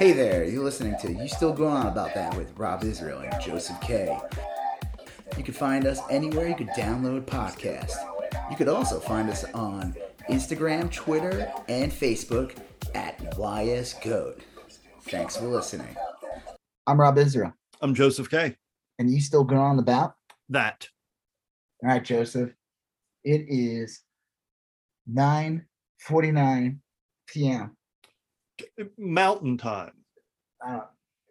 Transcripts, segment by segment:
Hey there, you're listening to You Still Going On About That with Rob Israel and Joseph K. You can find us anywhere you could download podcasts. You could also find us on Instagram, Twitter, and Facebook at YSGoat. Thanks for listening. I'm Rob Israel. I'm Joseph K. And you still going on about? That. All right, Joseph. It is 9:49 p.m. Mountain time. Uh,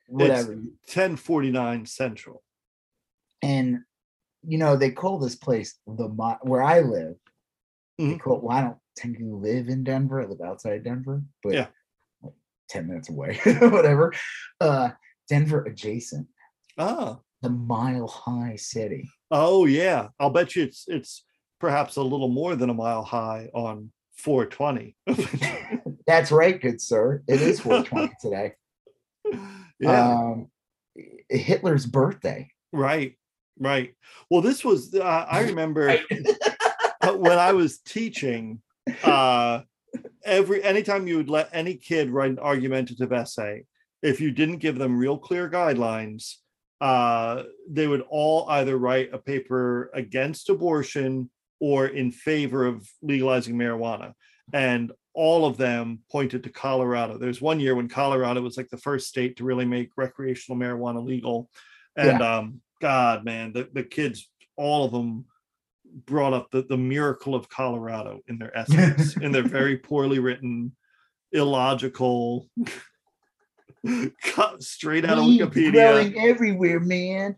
whatever. 1049 Central. And you know, they call this place the where I live. Mm-hmm. They call well, I don't technically live in Denver, I live outside Denver, but yeah. 10 minutes away, whatever. Uh Denver adjacent. Oh. The mile high city. Oh yeah. I'll bet you it's it's perhaps a little more than a mile high on 420. That's right, good sir. It is 420 today. Yeah. Um, Hitler's birthday. Right. Right. Well, this was uh, I remember when I was teaching uh every anytime you would let any kid write an argumentative essay, if you didn't give them real clear guidelines, uh, they would all either write a paper against abortion or in favor of legalizing marijuana. And all of them pointed to Colorado. There's one year when Colorado was like the first state to really make recreational marijuana legal. And yeah. um, God, man, the, the kids, all of them brought up the, the miracle of Colorado in their essays, in their very poorly written, illogical, cut straight out weed of Wikipedia. Growing everywhere, man.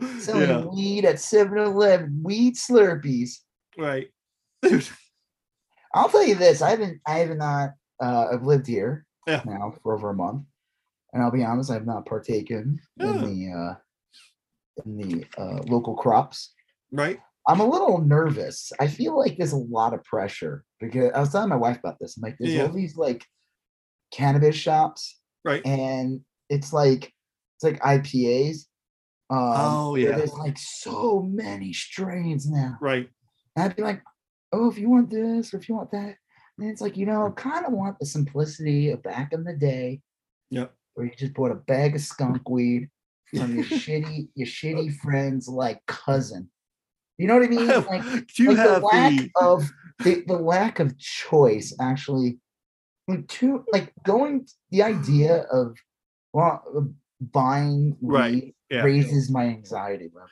Selling yeah. weed at 7-Eleven, weed Slurpees. Right. I'll tell you this: I haven't, I have not, uh, I've lived here yeah. now for over a month, and I'll be honest, I've not partaken yeah. in the uh, in the uh, local crops. Right. I'm a little nervous. I feel like there's a lot of pressure because I was telling my wife about this. I'm like, there's yeah. all these like cannabis shops, right? And it's like it's like IPAs. Um, oh yeah. There's like so many strains now, right? And I'd be like, oh, if you want this or if you want that, and it's like you know, kind of want the simplicity of back in the day. Yep. Where you just bought a bag of skunk weed from your shitty your shitty friend's like cousin. You know what I mean? Like, Do you like have the lack the... of the, the lack of choice actually to like going the idea of well buying right yeah. raises my anxiety level.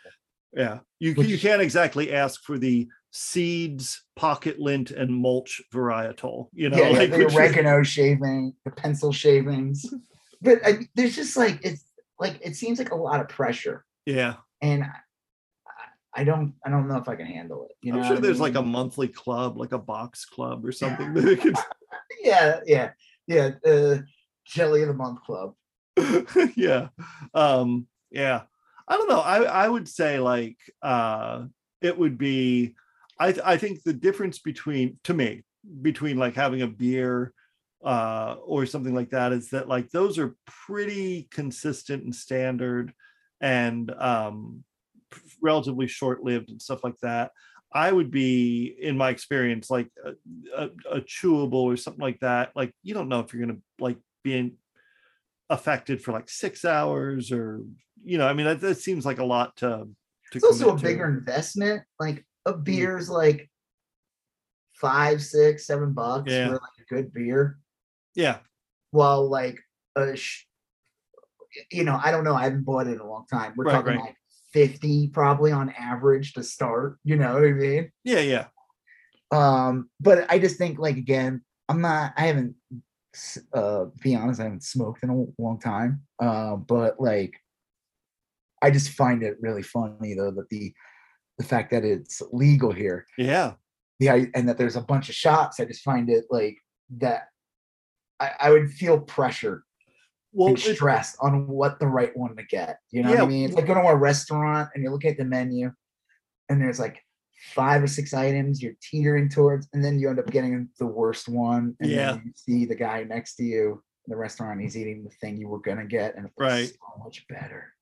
Yeah. You Which, you can't exactly ask for the seeds, pocket lint, and mulch varietal. You know, yeah, like the oregano is... shaving, the pencil shavings. But I, there's just like it's like it seems like a lot of pressure. Yeah. And I, I don't I don't know if I can handle it. You know, I'm sure there's mean? like a monthly club, like a box club or something. yeah, yeah, yeah. Uh, Jelly of the Month Club. yeah. Um, yeah. I don't know. I, I would say like uh it would be I I think the difference between to me between like having a beer uh, or something like that is that like those are pretty consistent and standard and um, relatively short-lived and stuff like that. I would be in my experience like a, a, a, chewable or something like that. Like you don't know if you're gonna like being affected for like six hours or you know i mean that, that seems like a lot to, to it's also a bigger investment. Like a mm. beer's like five six seven bucks yeah. for like a good beer yeah. Well, like a, sh- you know, I don't know. I haven't bought it in a long time. We're right, talking right. like 50 probably on average to start. You know what I mean? Yeah, yeah. Um, but I just think like again, I'm not. I haven't. Uh, be honest, I haven't smoked in a long time. Uh, but like, I just find it really funny though that the the fact that it's legal here. Yeah. Yeah, and that there's a bunch of shops. I just find it like that I, I would feel pressure well, and stress on what the right one to get. You know yeah. what I mean? It's like going to a restaurant and you look at the menu and there's like five or six items you're teetering towards, and then you end up getting the worst one. And yeah. then you see the guy next to you in the restaurant, he's eating the thing you were gonna get, and it's right. so much better.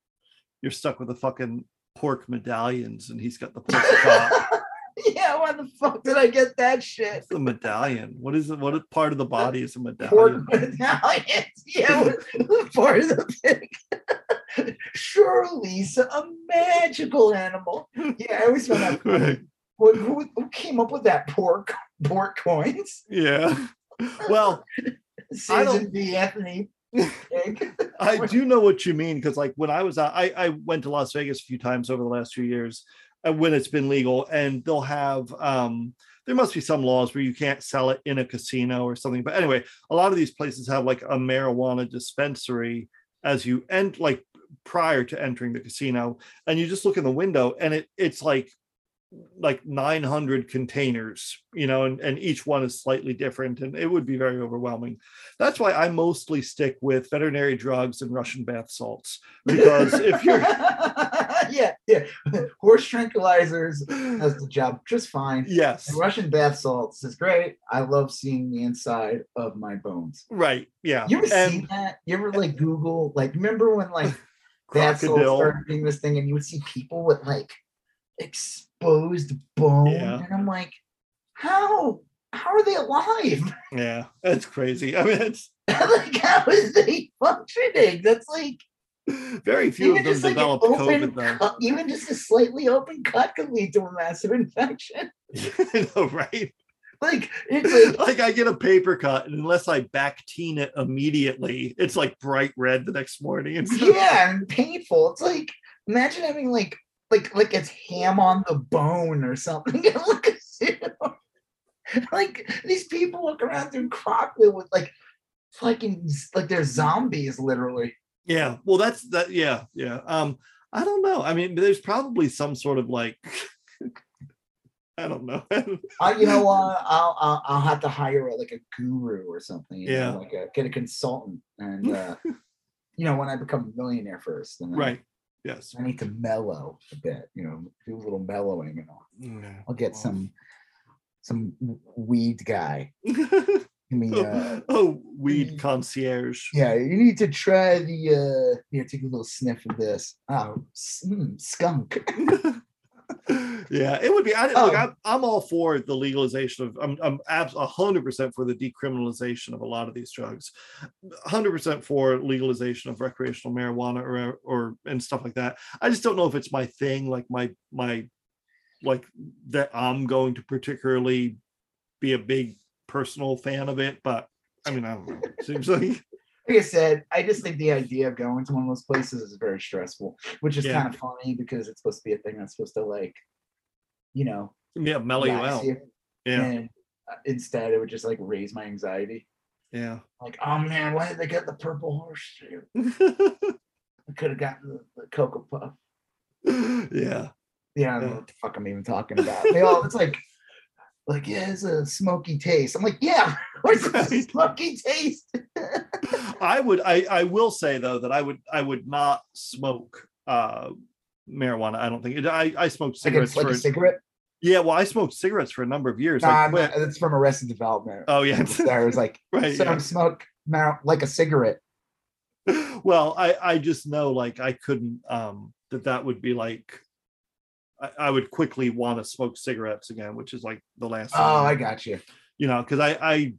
You're stuck with the fucking pork medallions and he's got the pork chop. yeah, why the fuck did I get that shit? It's a medallion. What is it? What part of the body is a medallion? Pork medallions. Yeah, part of the pig. Surely it's a magical animal. Yeah, I always found that. Right. What, who, who came up with that pork pork coins? Yeah. Well, Susan B. Anthony. I do know what you mean because, like, when I was out, I, I went to Las Vegas a few times over the last few years uh, when it's been legal, and they'll have, um, there must be some laws where you can't sell it in a casino or something. But anyway, a lot of these places have like a marijuana dispensary as you end, like, prior to entering the casino, and you just look in the window, and it it's like like 900 containers you know and, and each one is slightly different and it would be very overwhelming that's why i mostly stick with veterinary drugs and russian bath salts because if you're yeah, yeah. Horse tranquilizers does the job just fine. yes And Russian bath salts is great. I love seeing the inside of my bones. right yeah You ever and seen that? You ever like Google, like, remember when like bath salts crocodile started doing this thing and you would see people with like exposed bone? Yeah. And I'm like, how? How are they alive? yeah that's crazy i mean it's like, how is they functioning? That's like very few even of them just like developed open covid though cut, even just a slightly open cut could lead to a massive infection. Know, right Like it's like like I get a paper cut, and unless I bactine it immediately, it's like bright red the next morning. And stuff. yeah, and painful. It's like imagine having like like like it's ham on the bone or something. And look at you. Like these people walk around through Crockville with like fucking like they're zombies, literally. Yeah, well, that's that. Yeah, yeah. Um, I don't know. I mean, there's probably some sort of like, I don't know. I, you know what? I'll, I'll I'll have to hire like a guru or something. you know, Yeah. like a, get a consultant, and uh, you know when I become a millionaire first, right. Yes. I need to mellow a bit. You know, do a little mellowing, and I'll, Yeah. I'll get Well. some some weed guy. Give me, uh, oh, weed concierge. yeah, you need to try the. uh Here, take a little sniff of this. Oh, mm, skunk. yeah, it would be. I, look, Oh. I'm, I'm all for the legalization of. I'm I'm hundred percent for the decriminalization of a lot of these drugs. Hundred percent for legalization of recreational marijuana or or and stuff like that. I just don't know if it's my thing. Like my my like that I'm going to particularly be a big personal fan of it. But I mean, I don't know. Seems like Like I said, I just think the idea of going to one of those places is very stressful, which is Yeah. kind of funny because it's supposed to be a thing that's supposed to like, you know, yeah, mellow you out. Yeah, And uh, instead, it would just like raise my anxiety. yeah. Like, oh man, why did they get the purple horse? I could have gotten the, the Cocoa Puff. yeah. Yeah, I don't know what the fuck I'm even talking about. They all, it's like, like, yeah, it's a smoky taste. I'm like, yeah, what's a smoky taste? I would I I will say though that I would I would not smoke uh marijuana. I don't think it, I I smoked like cigarettes it's like for a cigarette. Yeah. Well, I smoked cigarettes for a number of years. Nah, I I'm quit. not- it's from Arrested Development. Oh yeah, I was like, right. so yeah. smoke like a cigarette. Well, I I just know like I couldn't um that that would be like I, I would quickly want to smoke cigarettes again, which is like the last. Oh, I I got you. you know because I I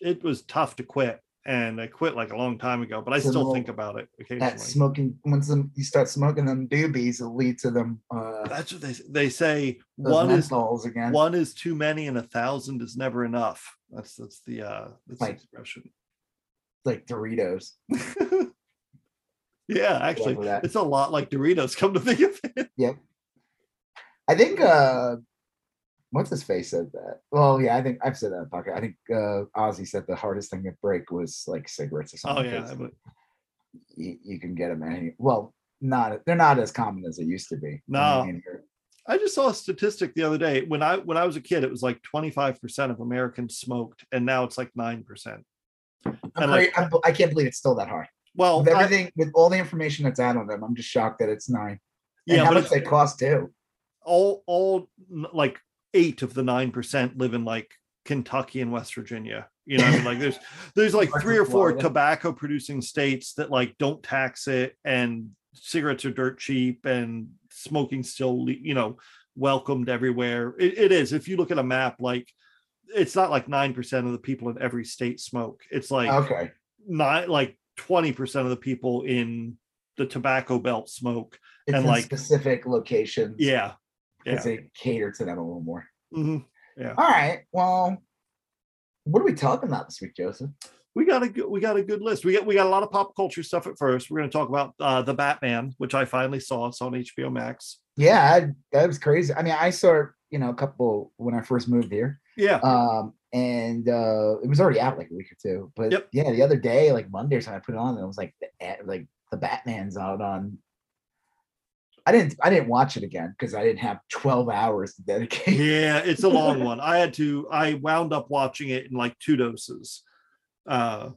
it was tough to quit and I quit like a long time ago, but I still little- think about it That smoking once them, you start smoking them doobies, it'll lead to them uh That's what they they say. One is again. one is too many and a thousand is never enough. That's that's the uh that's the expression. like Doritos. yeah, actually, it's a lot like Doritos. Come to think of it. Yep. I think uh what's his face said that. Well, yeah, I think I've said that in the podcast. I think uh Ozzy said the hardest thing to break was like cigarettes or Oh something. yeah, 'cause but you, you can get them any well, not they're not as common as they used to be. No. I I just saw a statistic the other day. When I when I was a kid, it was like twenty five percent of Americans smoked, and now it's like nine percent. I'm like- I'm- can't believe it's still that hard. Well, With I- everything, with all the information that's out on them, I'm just shocked that it's nine. And yeah, how but much they cost too. all all like eight of the nine percent live in like Kentucky and West Virginia. You know, I mean, like there's there's like three or four tobacco producing states that like don't tax it, and cigarettes are dirt cheap, and smoking still, you know, welcomed everywhere. It, it is. If you look at a map, like it's not like nine percent of the people in every state smoke. It's like okay, not like twenty percent of the people in the tobacco belt smoke, it's and in like specific locations. yeah, because yeah. they cater to them a little more. Mhm. All right, well, what are we talking about this week, Joseph? we got a good we got a good list. We got we got a lot of pop culture stuff at first. We're going to talk about uh, the Batman, which I finally saw. It's on HBO Max. Yeah, I, that was crazy. I mean, I saw you know a couple when I first moved here. Yeah, um and uh it was already out like a week or two but Yep. yeah the other day like monday or something i put it on and it was like the like the batman's out on i didn't i didn't watch it again because i didn't have 12 hours to dedicate yeah, it's a long one. I had to. I wound up watching it in like two doses. Uh,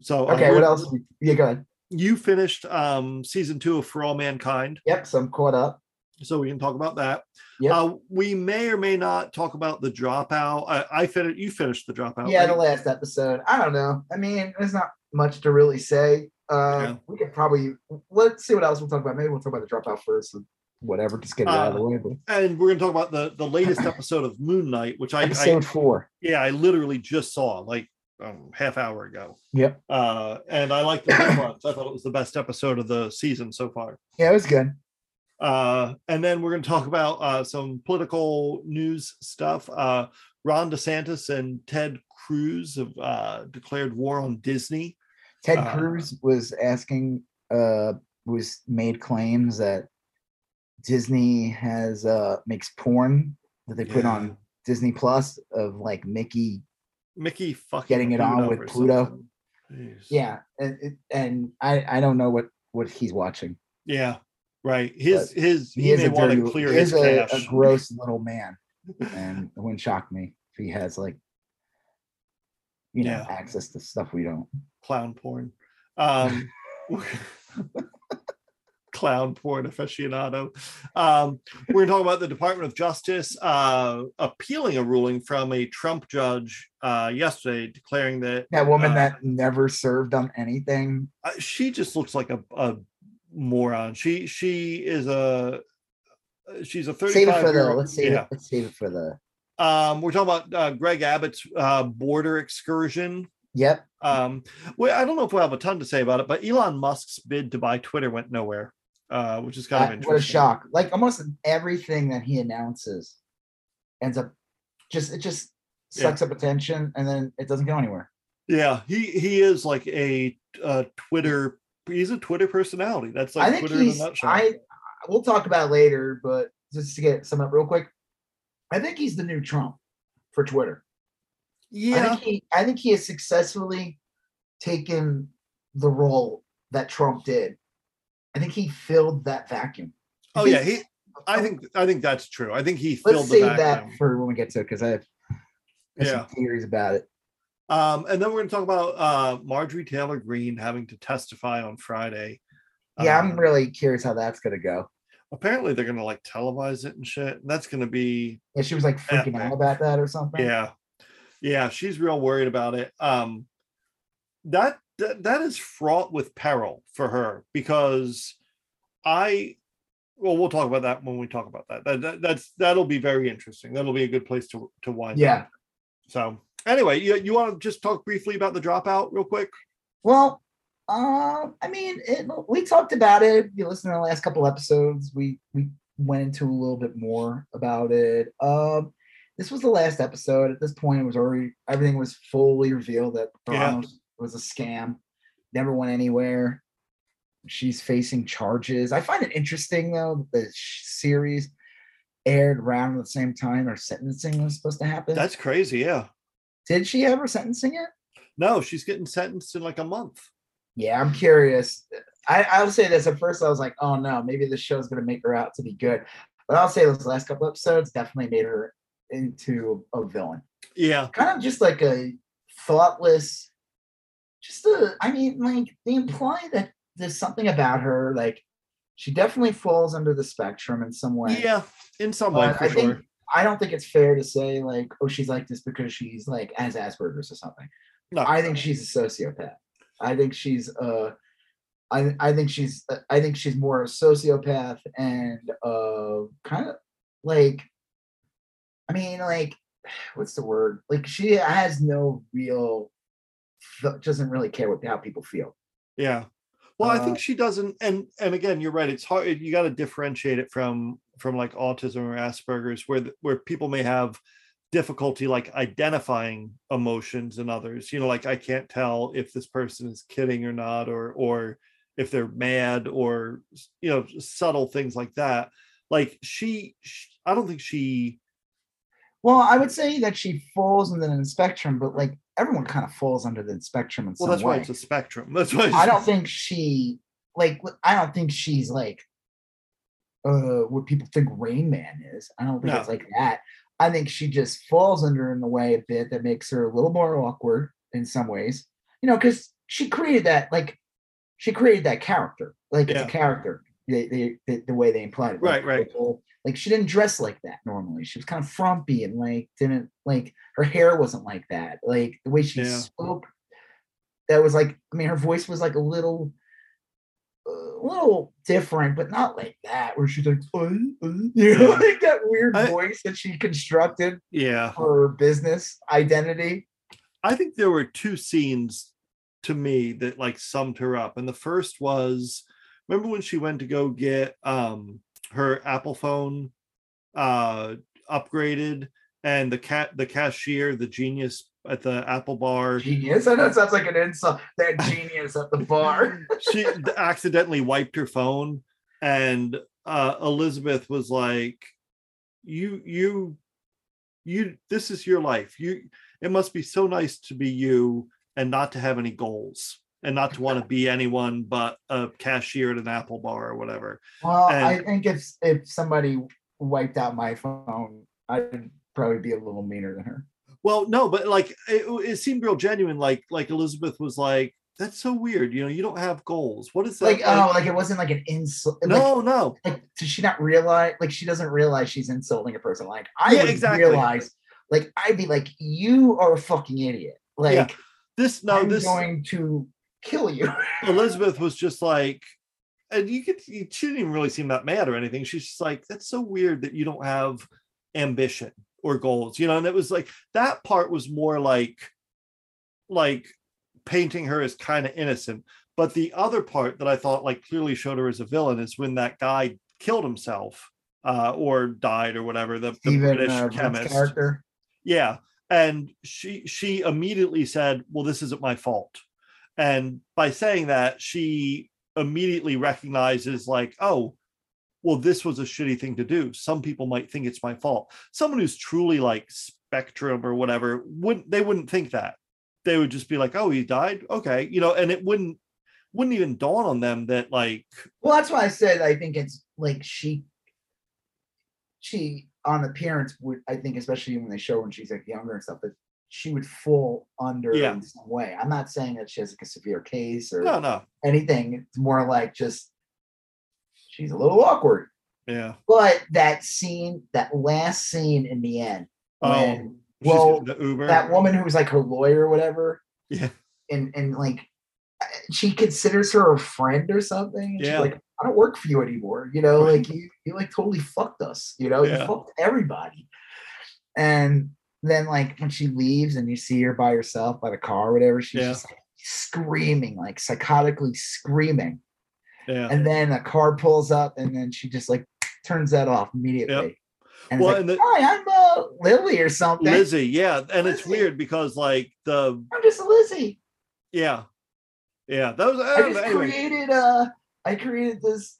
so okay what else yeah go ahead You finished um season two of For All Mankind, yep so i'm caught up so we can talk about that. Yep. Uh, we may or may not talk about the dropout. I, I finished. You finished the dropout. yeah right? the last episode i don't know i mean there's not much to really say uh Yeah. we could probably let's see what else we'll talk about maybe we'll talk about the dropout first and whatever just get it out of the Uh, way but and we're going to talk about the the latest episode of Moon Knight, which I, I four yeah I literally just saw like um, half hour ago. Yep. Uh, and I liked it so much. I thought it was the best episode of the season so far. yeah it was good Uh, and then we're going to talk about uh, some political news stuff. Uh, Ron DeSantis and Ted Cruz have uh, declared war on Disney. Ted Uh, Cruz was asking, uh, was made claims that Disney has uh makes porn that they put Yeah. on Disney Plus of like Mickey. Mickey fucking Getting it on with Pluto. Yeah, and and I I don't know what what he's watching. Yeah. Right. His his He, he, is may a want dirty, to clear his a, cache. a gross little man, and it wouldn't shock me if he has like you know Yeah. access to stuff we don't. clown porn. Um, clown porn aficionado. Um, we're going to talk about the Department of Justice uh, appealing a ruling from a Trump judge uh, yesterday, declaring that That woman uh, that never served on anything. uh, she just looks like a, a moron. She she is a she's a Save it for year the. old. Let's save yeah. it. Let's save it for the. Um, we're talking about uh, Greg Abbott's uh, border excursion. Yep. Um, well, I don't know if we'll have a ton to say about it, but Elon Musk's bid to buy Twitter went nowhere, uh, which is kind of interesting. what a shock! Like almost everything that he announces ends up just it just Yeah. sucks up attention and then it doesn't go anywhere. Yeah, he he is like a uh, Twitter. He's a Twitter personality. That's like I think Twitter in a he's nutshell. I we'll talk about it later, but just to get some up real quick, I think he's the new Trump for Twitter. I yeah, think he I think he has successfully taken the role that Trump did. I think he filled that vacuum. I oh yeah. He. I think I think that's true. I think he let's filled the save vacuum. that for when we get to it because I have, I Yeah. some theories about it. Um, and then we're going to talk about uh, Marjorie Taylor Greene having to testify on Friday. Yeah, I'm Um, really curious how that's gonna go. Apparently they're going to like televise it and shit. And that's going to be Yeah, she was like freaking Epic. out about that or something. yeah, yeah. She's real worried about it. Um, that that, that is fraught with peril for her because I. Well, we'll talk about that when we talk about that. That, that that's that'll be very interesting. That'll be a good place to to wind. Up. Yeah. up. So anyway, you you want to just talk briefly about the dropout real quick? Well, um, I mean, it, we talked about it. If you listen to the last couple episodes, we we went into a little bit more about it. Um, this was the last episode. At this point, it was already everything was fully revealed that Yeah. Was a scam. Never went anywhere. She's facing charges. I find it interesting though that the sh- series aired around at the same time or sentencing was supposed to happen. That's crazy. Yeah. Did she ever sentencing it? No, she's getting sentenced in like a month. Yeah, I'm curious. I, I'll say this. At first, I was like, oh no, maybe this show's going to make her out to be good. But I'll say those last couple episodes definitely made her into a villain. Yeah. Kind of just like a thoughtless, just a, I mean, like they imply that there's something about her. Like she definitely falls under the spectrum in some way. Yeah. In some way, But for I sure. think I don't think it's fair to say like, oh, she's like this because she's like as Asperger's or something. No. I think she's a sociopath. I think she's uh I I think she's uh, I think she's more a sociopath and uh kind of like I mean, like, what's the word? Like, she has no real, doesn't really care what how people feel. Yeah. Well, uh, I think she doesn't, and and again, you're right. It's hard. You got to differentiate it from from like autism or Asperger's, where where people may have difficulty like identifying emotions in others. You know, like I can't tell if this person is kidding or not, or or if they're mad, or you know, subtle things like that. Like she, she I don't think she well, I would say that she falls under the spectrum, but like everyone kind of falls under the spectrum in well, some that's way. why it's a spectrum. That's why I don't think she like I don't think she's like uh what people think Rain Man is. I don't think no. it's like that. I think she just falls under in the way a bit that makes her a little more awkward in some ways. You know, because she created that like she created that character. Like yeah. it's a character. The, the, the way they implied it. Right, like, right. Whole, like she didn't dress like that normally. She was kind of frumpy and like didn't like her hair wasn't like that. Like the way she yeah. spoke, that was like I mean her voice was like a little a little different, but not like that, where she's like, uh, uh, you know, like that weird I, voice that she constructed yeah. for business identity. I think there were two scenes to me that like summed her up. And the first was remember when she went to go get um her Apple phone uh upgraded and the cat the cashier the genius at the apple bar. Genius. I know it sounds like an insult. That genius at the bar. She accidentally wiped her phone and uh elizabeth was like you you you this is your life. You it must be so nice to be you and not to have any goals and not to want to be anyone but a cashier at an Apple bar or whatever. Well, and, I think if if somebody wiped out my phone, I'd probably be a little meaner than her. Well, no, but like it, it seemed real genuine. Like like Elizabeth was like, "That's so weird." You know, you don't have goals. What is that? Like, oh, like? oh, like it wasn't like an insult. No, like, no. Like, does she not realize? Like, she doesn't realize she's insulting a person. Like, I yeah, would exactly. realize. Like, I'd be like, "You are a fucking idiot." Like. Yeah. This no, I'm this going to kill you. Elizabeth was just like, and you could, she didn't even really seem that mad or anything. She's just like, that's so weird that you don't have ambition or goals, you know. And it was like that part was more like, like painting her as kind of innocent. But the other part that I thought like clearly showed her as a villain is when that guy killed himself uh, or died or whatever. The, the British uh, chemist character. Yeah, and she she immediately said, "Well, this isn't my fault." And by saying that, she immediately recognizes, like, oh, well, this was a shitty thing to do. Some people might think it's my fault. Someone who's truly like spectrum or whatever wouldn't they wouldn't think that. They would just be like, oh, he died. Okay. You know, and it wouldn't wouldn't even dawn on them that like well that's why i said i think it's like she she on appearance would i think especially when they show when she's like younger and stuff that she would fall under yeah. in some way. I'm not saying that she has like a severe case or no, no. anything. It's more like just she's a little awkward. Yeah. But that scene, that last scene in the end, oh, when, well, that woman who was like her lawyer or whatever. Yeah. And and like she considers her a friend or something. yeah. like, I don't work for you anymore. You know, right. like you you like totally fucked us. You know, yeah. you fucked everybody. And then like when she leaves and you see her by herself by the car or whatever, she's yeah. just like screaming, like psychotically screaming. Yeah. And then a car pulls up and then she just like turns that off immediately. Yep. And well, like, and the, hi, I'm uh, Lily or something. Lizzie, yeah. And Lizzie. it's weird because like the I'm just Lizzie. Yeah. Yeah. That was I just anyway. created uh I created this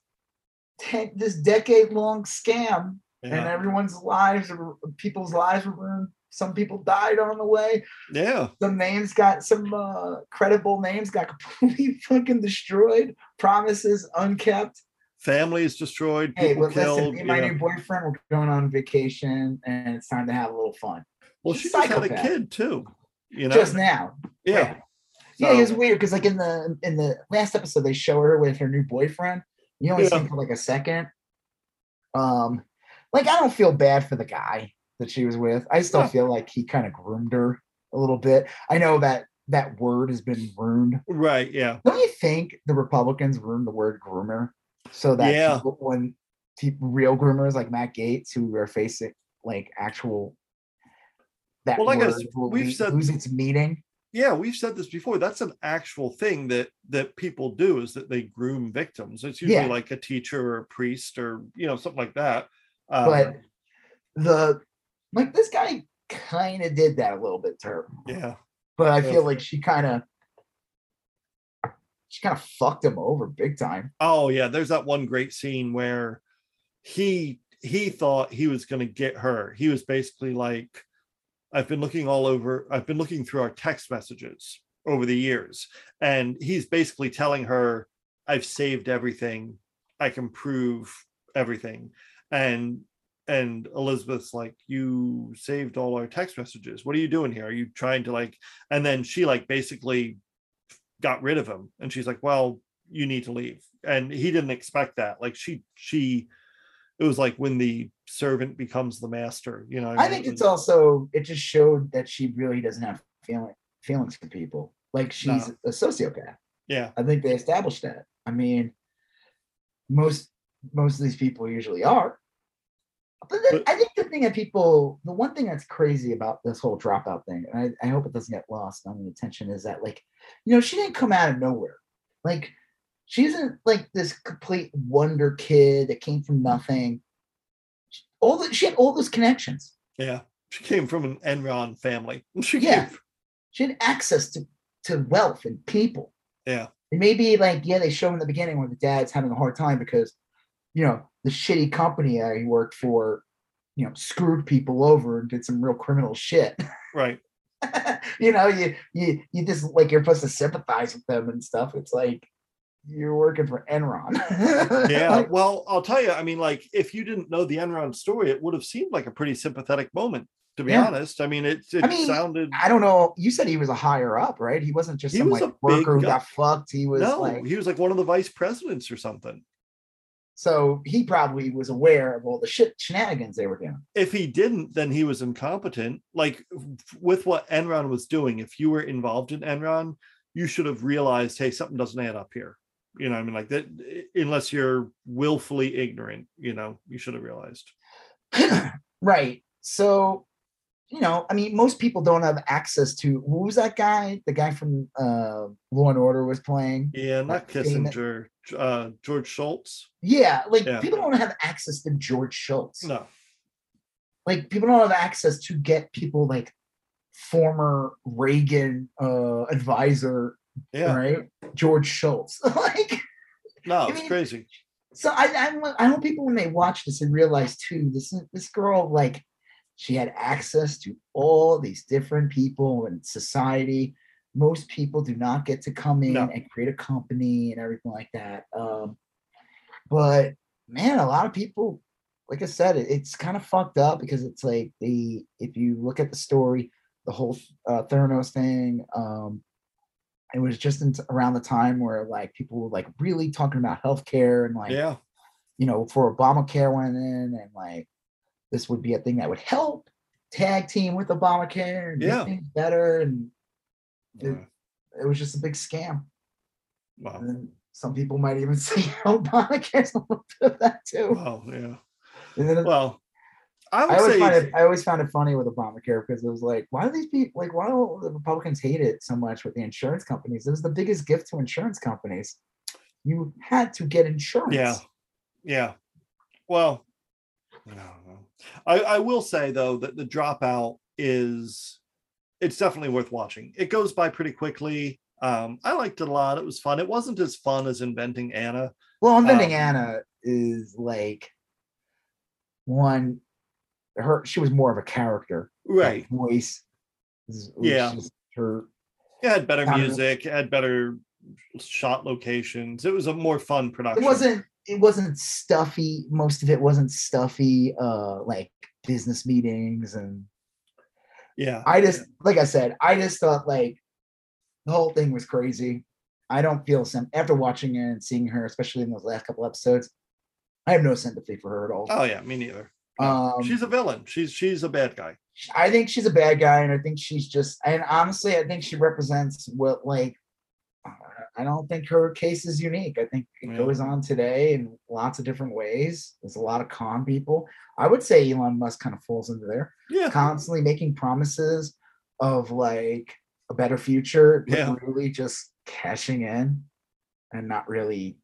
ten, this decade long scam yeah. and everyone's lives people's lives were ruined some people died on the way. Yeah. Some names got some uh, credible names got completely fucking destroyed. Promises unkept. Families destroyed. Hey, but killed, listen, me and my new boyfriend, we're going on vacation and it's time to have a little fun. Well, She's she just had a kid too. You know, just now. Yeah. Yeah, so, yeah it was weird because like in the in the last episode they show her with her new boyfriend. You only yeah. see him for like a second. Um, like I don't feel bad for the guy that she was with. I still yeah. feel like he kind of groomed her a little bit. I know that that word has been ruined. Right. Yeah. Don't you think the Republicans ruined the word groomer so that yeah. when real groomers like Matt Gaetz, who are facing like actual that Well, like I word said, will we've le- said- lose its meaning. yeah we've said this before that's an actual thing that that people do is that they groom victims it's usually Yeah. like a teacher or a priest or you know something like that um, But the like this guy kind of did that a little bit to her. yeah But I Yeah. feel like she kind of she kind of fucked him over big time. oh yeah there's that one great scene where he he thought he was going to get her he was basically like i've been looking all over i've been looking through our text messages over the years and he's basically telling her i've saved everything i can prove everything and and elizabeth's like you saved all our text messages what are you doing here are you trying to like and then she like basically got rid of him and she's like well you need to leave and he didn't expect that like she she it was like when the servant becomes the master you know I mean? think it's also it just showed that she really doesn't have feeling feelings for people. Like she's No. a sociopath. yeah I think they established that. I mean, most most of these people usually are. But, then But- I think the thing that people, the one thing that's crazy about this whole dropout thing, and I, I hope it doesn't get lost on the attention, is that like, you know, she didn't come out of nowhere. Like, she isn't like this complete wonder kid that came from mm-hmm. nothing. All the, she had all those connections. yeah she came from an enron family she Yeah. came, She had access to to wealth and people. yeah It may be like, yeah, they show in the beginning where the dad's having a hard time because, you know, the shitty company that he worked for, you know, screwed people over and did some real criminal shit. right you know, you you you just like you're supposed to sympathize with them and stuff. It's like you're working for Enron. yeah well i'll tell you i mean like if you didn't know the enron story it would have seemed like a pretty sympathetic moment to be Yeah. honest i mean it, it I mean, sounded I don't know. You said he was a higher up, right? He wasn't just He some was like worker who got fucked. He was no like he was like one of the vice presidents or something so he probably was aware of all the shit shenanigans they were doing. if he didn't, then he was incompetent. Like with what Enron was doing, if you were involved in Enron, you should have realized, hey, something doesn't add up here. You know, what I mean, like that, unless you're willfully ignorant, you know, you should have realized. right. So, you know, I mean, most people don't have access to who was that guy? The guy from uh Law and Order was playing. Yeah, not Like, famous- Kissinger, uh, George Shultz. Yeah, like Yeah. people don't have access to George Shultz. No, Like people don't have access to get people like former Reagan uh advisor, yeah, right? George Shultz. like no, I it's mean, crazy. so I, I I hope people when they watch this and realize too this this girl like she had access to all these different people in society. Most people do not get to come in No. and create a company and everything like that. Um, but man, a lot of people, like I said, it, it's kind of fucked up because it's like the if you look at the story, the whole uh, Theranos thing, um, it was just in, around the time where like people were like really talking about healthcare and like Yeah, you know, before Obamacare went in and like this would be a thing that would help tag team with Obamacare and Yeah. make things better. And it, Wow. it was just a big scam. wow, And then some people might even say oh, Obamacare's a little bit of that too. wow, yeah. And then Well, I I would always say find it I always found it funny with Obamacare because it was like, why do these people like why do the Republicans hate it so much with the insurance companies? It was the biggest gift to insurance companies. You had to get insurance. Yeah. Yeah. Well, I don't know. I, I will say though that the dropout is it's definitely worth watching. It goes by pretty quickly. Um, I liked it a lot. It was fun. It wasn't as fun as inventing Anna. Well, inventing Um, Anna is like one. Her she was more of a character, Right. voice. Yeah. her. It had better music, it had better shot locations. It was a more fun production. It wasn't. It wasn't stuffy. Most of it wasn't stuffy. Uh, like business meetings and yeah. I just like I said, I just thought like the whole thing was crazy. I don't feel some after watching it and seeing her, especially in those last couple episodes. I have no sympathy for her at all. Oh yeah, me neither. Um, she's a villain. She's she's a bad guy. I think she's a bad guy, and I think she's just and honestly, I think she represents what like I don't think her case is unique. I think it Yeah. goes on today in lots of different ways. There's a lot of con people. I would say Elon Musk kind of falls into there, Yeah. constantly making promises of like a better future, Yeah. really just cashing in and not really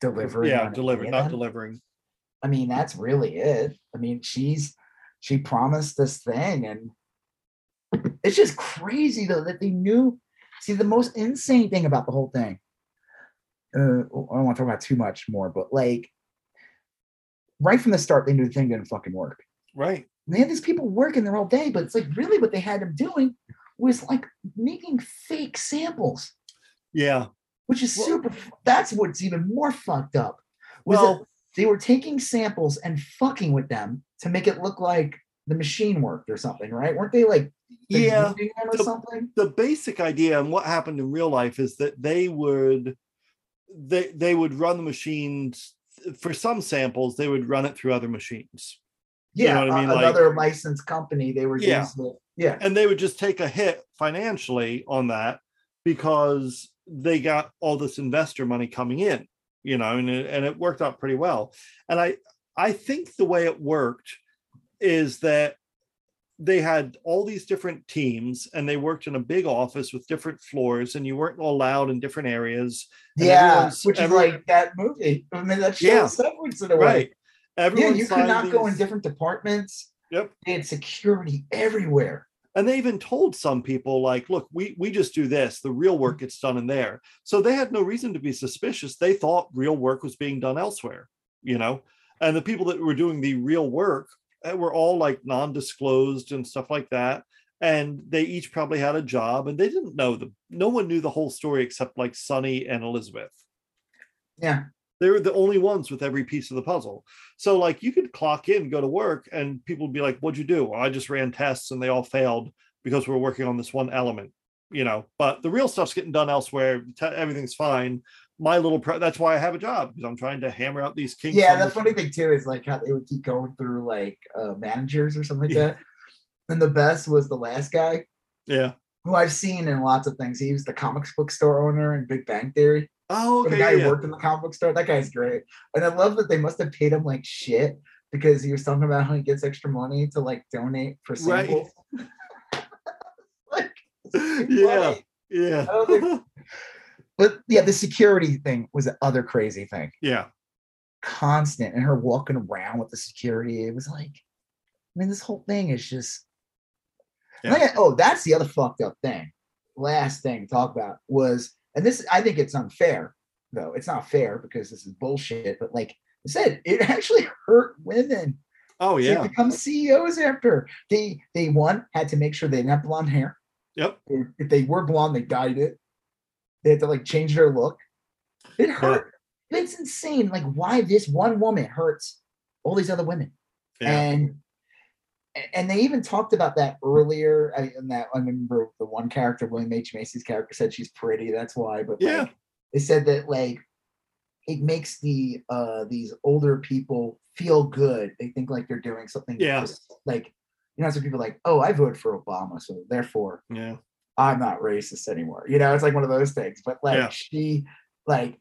delivering. Yeah. on any Deliver, not delivering. I mean, that's really it. I mean, she's she promised this thing, and it's just crazy though that they knew. See, the most insane thing about the whole thing. Uh, I don't want to talk about too much more, but like right from the start, they knew the thing didn't fucking work. Right. And they had these people working there all day, but it's like really what they had them doing was like making fake samples, Yeah. which is Well- super. That's what's even more fucked up. Well, they were taking samples and fucking with them to make it look like the machine worked or something, right? Weren't they like yeah. or The- something? the basic idea and what happened in real life is that they would they they would run the machines for some samples they would run it through other machines you Yeah, know what I mean? a- Like- another licensed company. They were Yeah. Yeah, and they would just take a hit financially on that because they got all this investor money coming in you know and it, and it worked out pretty well and i i think the way it worked is that they had all these different teams and they worked in a big office with different floors and you weren't allowed in different areas yeah, which is everyone- like that movie. I mean, that show Yeah. Severance in a way. right Yeah, you could not go in different departments. Yep. They had security everywhere. and they even told some people like look we we just do this the real work gets done in there so they had no reason to be suspicious they thought real work was being done elsewhere you know and the people that were doing the real work Eh, were all like non-disclosed and stuff like that and they each probably had a job and they didn't know the no one knew the whole story except like Sunny and Elizabeth Yeah, they were the only ones with every piece of the puzzle. So like you could clock in, go to work, and people would be like, "What'd you do?" Well, I just ran tests and they all failed because we're working on this one element, you know. But the real stuff's getting done elsewhere. everything's fine. My little pro- that's why I have a job because I'm trying to hammer out these kinks. yeah. The funny thing too is like how they would keep going through like uh, managers or something like Yeah. that. And the best was the last guy Yeah. who I've seen in lots of things. He was the comics book store owner in Big Bang Theory. Oh, okay. the guy yeah, who worked in the comic book store. That guy's great. And I love that they must have paid him like shit because he was talking about how he gets extra money to like donate for Right. samples. like, yeah. funny. Yeah. I don't think- but yeah, the security thing was the other crazy thing. yeah. Constant and her walking around with the security. It was like, I mean, this whole thing is just. Yeah. Like, oh, that's the other fucked up thing. Last thing to talk about was, and this I think it's unfair, though. It's not fair because this is bullshit, but like I said, it actually hurt women Oh, yeah. become CEOs after. They they one had to make sure they didn't have blonde hair. Yep. If they were blonde, they dyed it. They had to like change their look. It hurt. It's insane. Like why this one woman hurts all these other women. Yeah. And and they even talked about that earlier. I, in that I remember the one character, William H Macy's character, said she's pretty. That's why. But Yeah. like, they said that like it makes the uh these older people feel good. They think like they're doing something. Yeah. just, like you know, some people like, oh, I voted for Obama, so therefore Yeah. I'm not racist anymore. You know, it's like one of those things. But like Yeah. she, like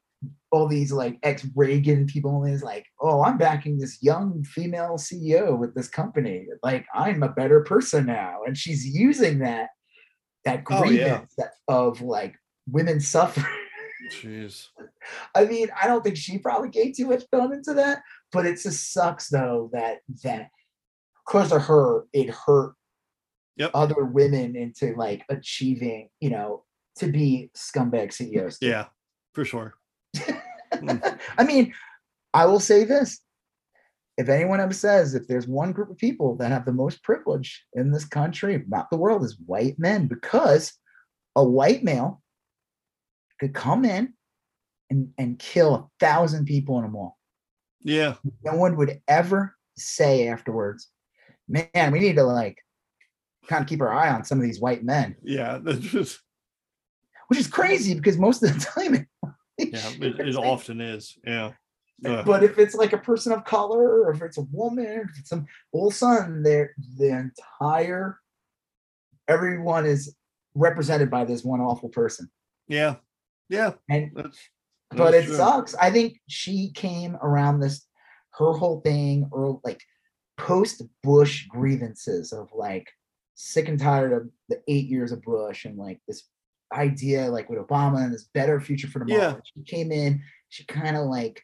all these like ex Reagan people is like, oh, I'm backing this young female CEO with this company. Like I'm a better person now, and she's using that that Oh, grievance yeah. that, of like women suffering. Jeez. I mean, I don't think she probably gave too much thought into that, but it just sucks though that that because of her, it hurt Yep. other women into like achieving, you know, to be scumbag CEOs. too. Yeah. For sure. Hmm. I mean, I will say this. If anyone ever says if there's one group of people that have the most privilege in this country, not the world, is white men, because a white male could come in and, and kill a thousand people in a mall. Yeah. No one would ever say afterwards, man, we need to like kind of keep our eye on some of these white men, Yeah. That's just which is crazy because most of the time, it, yeah. It, it often is. Yeah. But if it's like a person of color, or if it's a woman, or if it's some all of a sudden they're the entire everyone is represented by this one awful person. Yeah. Yeah. And that's, but that's it true. sucks. I think she came around this her whole thing or like post Bush grievances of like sick and tired of the eight years of Bush and like this idea like with Obama and this better future for tomorrow. Yeah. She came in, she kind of like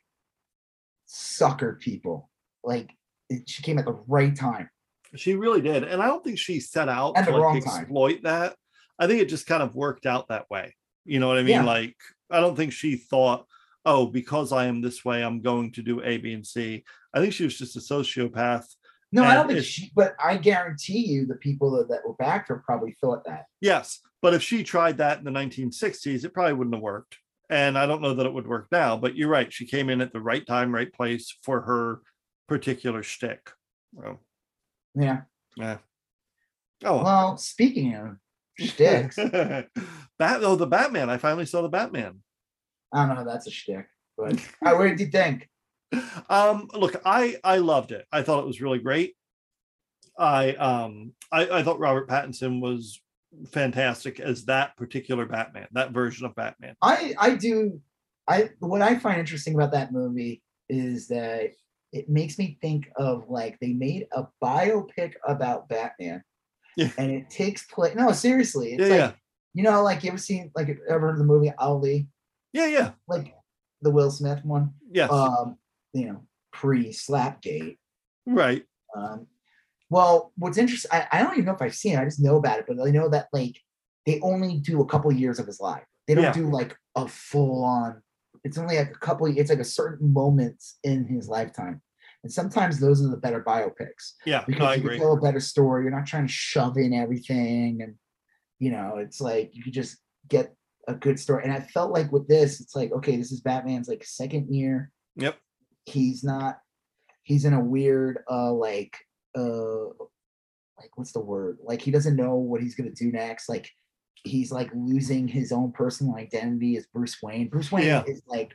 suckered people. Like it, she came at the right time. She really did. And I don't think she set out to like exploit time. that. I think it just kind of worked out that way. You know what I mean? Yeah. Like, I don't think she thought, oh, because I am this way, I'm going to do A, B, and C. I think she was just a sociopath. No, I don't think she, but I guarantee you the people that, that were back her probably thought that. Yes. But if she tried that in the 1960s, it probably wouldn't have worked. And I don't know that it would work now, but you're right. She came in at the right time, right place for her particular shtick. Well, yeah. Yeah. Oh well. Speaking of shticks, Bat. Oh, the Batman. I finally saw the Batman. I don't know how that's a shtick, but uh, what did you think? Um, look, I I loved it. I thought it was really great. I um I, I thought Robert Pattinson was fantastic as that particular Batman, that version of Batman. I I do I what I find interesting about that movie is that it makes me think of like they made a biopic about Batman. Yeah. And it takes place no, seriously. It's yeah, like yeah. you know, like you ever seen like ever heard of the movie Ali? Yeah, yeah. Like the Will Smith one. Yeah. Um, you know, pre Slapgate. Right. Um, well, what's interesting, I, I don't even know if I've seen it. I just know about it, but I know that like they only do a couple years of his life. They don't yeah. do like a full on. It's only like a couple. It's like a certain moments in his lifetime, and sometimes those are the better biopics. Yeah, because no, you agree. can tell a better story. You're not trying to shove in everything, and you know, it's like you could just get a good story. And I felt like with this, it's like okay, this is Batman's like second year. Yep. He's not. He's in a weird, uh, like uh like what's the word like he doesn't know what he's to do next like he's like losing his own personal identity as bruce wayne bruce wayne yeah. is like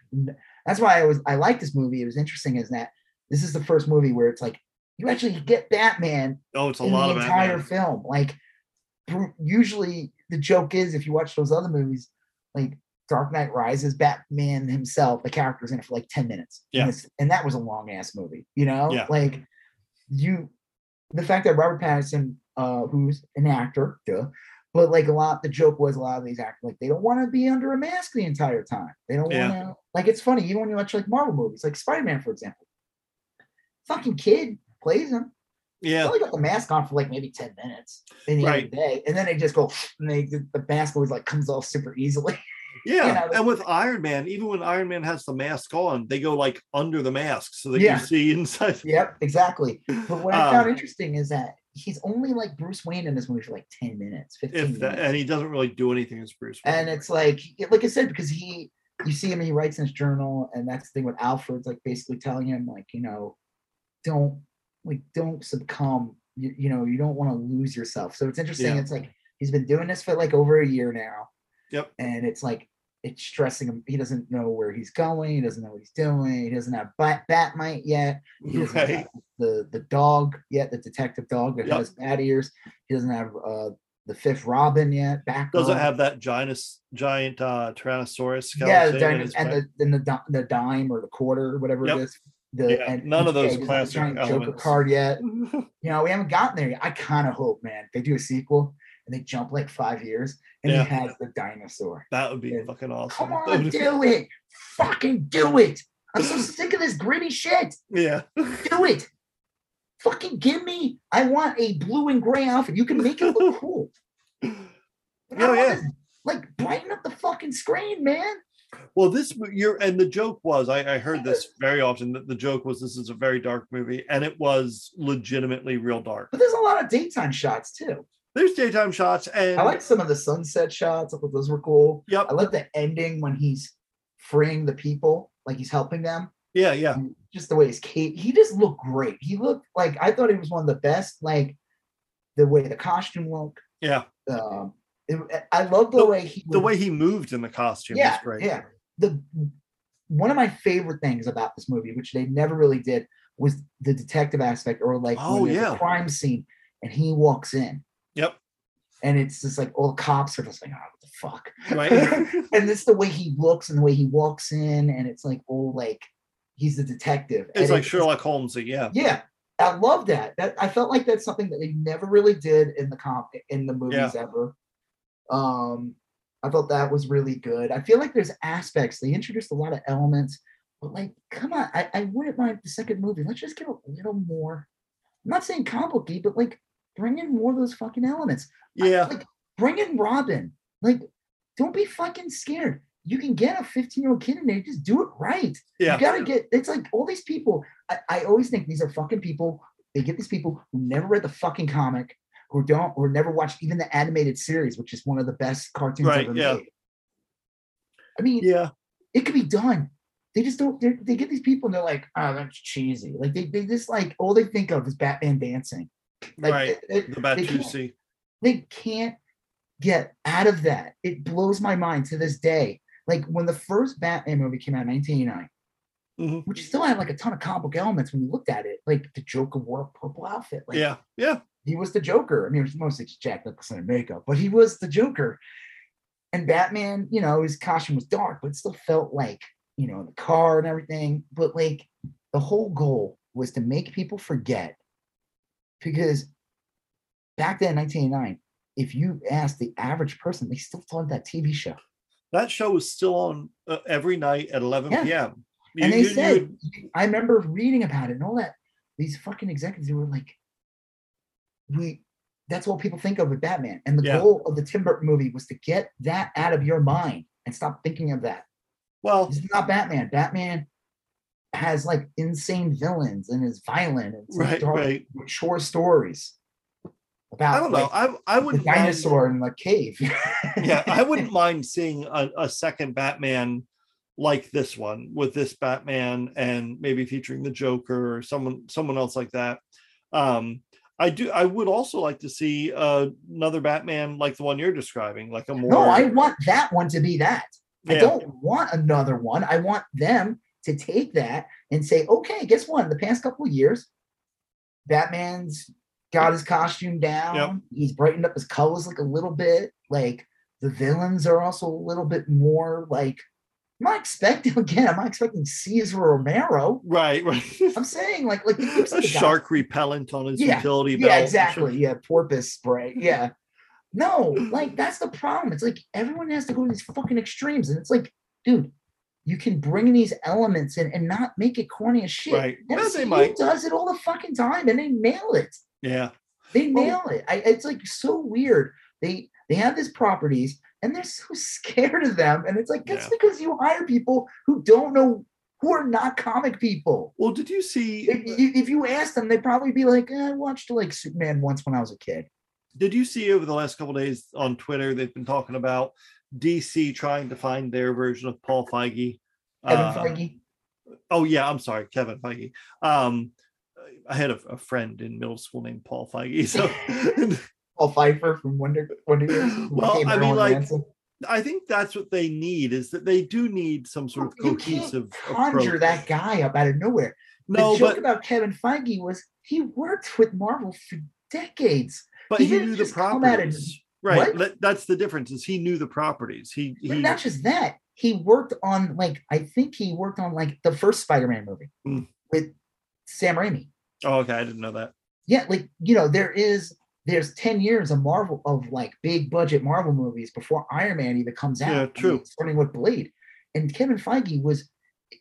that's why i was i like this movie it was interesting is that this is the first movie where it's like you actually get batman oh it's a lot the of entire batman. film like usually the joke is if you watch those other movies like dark knight rises batman himself the character's in it for like 10 minutes yeah and, and that was a long ass movie you know yeah. like you the fact that Robert Pattinson, uh, who's an actor, duh, but like a lot, the joke was a lot of these actors like they don't want to be under a mask the entire time. They don't yeah. want to like it's funny even when you watch like Marvel movies, like Spider Man for example. Fucking kid plays him. Yeah, only got the mask on for like maybe ten minutes in the right. end of the day, and then they just go and they the mask always like comes off super easily. Yeah, you know, and with Iron Man, even when Iron Man has the mask on, they go like under the mask so that yeah. you see inside. Yep, exactly. But what I found um, interesting is that he's only like Bruce Wayne in this movie for like 10 minutes, 15 if that, minutes. And he doesn't really do anything as Bruce Wayne. And it's like, like I said, because he, you see him, he writes in his journal, and that's the thing with Alfred's like basically telling him, like, you know, don't, like, don't succumb. You, you know, you don't want to lose yourself. So it's interesting. Yeah. It's like he's been doing this for like over a year now. Yep. And it's like it's stressing him. He doesn't know where he's going. He doesn't know what he's doing. He doesn't have bat, Bat-Mite yet. He doesn't right. have the the dog yet, the detective dog that yep. has bat ears. He doesn't have uh, the fifth Robin yet. Back doesn't have that giant giant uh, Tyrannosaurus. Yeah, the and the and the the dime or the quarter or whatever yep. it is. The, yeah, and none of those classic Joker card yet. you know, we haven't gotten there yet. I kind of hope, man, they do a sequel and they jump like five years and yeah. he has the dinosaur. That would be and, fucking awesome. Come on, do it. Fucking do it. I'm so sick of this gritty shit. Yeah. do it. Fucking give me. I want a blue and gray outfit. You can make it look cool. Oh, yeah. like brighten up the fucking screen, man. Well, this you're and the joke was I, I heard this very often that the joke was this is a very dark movie, and it was legitimately real dark. But there's a lot of daytime shots too. There's daytime shots, and I like some of the sunset shots. I thought those were cool. Yep. I like the ending when he's freeing the people, like he's helping them. Yeah, yeah. And just the way he's Kate, he just looked great. He looked like I thought he was one of the best. Like the way the costume looked. Yeah. Um, it, I love the, the, way he the way he moved in the costume. Yeah, Great. yeah. The one of my favorite things about this movie, which they never really did, was the detective aspect, or like oh yeah, crime scene, and he walks in Yep. and it's just like all the cops are just like, oh, what the fuck? Right. and it's the way he looks and the way he walks in, and it's like, oh, like he's the detective. It's And like Sherlock Holmes. Yeah. Yeah, I love that. That I felt like that's something that they never really did in the comp in the movies ever. Um, I thought that was really good. I feel like there's aspects they introduced a lot of elements, but like, come on, I, I wouldn't mind the second movie. Let's just get a little more. I'm not saying complicated, but like bring in more of those fucking elements. Yeah. like bring in Robin. Like, don't be fucking scared. You can get a 15 year old kid in there. Just do it right. Yeah. You gotta get. It's like all these people. I, I always think these are fucking people. They get these people who never read the fucking comic, who don't, or never watched even the animated series, which is one of the best cartoons Right, ever yeah. made. I mean, Yeah. it could be done. They just don't. They get these people and they're like, "Oh, that's cheesy." Like they, they just like all they think of is Batman dancing. Like Right. The they can't- Batusi. they can't get out of that. It blows my mind to this day. Like when the first Batman movie came out in 1989, Mhm. which still had like a ton of comic book elements when you looked at it. Like the Joker wore a purple outfit. Like Yeah. Yeah. he was the Joker. I mean, it was mostly just Jack Nicholson and makeup, but he was the Joker. And Batman, you know, his costume was dark, but it still felt like, you know, in the car and everything. But like the whole goal was to make people forget. Because back then, 1989, if you asked the average person, they still thought that TV show. That show was still on uh, every night at 11 Yeah. p.m. and they you- said, you- I remember reading about it and all that. These fucking executives they were like, we. That's what people think of with Batman. And the Yeah. goal of the Tim Burton movie was to get that out of your mind and stop thinking of that. well, it's not Batman. Batman has like insane villains and is violent and right, dark, right. mature stories about I don't know. like, I I mind- dinosaur in the cave. yeah, I wouldn't mind seeing a, a second Batman like this one with this Batman and maybe featuring the Joker or someone someone else like that. Um, I do. I would also like to see uh, another Batman like the one you're describing, like a more. No, I want that one to be that. I don't want another one. I want them to take that and say, okay, guess what? In the past couple of years, Batman's got his costume down. He's brightened up his colors like a little bit. Like the villains are also a little bit more like. I'm not expecting again. I'm not expecting Cesar Romero. Right, right. I'm saying like like a of the guys- shark repellent on his Yeah, utility belt. yeah, exactly. Yeah, porpoise spray. Yeah. No, like that's the problem. It's like everyone has to go to these fucking extremes. And it's like, dude, you can bring these elements in and not make it corny as shit. Right. Well, they MCU does it all the fucking time and they nail it. Yeah. They Well- nail it. I, it's like so weird. They they have these properties and they're so scared of them. And it's like, that's Yeah. because you hire people who don't know who are not comic people. Well, did you see? If you, if you ask them, they'd probably be like, eh, I watched like Superman once when I was a kid. Did you see over the last couple days on Twitter they've been talking about DC trying to find their version of Paul Feige? Kevin Uh, Feige. Oh yeah, I'm sorry, Kevin Feige. Um, I had a, a friend in middle school named Paul Feige. So Paul Pfeiffer from Wonder Wonder Years. Well, I mean, like, Manson. I think that's what they need is that they do need some sort of you can't cohesive conjure approach. that guy up out of nowhere. No, the joke but about Kevin Feige was he worked with Marvel for decades. but he he, knew the just come at properties. Right. What? That's the difference. Is he knew the properties. He he not just that, he worked on like I think he worked on like the first Spider-Man movie Mm. with Sam Raimi. Oh, okay. I didn't know that. Yeah, like you know, there is there's 10 years of Marvel of like big budget Marvel movies before Iron Man even comes out. Yeah, true. starting with Blade. And Kevin Feige was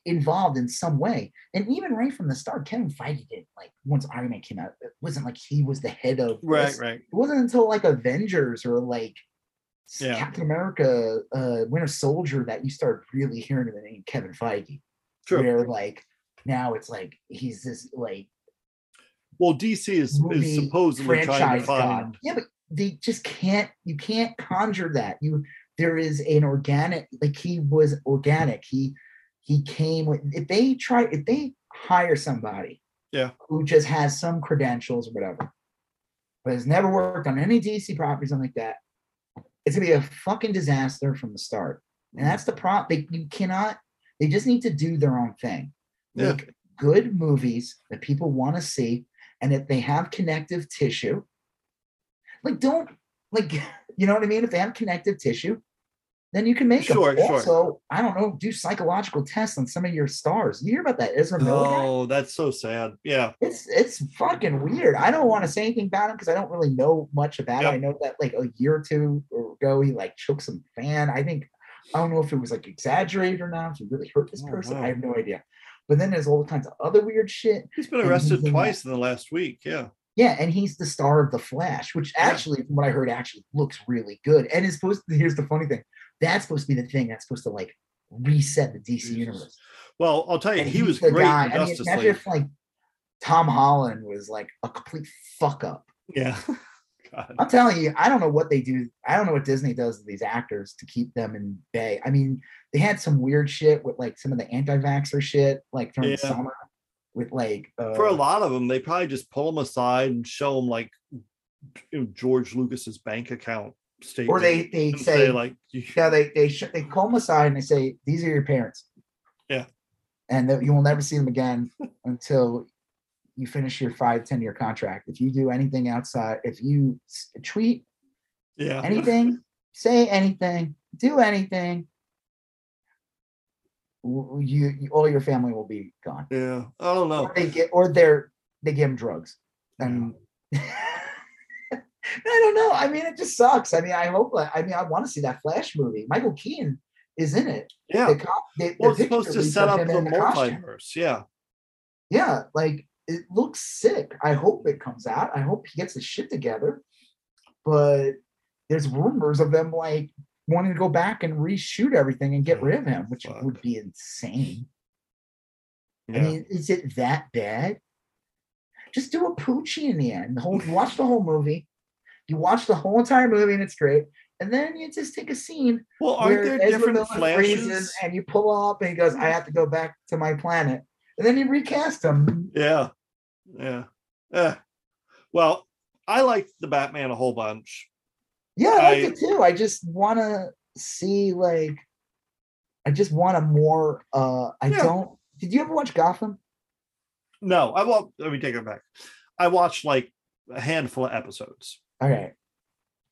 involved in some way. And even right from the start, Kevin Feige did like once Iron Man came out, it wasn't like he was the head of Right, this. right. It wasn't until like Avengers or like Yeah. Captain America, uh, Winter Soldier that you start really hearing the name Kevin Feige. True. Where like now it's like he's this like Well, DC is, is supposedly trying to franchise god. find. Yeah, but they just can't. You can't conjure that. You there is an organic. Like he was organic. He he came with. If they try, if they hire somebody, Yeah. who just has some credentials or whatever, but has never worked on any DC property, something like that, it's gonna be a fucking disaster from the start. And that's the problem. They you cannot. They just need to do their own thing. Yeah. Make good movies that people want to see, and if they have connective tissue, like don't like you know what I mean? If they have connective tissue, then you can make Sure, them. sure. Also, I don't know, do psychological tests on some of your stars. You hear about that Ezra Miller? guy? Oh, that's so sad. Yeah. It's it's fucking weird. I don't want to say anything about him because I don't really know much about Yep. it. I know that like a year or two ago he like choked some fan. I think I don't know if it was like exaggerated or not. If he really hurt this Oh, person, wow. I have no idea. But then there's all kinds of other weird shit. He's been arrested he's in twice in the last week. Yeah. Yeah, and he's the star of the Flash, which Yeah. actually, from what I heard, actually looks really good. And is supposed to. Here's the funny thing: that's supposed to be the thing that's supposed to like reset the DC Jesus. universe. Well, I'll tell you, And he was the great guy- I mean, imagine if like Tom Holland was like a complete fuck up. Yeah. God. I'm telling you, I don't know what they do. I don't know what Disney does to these actors to keep them in bay. I mean, they had some weird shit with like some of the anti-vaxxer shit, like during the summer, with like uh, For a lot of them, they probably just pull them aside and show them like you know, George Lucas's bank account statement. or they they and say, like, yeah, they they sh- they call them aside and they say these are your parents. Yeah. and that you will never see them again until you finish your five ten year contract. If you do anything outside, if you tweet yeah, anything, say anything, do anything, you, you all your family will be gone. yeah. I don't know. Or they get or they're they give them drugs. And I don't know. I mean, it just sucks. I mean, I hope. Uh, I mean, I want to see that Flash movie. Michael Keaton is in it. Yeah. The the- Well, the it's supposed to set up the multiverse. Yeah. Yeah, like it looks sick. I hope it comes out. I hope he gets his shit together. But there's rumors of them like wanting to go back and reshoot everything and get rid of him, which Fuck. would be insane. I mean, is it that bad? Just do a Poochie in the end. The whole watch the whole movie, you watch the whole entire movie, and it's great. And then you just take a scene well, aren't there different Miller flashes? and you pull up and he goes, I have to go back to my planet. And then you recast him. Yeah. Yeah. Yeah. Well, I liked the Batman a whole bunch. Yeah, I like I- it too. I just want to see like, I just want a more. uh I Yeah. don't. Did you ever watch Gotham? No, I well, let me take it back. I watched like a handful of episodes. Okay,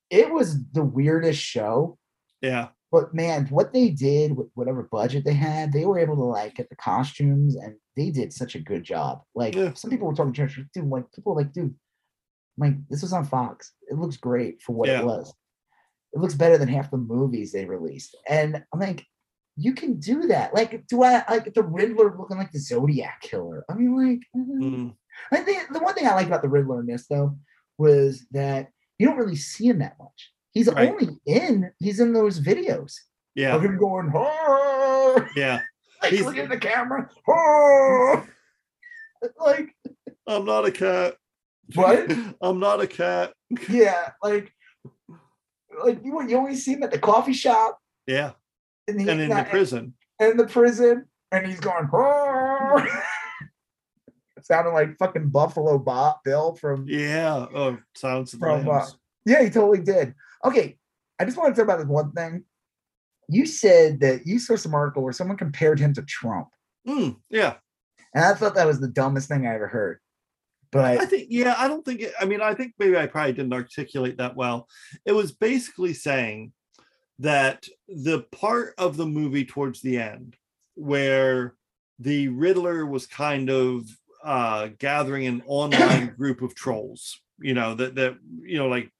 it was the weirdest show. Yeah. But man, what they did with whatever budget they had, they were able to like get the costumes, and they did such a good job. Like Yeah. some people were talking to church, dude. Like people like, dude, like this was on Fox. It looks great for what Yeah. it was. It looks better than half the movies they released. And I'm like, you can do that. Like, do I like the Riddler looking like the Zodiac killer? I mean, like, mm, Mm, I think the one thing I like about the Riddler in this though was that you don't really see him that much. He's Right. only in he's in those videos yeah. of him going, oh, Yeah. like He's- looking at the camera, oh, like I'm not a cat. What? I'm not a cat. yeah, like like you you always see him at the coffee shop Yeah. and, And in the not- prison. in the prison, and he's going, oh. Sounding like fucking Buffalo Bob Bill from Yeah. Oh, sounds From, uh, Yeah, he totally did. Okay, I just want to talk about this one thing. You said that you saw some article where someone compared him to Trump, Mm, yeah. and I thought that was the dumbest thing I ever heard. But I think, yeah, I don't think, it, I mean, I think maybe I probably didn't articulate that well. It was basically saying that the part of the movie towards the end where the Riddler was kind of uh, gathering an online group of trolls, you know, that, that, you know, like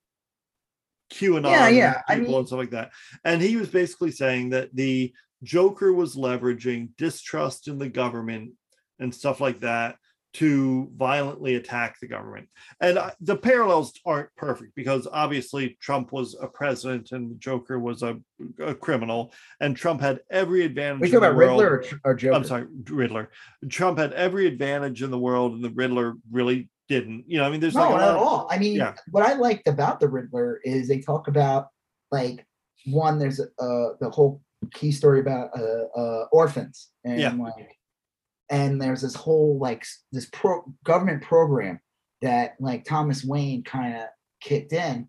QAnon Yeah, yeah, I people mean- and stuff like that. And he was basically saying that the Joker was leveraging distrust in the government and stuff like that to violently attack the government. And the parallels aren't perfect because obviously Trump was a president and Joker was a, a criminal, and Trump had every advantage. we in talk the about Riddler or, world. Or Joker. I'm sorry, Riddler. Trump had every advantage in the world, and the Riddler really didn't. You know, I mean, there's No, like not at all. I mean, yeah. what I liked about the Riddler is they talk about like one. There's uh the whole key story about uh, uh orphans and Yeah. like, and there's this whole like this pro government program that like Thomas Wayne kind of kicked in,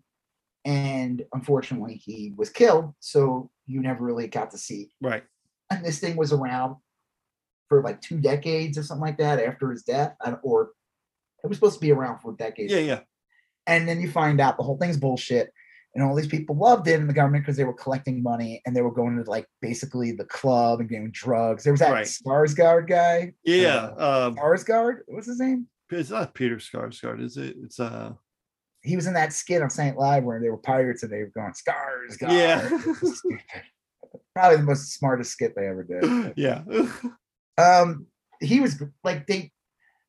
and unfortunately he was killed. So you never really got to see. right. And this thing was around for like two decades or something like that after his death, or it was supposed to be around for decades Yeah, yeah. and then you find out the whole thing's bullshit and all these people loved it in the government because they were collecting money and they were going to like basically the club and getting drugs. There was that Right. Skarsgård guy. Yeah. Uh, Um, Skarsgård, what's his name? it's not Peter Skarsgård, is it? It's uh He was in that skit on Saint Live where they were pirates and they were going Skarsgård. Yeah. Probably the most smartest skit they ever did. yeah. um he was like they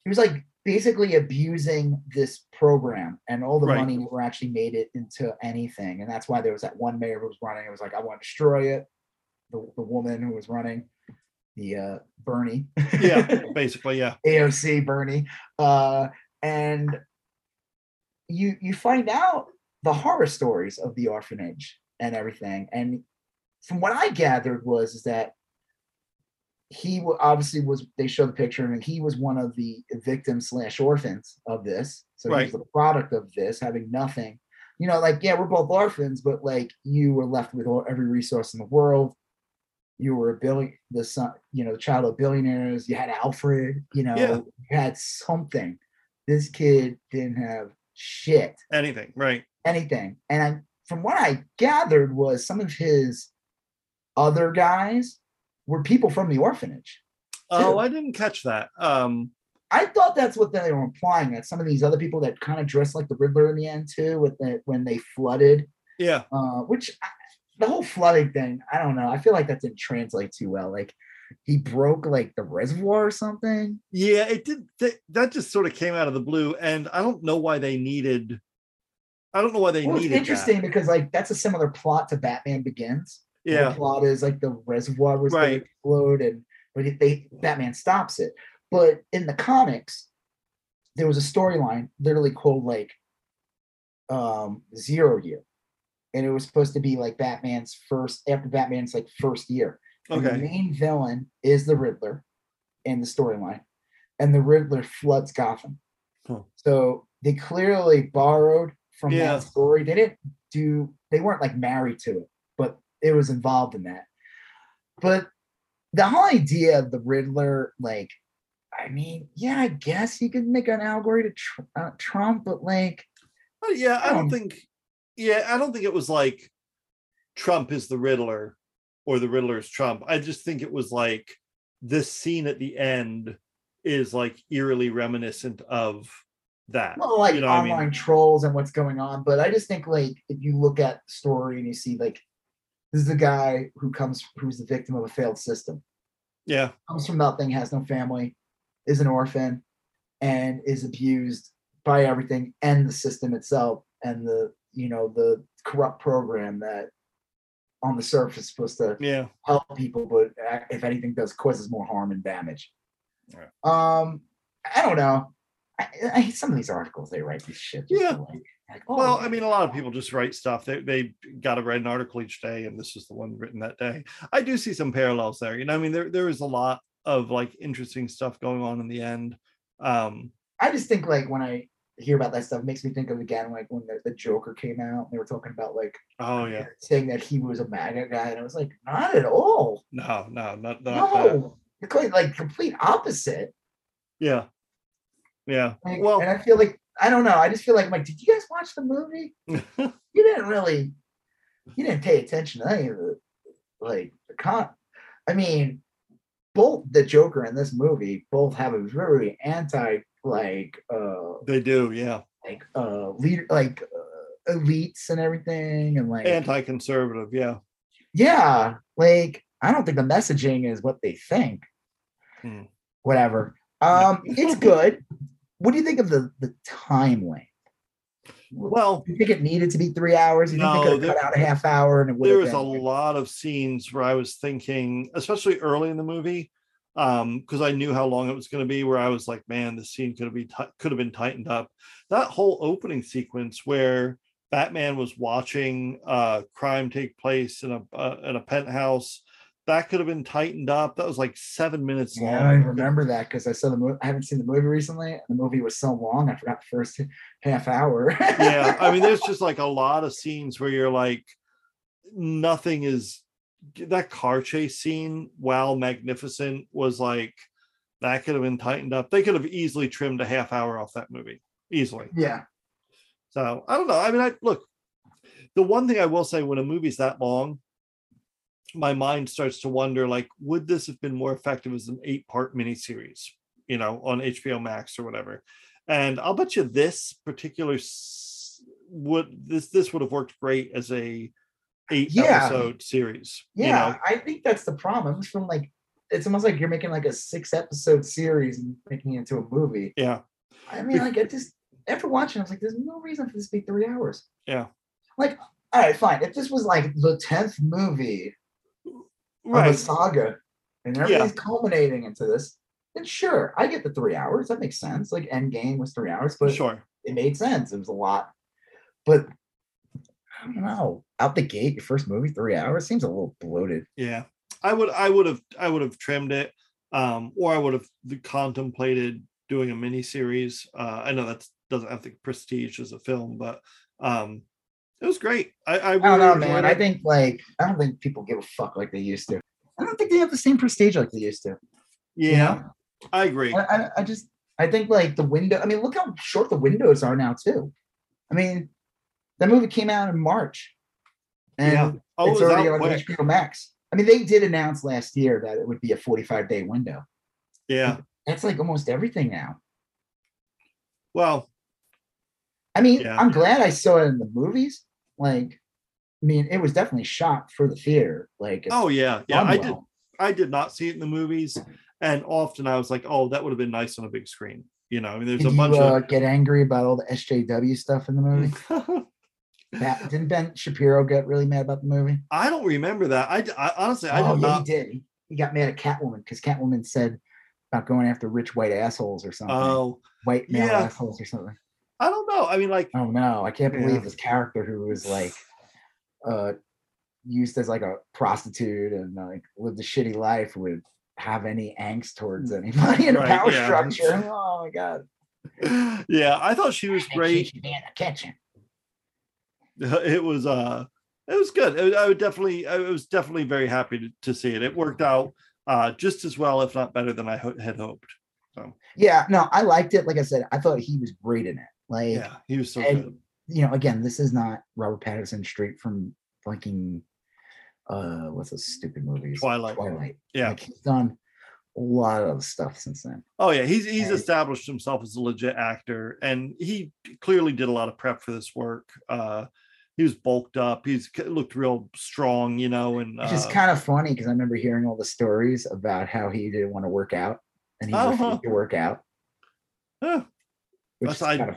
he was like basically abusing this program and all the Right. money never actually made it into anything and that's why there was that one mayor who was running it was like i want to destroy it the, the woman who was running the uh bernie yeah. Basically, yeah. aoc bernie uh and you you find out the horror stories of the orphanage and everything and from what i gathered was is that he obviously was they show the picture and he was one of the victims slash orphans of this so he Right. was the product of this having nothing you know like yeah we're both orphans but like you were left with all, every resource in the world you were a billion the son you know the child of billionaires you had alfred you know Yeah. you had something this kid didn't have shit Anything. Right. anything. And I, from what I gathered was some of his other guys were people from the orphanage. Oh, Too. I didn't catch that. Um, I thought that's what they were implying. That some of these other people that kind of dressed like the Riddler in the end too, with the when they flooded, yeah. uh, which I- the whole flooding thing, I don't know. I feel like that didn't translate too well. Like he broke like the reservoir or something. Yeah, it did. That, that just sort of came out of the blue, and I don't know why they needed. I don't know why they Well, it's needed interesting that. because like that's a similar plot to Batman Begins. The Yeah, plot is like the reservoir was going Right. to explode, and but they Batman stops it. But in the comics, there was a storyline literally called like um Zero Year, and it was supposed to be like Batman's first after Batman's like first year. And the Okay. main villain is the Riddler in the storyline, and the Riddler floods Gotham. Huh. So they clearly borrowed from Yeah. that story. They didn't do. They weren't like married to it, it was involved in that. But the whole idea of the Riddler, like, I mean, yeah, I guess you could make an allegory to tr- uh, Trump, but like, Uh, yeah. I don't Um, think. Yeah, I don't think it was like Trump is the Riddler or the Riddler is Trump. I just think it was like this scene at the end is like eerily reminiscent of that. well, like you know what I online mean? trolls and what's going on. But I just think like if you look at the story and you see like this is the guy who comes who's the victim of a failed system, Yeah. comes from nothing, has no family, is an orphan, and is abused by everything and the system itself and the you know the corrupt program that on the surface is supposed to Yeah. help people, but if anything does causes more harm and damage. Right. Um, I don't know. I, I hate some of these articles they write this shit. Yeah. Like, like, oh, Well. I mean, a lot of people just write stuff. They they got to write an article each day, and this is the one written that day. I do see some parallels there. You know, I mean, there there is a lot of like interesting stuff going on in the end. Um, I just think like when I hear about that stuff, it makes me think of again like when the, the Joker came out. They were talking about like oh yeah, saying that he was a MAGA guy, and I was like, not at all. no, no, not not that. No, it's quite like complete opposite. Yeah, yeah. Like, Well, and I feel like I don't know. I just feel like, I'm like, did you guys watch the movie? You didn't really, you didn't pay attention to any of the, like the con. I mean, both the Joker and this movie both have a very anti, like, uh, they do. Yeah, like, uh, leader, like, uh, elites and everything, and like, anti-conservative. Yeah. yeah, like, I don't think the messaging is what they think. Hmm. Whatever. Um, it's good. What do you think of the the time length? Well, Do you think it needed to be three hours? You think No, they could there- have cut out a half hour and it would there was a lot of scenes where I was thinking, especially early in the movie, um, because I knew how long it was going to be. Where I was like, man, this scene could have been ti- could have been tightened up. That whole opening sequence where Batman was watching uh, crime take place in a uh, in a penthouse, that could have been tightened up. That was like seven minutes long. Yeah, I remember that because I saw the movie. I haven't seen the movie recently. and The movie was so long, I forgot the first half hour. yeah i mean there's just like a lot of scenes where you're like nothing is that car chase scene while magnificent was like that could have been tightened up they could have easily trimmed a half hour off that movie easily yeah. so i don't know i mean i look the one thing I will say when a movie's that long, my mind starts to wonder like, would this have been more effective as an eight part miniseries, you know, on HBO Max or whatever? And I'll bet you this particular would this this would have worked great as a eight yeah. episode series. Yeah, you know? I think that's the problem. It's from like it's almost like you're making like a six episode series and making it into a movie. Yeah. I mean, like it just after watching, I was like, there's no reason for this to be three hours. Yeah. Like, all right, fine. If this was like the tenth movie right. of a saga and everything's yeah. culminating into this, then sure, I get the three hours. That makes sense. Like Endgame was three hours, but sure, it made sense. It was a lot. But I don't know. Out the gate, your first movie, three hours seems a little bloated. Yeah. I would I would have I would have trimmed it. Um, or I would have contemplated doing a mini series. Uh, I know that doesn't have the prestige as a film, but um, it was great. I, I, really I don't know, man. It. I think like I don't think people give a fuck like they used to. I don't think they have the same prestige like they used to. Yeah, you know? I agree. I, I, I just I think like the window. I mean, look how short the windows are now too. I mean, that movie came out in March, and yeah. oh, it's already on quick. HBO Max. I mean, they did announce last year that it would be a 45 day window. Yeah, that's like almost everything now. Well, I mean, yeah. I'm glad I saw it in the movies. Like, I mean, it was definitely shot for the theater. Like, oh yeah, yeah. I did. I did not see it in the movies, and often I was like, oh, that would have been nice on a big screen. You know, I mean, there's did a bunch you, uh, of get angry about all the SJW stuff in the movie. That, didn't Ben Shapiro get really mad about the movie? I don't remember that. I, I honestly, I oh, yeah, not. He did. He got mad at Catwoman because Catwoman said about going after rich white assholes or something. Oh, white male yeah. assholes or something. I don't. I mean, like, oh no, I can't believe yeah. this character who was like, uh, used as like a prostitute and like lived a shitty life would have any angst towards mm. anybody in a power yeah. structure. Oh my god. Yeah, I thought she was great. Kitchen. It was uh it was good. I would definitely I was definitely very happy to, to see it. It worked out uh just as well, if not better than I ho- had hoped. So yeah, no, I liked it. Like I said, I thought he was great in it. Like yeah, he was so and, good. You know, again, this is not Robert Pattinson straight from fucking uh what's a stupid movie? Twilight. Twilight. Yeah. Like he's done a lot of stuff since then. Oh yeah, he's he's and, established himself as a legit actor, and he clearly did a lot of prep for this work. Uh, he was bulked up. He's looked real strong, you know. And it's just uh, kind of funny because I remember hearing all the stories about how he didn't want to work out and he uh-huh. refused to work out. Huh. That's I, kind of,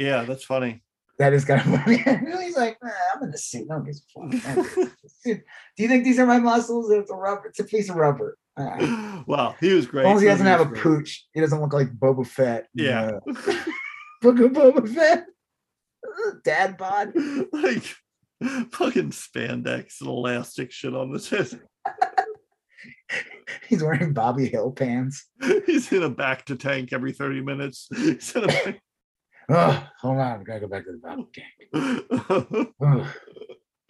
yeah, that's funny. That is kind of funny. He's like, nah, I'm in the suit. No one gives a fuck. Do you think these are my muscles? It's a rubber. It's a piece of rubber. Uh, wow, he was great. As long as he doesn't have a great. pooch, he doesn't look like Boba Fett. Yeah. Of Boba Fett. Dad bod. Like fucking spandex and elastic shit on the head. He's wearing Bobby Hill pants. He's in a bacta tank every 30 minutes. He's in a oh, hold on. I gotta go back to the battle tank. oh,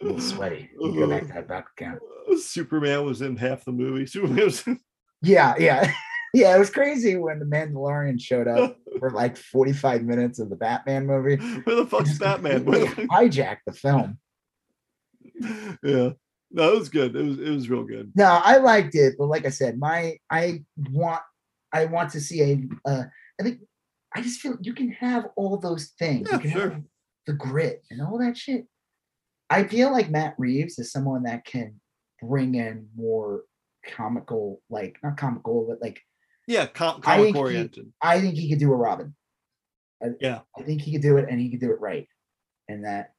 a little sweaty. Go back to that battle camp. Superman was in half the movie. Superman was in... Yeah, yeah. Yeah, it was crazy when the Mandalorian showed up for like 45 minutes of the Batman movie. Where the fuck's Batman? hijacked the film. Yeah. No, it was good. It was it was real good. No, I liked it, but like I said, my I want I want to see a uh I think I just feel you can have all those things. Yeah, you can sure. have the grit and all that shit. I feel like Matt Reeves is someone that can bring in more comical, like not comical, but like yeah, com- comic oriented. He, I think he could do a Robin. I, yeah, I think he could do it, and he could do it right. And that,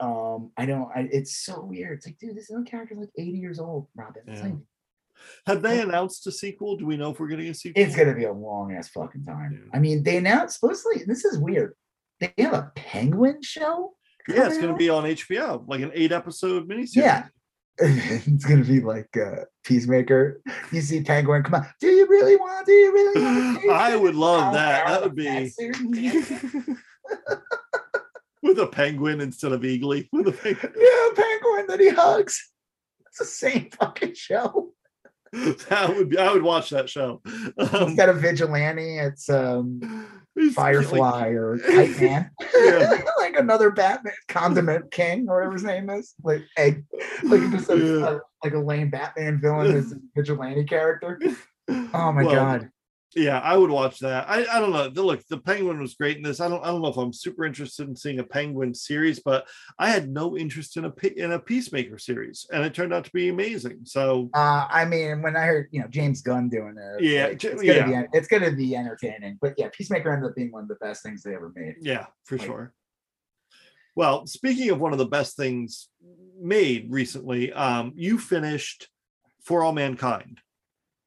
um, I don't. I, it's so weird. It's like, dude, this other character's like eighty years old. Robin. Yeah. Like, have they announced a sequel? Do we know if we're getting a sequel? It's gonna be a long ass fucking time. I mean, they announced supposedly. This is weird. They have a Penguin show. Yeah, it's gonna be on HBO, like an eight episode miniseries. Yeah, it's gonna be like uh, Peacemaker. You see Penguin come on. Do you really want? Do you really want? I would love that. That would be with a penguin instead of Eagly. With a penguin. Yeah, penguin that he hugs. It's the same fucking show. That would be. I would watch that show. Um, it's got a vigilante. It's um. Firefly like, or Hype Man, yeah. like another Batman condiment king or whatever his name is, like egg, like just a, yeah. a, like a lame Batman villain as a vigilante character. Oh my well, god! Yeah, I would watch that. I, I don't know. The, look, the Penguin was great in this. I don't I don't know if I'm super interested in seeing a Penguin series, but I had no interest in a in a Peacemaker series, and it turned out to be amazing. So, uh, I mean, when I heard you know James Gunn doing it, yeah, like, it's gonna yeah. be it's gonna be entertaining. But yeah, Peacemaker ended up being one of the best things they ever made. Yeah, for like, sure. Well, speaking of one of the best things made recently, um, you finished For All Mankind.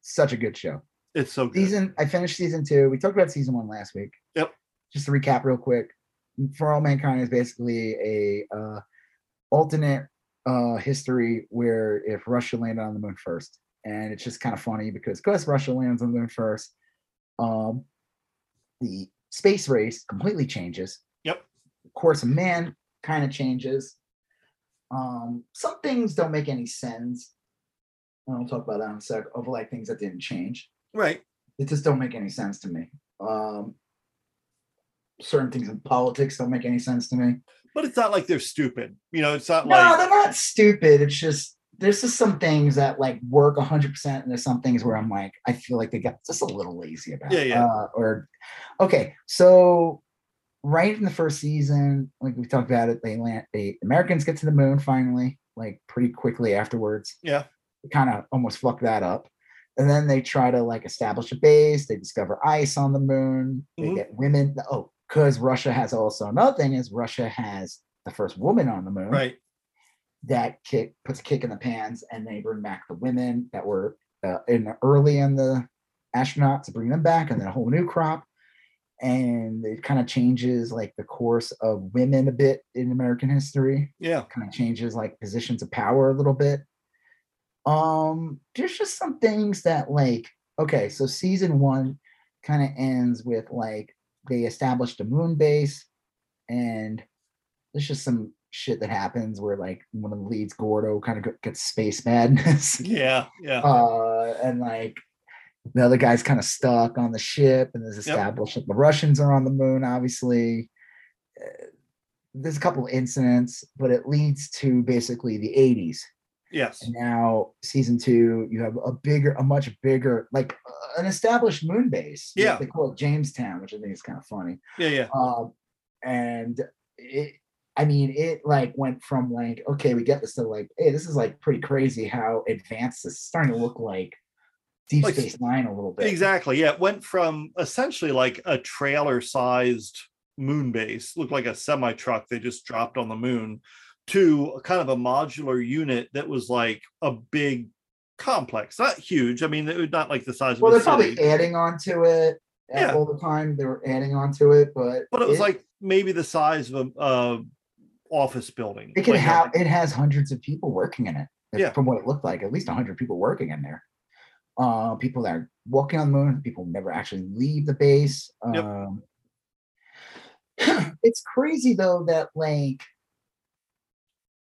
Such a good show. It's so good. Season, I finished season two. We talked about season one last week. Yep. Just to recap real quick, For All Mankind is basically a uh, alternate uh, history where if Russia landed on the moon first, and it's just kind of funny because, of course, Russia lands on the moon first. Um, the space race completely changes. Yep. Of course, man kind of changes. Um, some things don't make any sense. I'll talk about that in a sec. Of like things that didn't change. Right. It just don't make any sense to me. Um, certain things in politics don't make any sense to me. But it's not like they're stupid. You know, it's not no, like they're not stupid. It's just there's just some things that like work 100 percent and there's some things where i'm like i feel like they got just a little lazy about yeah yeah uh, or okay so right in the first season like we talked about it they land the americans get to the moon finally like pretty quickly afterwards yeah kind of almost fuck that up and then they try to like establish a base. They discover ice on the moon. They mm-hmm. get women. Oh, because Russia has also another thing is Russia has the first woman on the moon. Right. That kick puts a kick in the pans, and they bring back the women that were uh, in the early in the astronauts to bring them back, and then a whole new crop. And it kind of changes like the course of women a bit in American history. Yeah. Kind of changes like positions of power a little bit. Um, there's just some things that like okay, so season one kind of ends with like they established a moon base, and there's just some shit that happens where like one of the leads, Gordo, kind of gets space madness. Yeah, yeah. Uh, and like the other guy's kind of stuck on the ship, and there's established yep. the Russians are on the moon. Obviously, uh, there's a couple of incidents, but it leads to basically the 80s Yes. And now season two, you have a bigger, a much bigger, like uh, an established moon base. Yeah. They call it Jamestown, which I think is kind of funny. Yeah, yeah. Um, and it, I mean, it like went from like, okay, we get this to like, hey, this is like pretty crazy how advanced this is starting to look like Deep like, Space Nine a little bit. Exactly. Yeah. It went from essentially like a trailer sized moon base, looked like a semi truck they just dropped on the moon to kind of a modular unit that was like a big complex, not huge. I mean, it was not like the size well, of. Well, they're probably adding on to it yeah. all the time. They were adding on to it, but but it was like maybe the size of a, a office building. It can like have. It has hundreds of people working in it. Yeah. From what it looked like, at least hundred people working in there. Uh, people that are walking on the moon. People never actually leave the base. Yep. Um, it's crazy though that like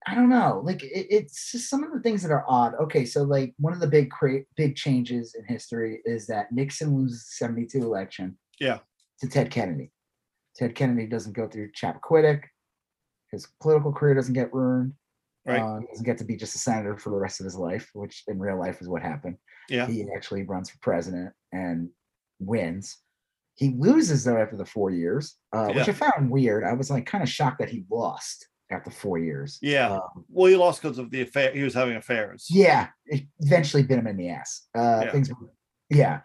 I don't know. Like it, it's just some of the things that are odd. Okay, so like one of the big cra- big changes in history is that Nixon loses the 72 election. Yeah. To Ted Kennedy. Ted Kennedy doesn't go through Chappaquiddick. His political career doesn't get ruined. Right. Uh, doesn't get to be just a senator for the rest of his life, which in real life is what happened. Yeah. He actually runs for president and wins. He loses though after the four years, uh, yeah. which I found weird. I was like kind of shocked that he lost after four years. Yeah. Um, well, he lost because of the affair. He was having affairs. Yeah. It eventually bit him in the ass. Uh, yeah. Things. Yeah.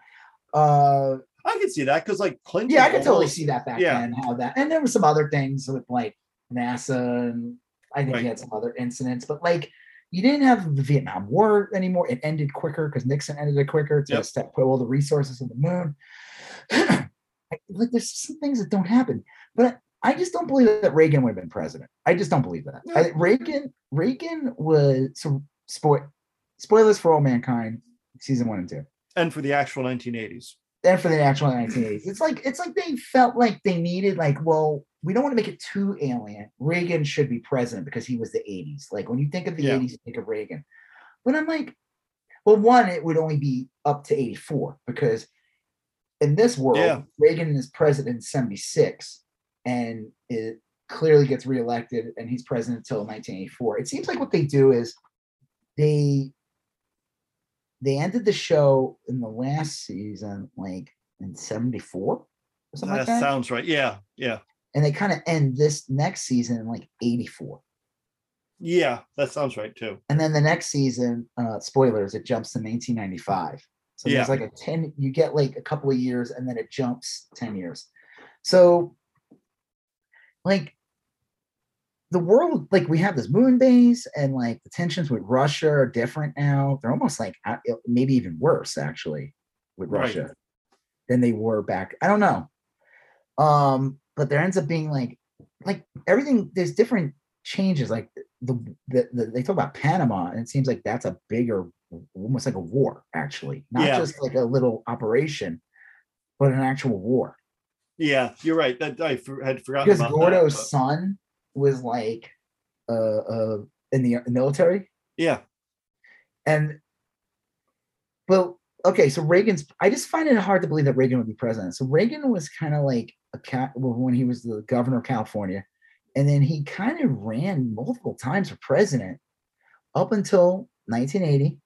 Uh, I can see that because like Clinton. Yeah, I can totally see that back yeah. then. How that, and there were some other things with like NASA, and I think right. he had some other incidents, but like you didn't have the Vietnam War anymore. It ended quicker because Nixon ended it quicker to yep. step, put all the resources in the moon. like there's some things that don't happen, but I just don't believe that Reagan would have been president. I just don't believe that. I, Reagan, Reagan was so spoil, spoilers for all mankind, season one and two, and for the actual 1980s, and for the actual 1980s. It's like it's like they felt like they needed like, well, we don't want to make it too alien. Reagan should be president because he was the 80s. Like when you think of the yeah. 80s, you think of Reagan. But I'm like, well, one, it would only be up to 84 because in this world, Yeah. Reagan is president in 76 and it clearly gets reelected and he's president until 1984. It seems like what they do is they they ended the show in the last season like in 74 or something That like that. sounds right. Yeah, yeah, and they kind of end this next season in like 84. yeah. That sounds right too. And then the next season, uh spoilers, it jumps to 1995. So Yeah. there's like a 10, you get like a couple of years and then it jumps 10 years. So like the world, like we have this moon base and like the tensions with Russia are different now. They're almost like maybe even worse actually with Right. Russia than they were back. I don't know. Um, but there ends up being like like everything, there's different changes. Like the, the, the they talk about Panama, and it seems like that's a bigger, almost like a war, actually, not Yeah. just like a little operation, but an actual war. Yeah, you're right. That I for, had forgotten Because Gordo's that. son was like uh, uh in the military, yeah, and well, okay, so Reagan's. I just find it hard to believe that Reagan would be president. So Reagan was kind of like a cat when he was the governor of California, and then he kind of ran multiple times for president up until 1980,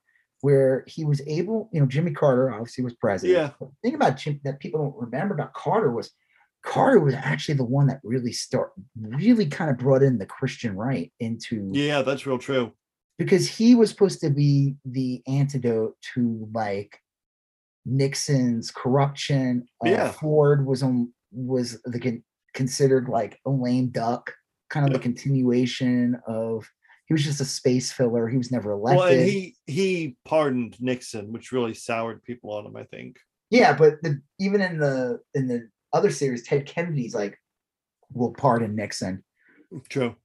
where he was able. You know, Jimmy Carter obviously was president. Yeah. The thing about Jim that people don't remember about Carter was Carter was actually the one that really start really kind of brought in the Christian right into yeah. That's real true. because he was supposed to be the antidote to like Nixon's corruption. Uh, Yeah. Ford was on was the con- considered like a lame duck, kind of the continuation of. He was just a space filler. He was never elected. Well, and he he pardoned Nixon, which really soured people on him. I think. yeah, but the, even in the in the other series, Ted Kennedy's like will pardon Nixon. True.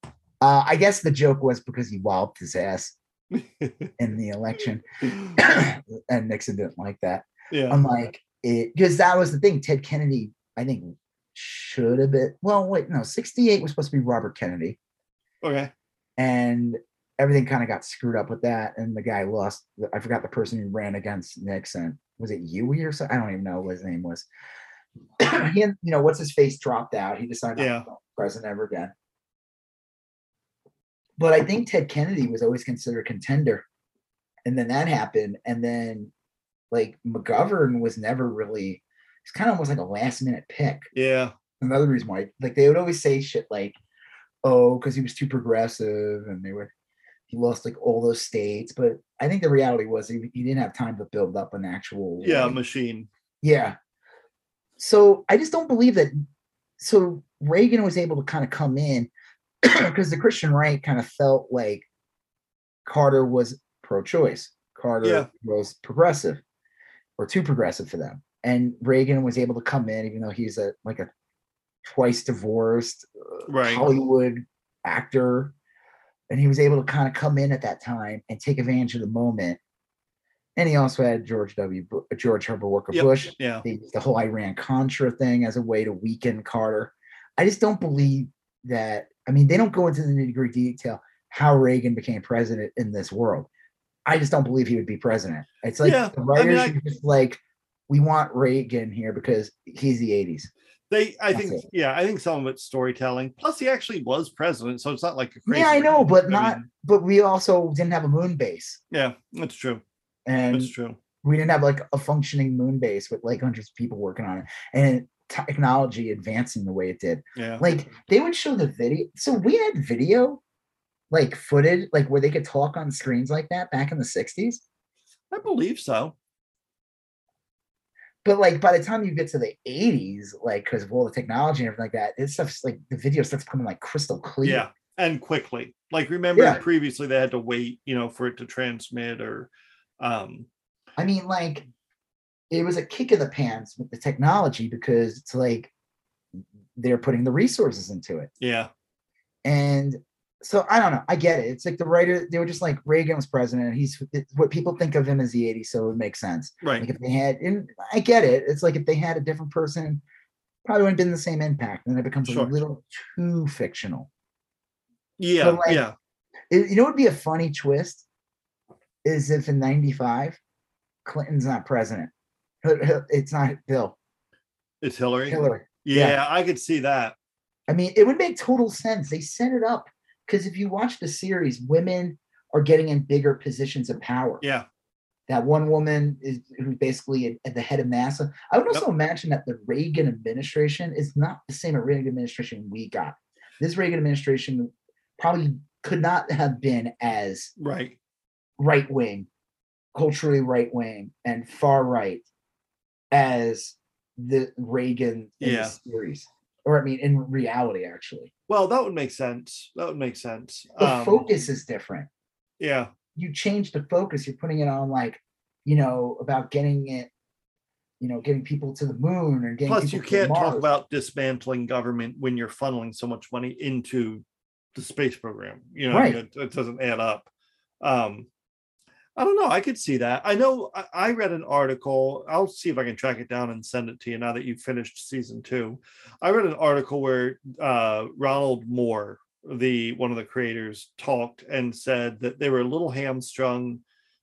Uh, I guess the joke was because he walloped his ass in the election, and Nixon didn't like that. yeah. I'm like, it because that was the thing. Ted Kennedy, I think, should have been. Well, wait, no, 68 was supposed to be Robert Kennedy, okay. and everything kind of got screwed up with that. And the guy lost. I forgot the person who ran against Nixon. Was it Huey or something? I don't even know what his name was. he, you know, what's his face dropped out. He decided not Yeah. to be president ever again. But I think Ted Kennedy was always considered a contender. And then that happened. And then like McGovern was never really, it's kind of almost like a last minute pick. Yeah. Another reason why, like they would always say shit like, oh, because he was too progressive and they would, he lost like all those states. But I think the reality was he, he didn't have time to build up an actual, Yeah. like, Machine. yeah. So I just don't believe that. So Reagan was able to kind of come in because the Christian right kind of felt like Carter was pro-choice. Carter Yeah. was progressive or too progressive for them. And Reagan was able to come in, even though he's a like a twice divorced uh, Right. Hollywood actor. And he was able to kind of come in at that time and take advantage of the moment. And he also had George W. George Herbert Walker Yep. Bush Yeah. the, the whole Iran Contra thing as a way to weaken Carter. I just don't believe that. I mean, they don't go into the nitty gritty detail how Reagan became president in this world. I just don't believe he would be president. It's like Yeah, the I mean, writers I- are just like, we want Reagan here because he's the 80s. They, I That's think, it. yeah, I think some of it's storytelling. Plus, he actually was president, so it's not like a crazy. Yeah, I know, but I not. mean, But we also didn't have a moon base, yeah, that's true. And That's true. we didn't have like a functioning moon base with like hundreds of people working on it, and technology advancing the way it did. Yeah. like they would show the video so we had video like footage like where they could talk on screens like that back in the 60s I believe so. but like by the time you get to the 80s like because of all the technology and everything like that this stuff's like the video starts becoming like crystal clear Yeah. And quickly. Like, remember Yeah. previously they had to wait, you know, for it to transmit or, um, i mean like it was a kick in the pants with the technology because it's like they're putting the resources into it yeah. And so I don't know. I get it. It's like the writer, they were just like Reagan was president. He's what people think of him as the 80s, so it would make sense. Like Right. if they had, and I get it. It's like if they had a different person, probably wouldn't have been the same impact. And it becomes Sure. a little too fictional. Yeah. like, yeah. It- you know what would be a funny twist? Is if in 95, Clinton's not president. It's not Bill. It's Hillary. Hillary. Yeah, Yeah. I could see that. I mean, it would make total sense. They set it up because if you watch the series, women are getting in bigger positions of power. Yeah. That one woman is who's basically at, at the head of NASA. I would also imagine that the Reagan administration is not the same Reagan administration we got. This Reagan administration probably could not have been as Right. Right wing, culturally right wing, and far right as the Reagan in Yeah. the series. Or I mean, in reality, actually, Well, that would make sense. That would make sense. the Um, focus is different. yeah. You change the focus. You're putting it on like, you know, about getting it, you know, getting people to the moon or getting. Plus, you can't talk about dismantling government when you're funneling so much money into the space program. You know, Right. it, it doesn't add up. Um, I don't know. I could see that. I know I, I read an article. I'll see if I can track it down and send it to you now that you've finished season two. I read an article where uh, Ronald Moore, the one of the creators, talked and said that they were a little hamstrung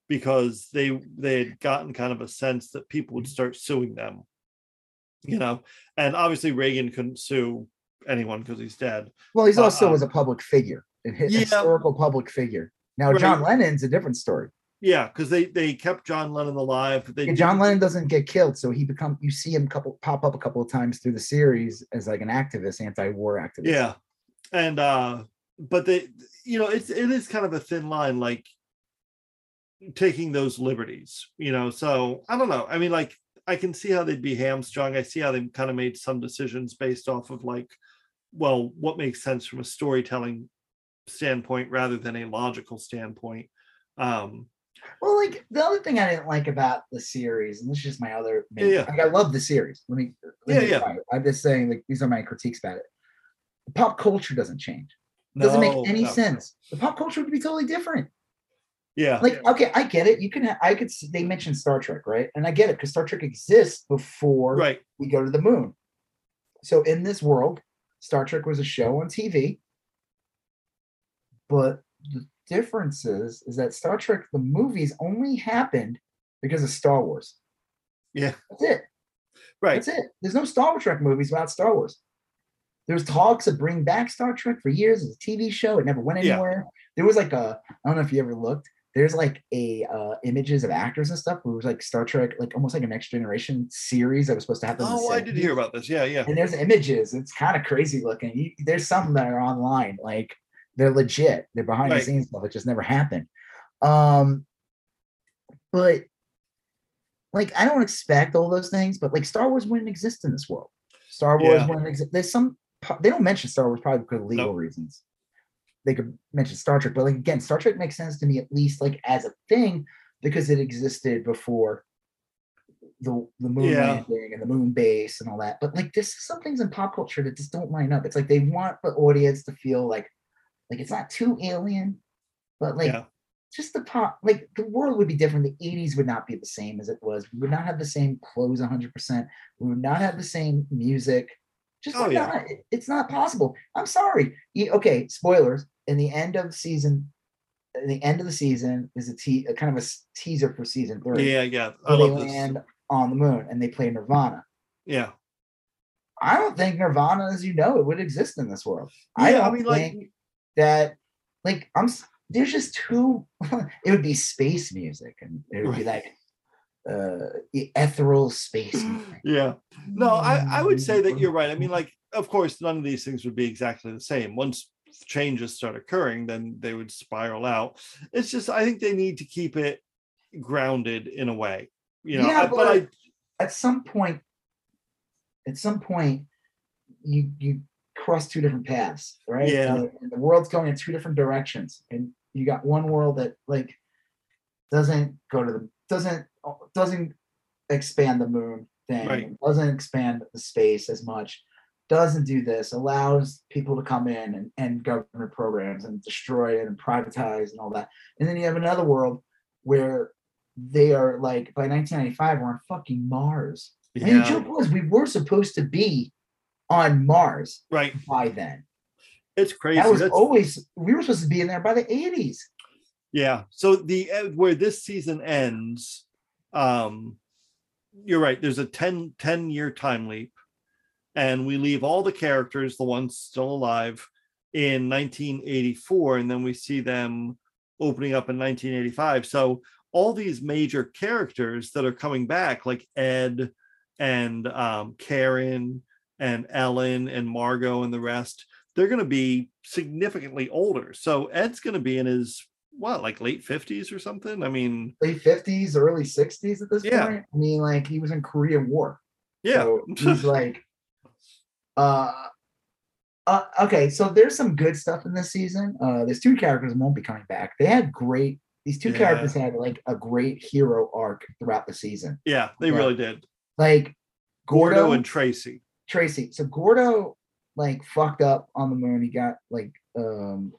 because they they had gotten kind of a sense that people would start suing them you know and obviously reagan couldn't sue anyone because he's dead Well, he's also uh, as a public figure, a Yeah. historical public figure. Now, Right. John Lennon's a different story. Yeah because they they kept john lennon alive they Yeah, John Lennon doesn't get killed, so he become you see him couple pop up a couple of times through the series as like an activist, anti-war activist. yeah and uh but they you know it's it is kind of a thin line like taking those liberties you know so i don't know i mean like i can see how they'd be hamstrung i see how they kind of made some decisions based off of like well what makes sense from a storytelling standpoint rather than a logical standpoint um Well, like the other thing I didn't like about the series, and this is just my other, main, Yeah, yeah. like I love the series. Let me, let Yeah, me yeah. try. I'm just saying, like these are my critiques about it. Pop culture doesn't change. It doesn't no, make any no. sense. The pop culture would be totally different. yeah Like, okay, I get it. You can, ha- I could. See, they mentioned Star Trek, right? And I get it because Star Trek exists before right we go to the moon. So in this world, Star Trek was a show on TV. But the difference is, that Star Trek, the movies only happened because of Star Wars. Yeah. That's it. right That's it. There's no Star Trek movies without Star Wars. There's talks of bring back Star Trek for years as a TV show. It never went Yeah. anywhere. There was like a, I don't know if you ever looked. There's like a uh, images of actors and stuff. Where it was like Star Trek, like almost like a Next Generation series that was supposed to happen. oh i did hear about this yeah yeah and there's images. It's kind of crazy looking. You, there's some that are online, like they're legit. They're behind Right. the scenes stuff. It just never happened. Um, but like I don't expect all those things, but like Star Wars wouldn't exist in this world. Star Wars Yeah. wouldn't exist. There's some they don't mention Star Wars probably because of legal Nope. reasons. They could mention Star Trek, but like again, Star Trek makes sense to me at least like as a thing because it existed before the the moon Yeah. landing and the moon base and all that. But like there's some things in pop culture that just don't line up. It's like they want the audience to feel like like it's not too alien, but like Yeah. just the pop like the world would be different. The 80s would not be the same as it was. We would not have the same clothes 100%. We would not have the same music. Just Oh, would yeah. not. It's not possible. I'm sorry. Okay, spoilers. In the end of season, in the end of the season is a, te- a kind of a teaser for season three. yeah yeah i where they this land on the moon and they play Nirvana. yeah I don't think Nirvana, as you know, it would exist in this world. I Yeah, I don't mean, like- think that, like, I'm. There's just too. it would be space music, and it would be like uh ethereal space music. yeah no i i would say that you're right i mean like of course none of these things would be exactly the same once changes start occurring then they would spiral out it's just i think they need to keep it grounded in a way you know Yeah, I- but, but- i At some point, at some point, you you cross two different paths, right? Yeah. And, and the world's going in two different directions, and you got one world that like doesn't go to the doesn't doesn't expand the moon thing, Right. doesn't expand the space as much, doesn't do this, allows people to come in and, and government programs and destroy it and privatize and all that. And then you have another world where they are like by 1995 we're on fucking Mars. And the joke was we were supposed to be on Mars right by then. it's crazy That was That's- always we were supposed to be in there by the 80s. Yeah. So the uh, where this season ends, um, you're right. There's a 10, 10 year time leap. and we leave all the characters, the ones still alive, in 1984, and then we see them opening up in 1985. So all these major characters that are coming back, like Ed and um, Karen and Ellen and Margot and the rest, they're going to be significantly older. So Ed's going to be in his what, like late 50s or something? I mean, late 50s, early 60s at this Yeah. point. I mean, like he was in Korean War. yeah, So he's like, uh, uh, okay. So there's some good stuff in this season. Uh, there's two characters won't be coming back. They had great. These two Yeah. characters had like a great hero arc throughout the season. yeah, they Yeah. really did. Like Gordo, Gordo and Tracy. Tracy. So Gordo like fucked up on the moon. He got like um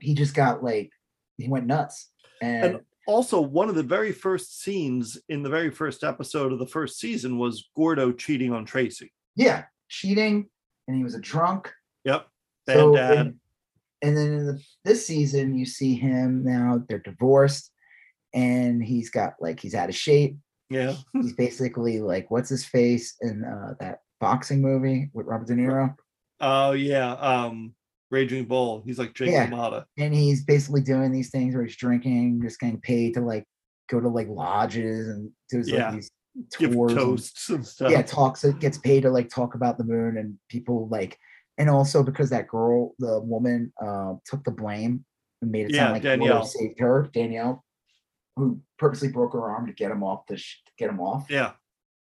he just got like he went nuts. And, And also, one of the very first scenes in the very first episode of the first season was Gordo cheating on Tracy. yeah, cheating, and he was a drunk. Yep. Bad So, dad. And, and then in the, this season, you see him now. They're divorced, and he's got like he's out of shape. Yeah. He's basically like what's his face in uh, that boxing movie with Robert De Niro, Oh yeah. Um Raging Bull. He's like Jake Yeah. LaMotta. and he's basically doing these things where he's drinking, just getting paid to like go to like lodges and do like Yeah. these Give tours. and- toasts and stuff. yeah, talks It gets paid to like talk about the moon and people like and also because that girl, the woman, uh, took the blame and made it Yeah, sound like Danielle. saved her, Danielle, who purposely broke her arm to get him off the sh- to get him off. Yeah.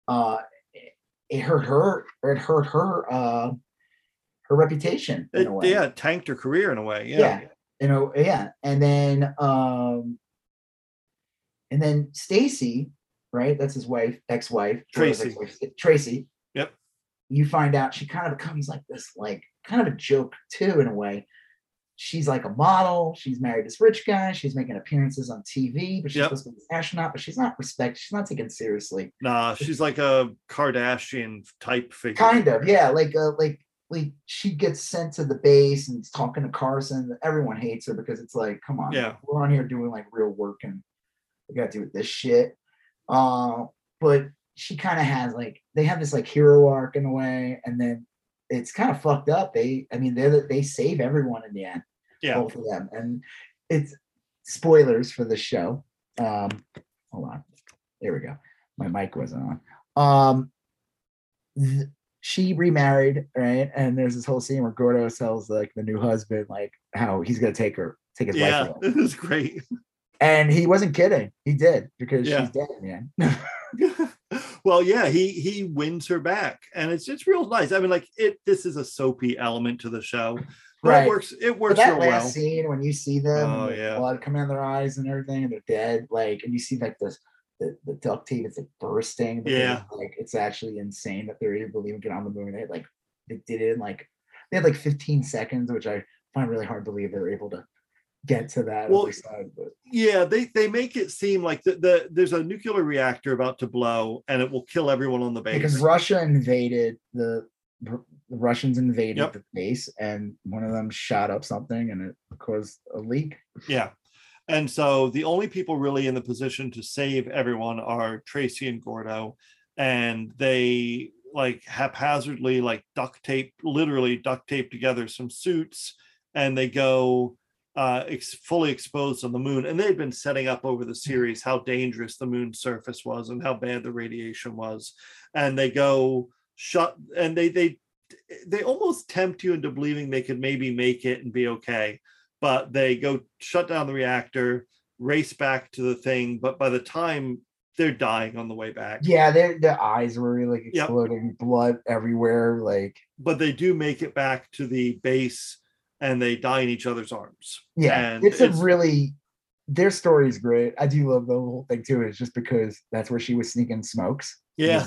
Uh, it, it hurt her. Or it hurt her. Uh, her reputation in It, a way. yeah, tanked her career in a way. Yeah. Yeah. You know, yeah. And then um and then Stacy, right? That's his wife, ex-wife, Tracy. ex-wife, Tracy. Yep. You find out she kind of becomes like this, like kind of a joke too, in a way. She's like a model. She's married this rich guy. She's making appearances on TV, but she's Yep. supposed to be an astronaut, but she's not respected. She's not taken seriously. Nah, she's like a Kardashian type figure. Kind of, yeah. Like, uh, like, like she gets sent to the base and is talking to Carson. Everyone hates her because it's like, come on, Yeah. we're on here doing like real work and we got to do with this shit. Uh, but she kind of has like they have this like hero arc in a way, and then it's kind of fucked up. They, I mean, they they save everyone in the end, Yeah. both of them, and it's spoilers for the show. Um, hold on, there we go. My mic wasn't on. Um, th- she remarried, right? And there's this whole scene where Gordo tells like the new husband like how he's gonna take her, take his Yeah. wife away. It was great. And he wasn't kidding. He did because Yeah. she's dead, man. well, yeah, he he wins her back, and it's it's real nice. I mean, like it. This is a soapy element to the show, but Right. it works. It But works that real last well. scene when you see them, Oh, yeah. blood coming out of their eyes and everything, and they're dead, like, and you see like this the, the duct tape is like bursting. Yeah. Like it's actually insane that they're able to even get on the moon. They like they did it in like they had like 15 seconds, which I find really hard to believe they were able to get to that Well, side. But Yeah, they they make it seem like the, the there's a nuclear reactor about to blow, and it will kill everyone on the base. because Russia invaded the the Russians invaded Yep. the base, and one of them shot up something, and it caused a leak. Yeah. And so the only people really in the position to save everyone are Tracy and Gordo. And they like haphazardly like duct tape, literally duct tape together some suits and they go uh ex- fully exposed on the moon. And they'd been setting up over the series how dangerous the moon's surface was and how bad the radiation was. And they go shut and they they they almost tempt you into believing they could maybe make it and be okay but they go shut down the reactor, race back to the thing. But by the time they're dying on the way back, Yeah, their their eyes were really like Yep. exploding, blood everywhere. Like but they do make it back to the base and they die in each other's arms. yeah, And it's, it's- a really their story is great. I do love the whole thing too. It's just because that's where she was sneaking smokes. Yeah.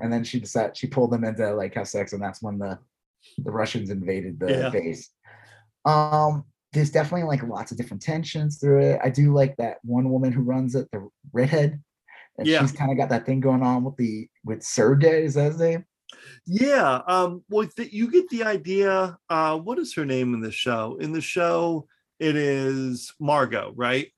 and then she decided she pulled them into like have sex, and that's when the the Russians invaded the Yeah. base. Um, there's definitely like lots of different tensions through it. I do like that one woman who runs it, the redhead. And Yeah. she's kind of got that thing going on with the with Sergey, is that his name? Yeah. Um, well, th- you get the idea. Uh, what is her name in the show? In the show, it is Margot, right?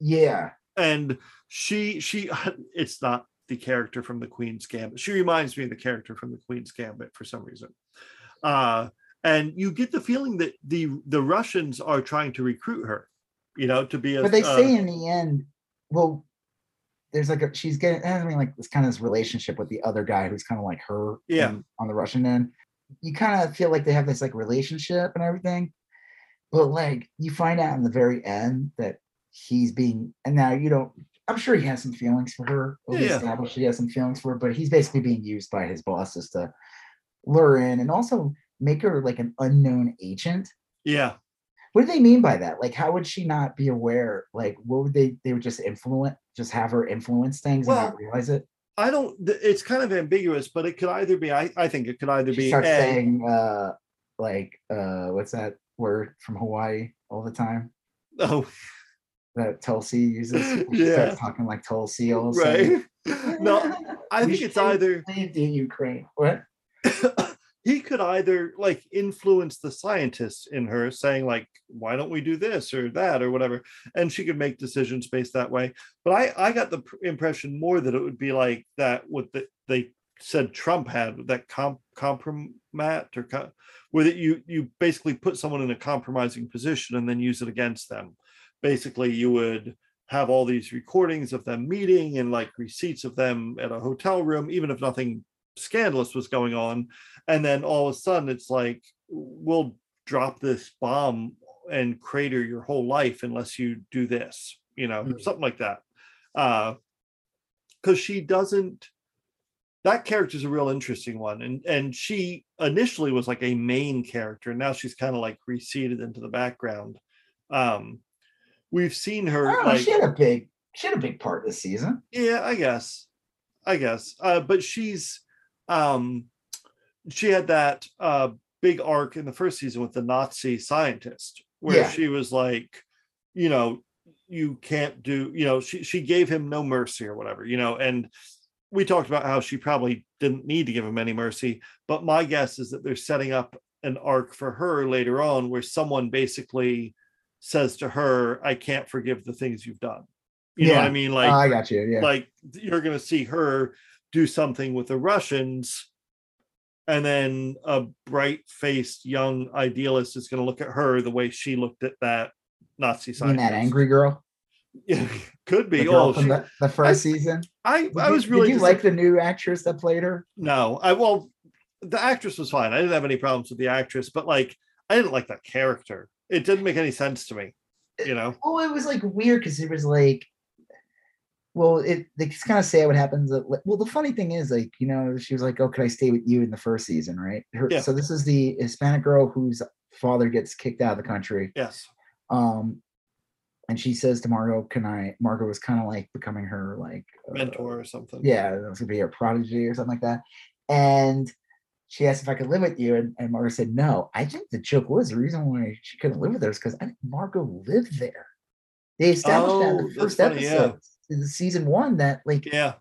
Yeah. and she she it's not the character from the Queen's Gambit. She reminds me of the character from the Queen's Gambit for some reason. Uh, and you get the feeling that the the Russians are trying to recruit her, you know, to be a. But they uh, say in the end, well, there's like a she's getting having like this kind of this relationship with the other guy who's kind of like her. Yeah. in- on the Russian end, you kind of feel like they have this like relationship and everything, but like you find out in the very end that he's being and now you don't. I'm sure he has some feelings for her. Yeah, yeah. established he has some feelings for her, but he's basically being used by his bosses to lure in and also make her like an unknown agent. yeah, What do they mean by that? Like, how would she not be aware? Like, what would they? They would just influence, just have her influence things and not realize it. I don't. It's kind of ambiguous, but it could either be. I, I think it could either She be starts A, saying, uh, like, uh, what's that word from Hawaii all the time oh that Tulsi uses? Yeah. talking like Tulsi all of a right. No, I think it's either the Ukraine. What? He could either like influence the scientists in her saying like why don't we do this or that or whatever? And she could make decisions based that way. But i i got the impression more that it would be like that what the, they said trump had that comp compromat or where that you you basically put someone in a compromising position and then use it against them. Basically you would have all these recordings of them meeting and like receipts of them at a hotel room even if nothing scandalous was going on and then all of a sudden it's like we'll drop this bomb and crater your whole life unless you do this you know Mm. something like that uh because she doesn't that character is a real interesting one and and she initially was like a main character and now she's kind of like receded into the background um we've seen her don't like She had a big, she had a big part this season. yeah, I guess. I guess. Uh, but she's um she had that uh big arc in the first season with the Nazi scientist where Yeah. she was like, you know, you can't do, you know, she she gave him no mercy or whatever, you know, and we talked about how she probably didn't need to give him any mercy, but my guess is that they're setting up an arc for her later on where someone basically says to her, I can't forgive the things you've done. You know what I mean? Like I got you. Yeah. like you're going to see her do something with the Russians, and then a bright faced young idealist is going to look at her the way she looked at that Nazi scientist. that angry girl? Yeah, could The be. girl Oh, from she- the, the first season. I Did I was really Did you like the new actress that played her? no. I well, the actress was fine. I didn't have any problems with the actress, but like I didn't like that character. It didn't make any sense to me. You know. Oh, it was like weird because it was like, well, it they just kind of say what happens. At, well, the funny thing is, like, you know, she was like, "Oh, could I stay with you in the first season?" Right. Her, Yeah. So this is the Hispanic girl whose father gets kicked out of the country. Yes. Um, and she says to Margot, "Can I?" Margot was kind of like becoming her like uh, Mentor or something. yeah, it was gonna be her prodigy or something like that. And she asked if I could live with you, and, and Margot said no. I think the joke was the reason why she couldn't live with her is because I think Margot lived there. They established that in Oh, the that's first funny, yeah. In season one, that like Yeah.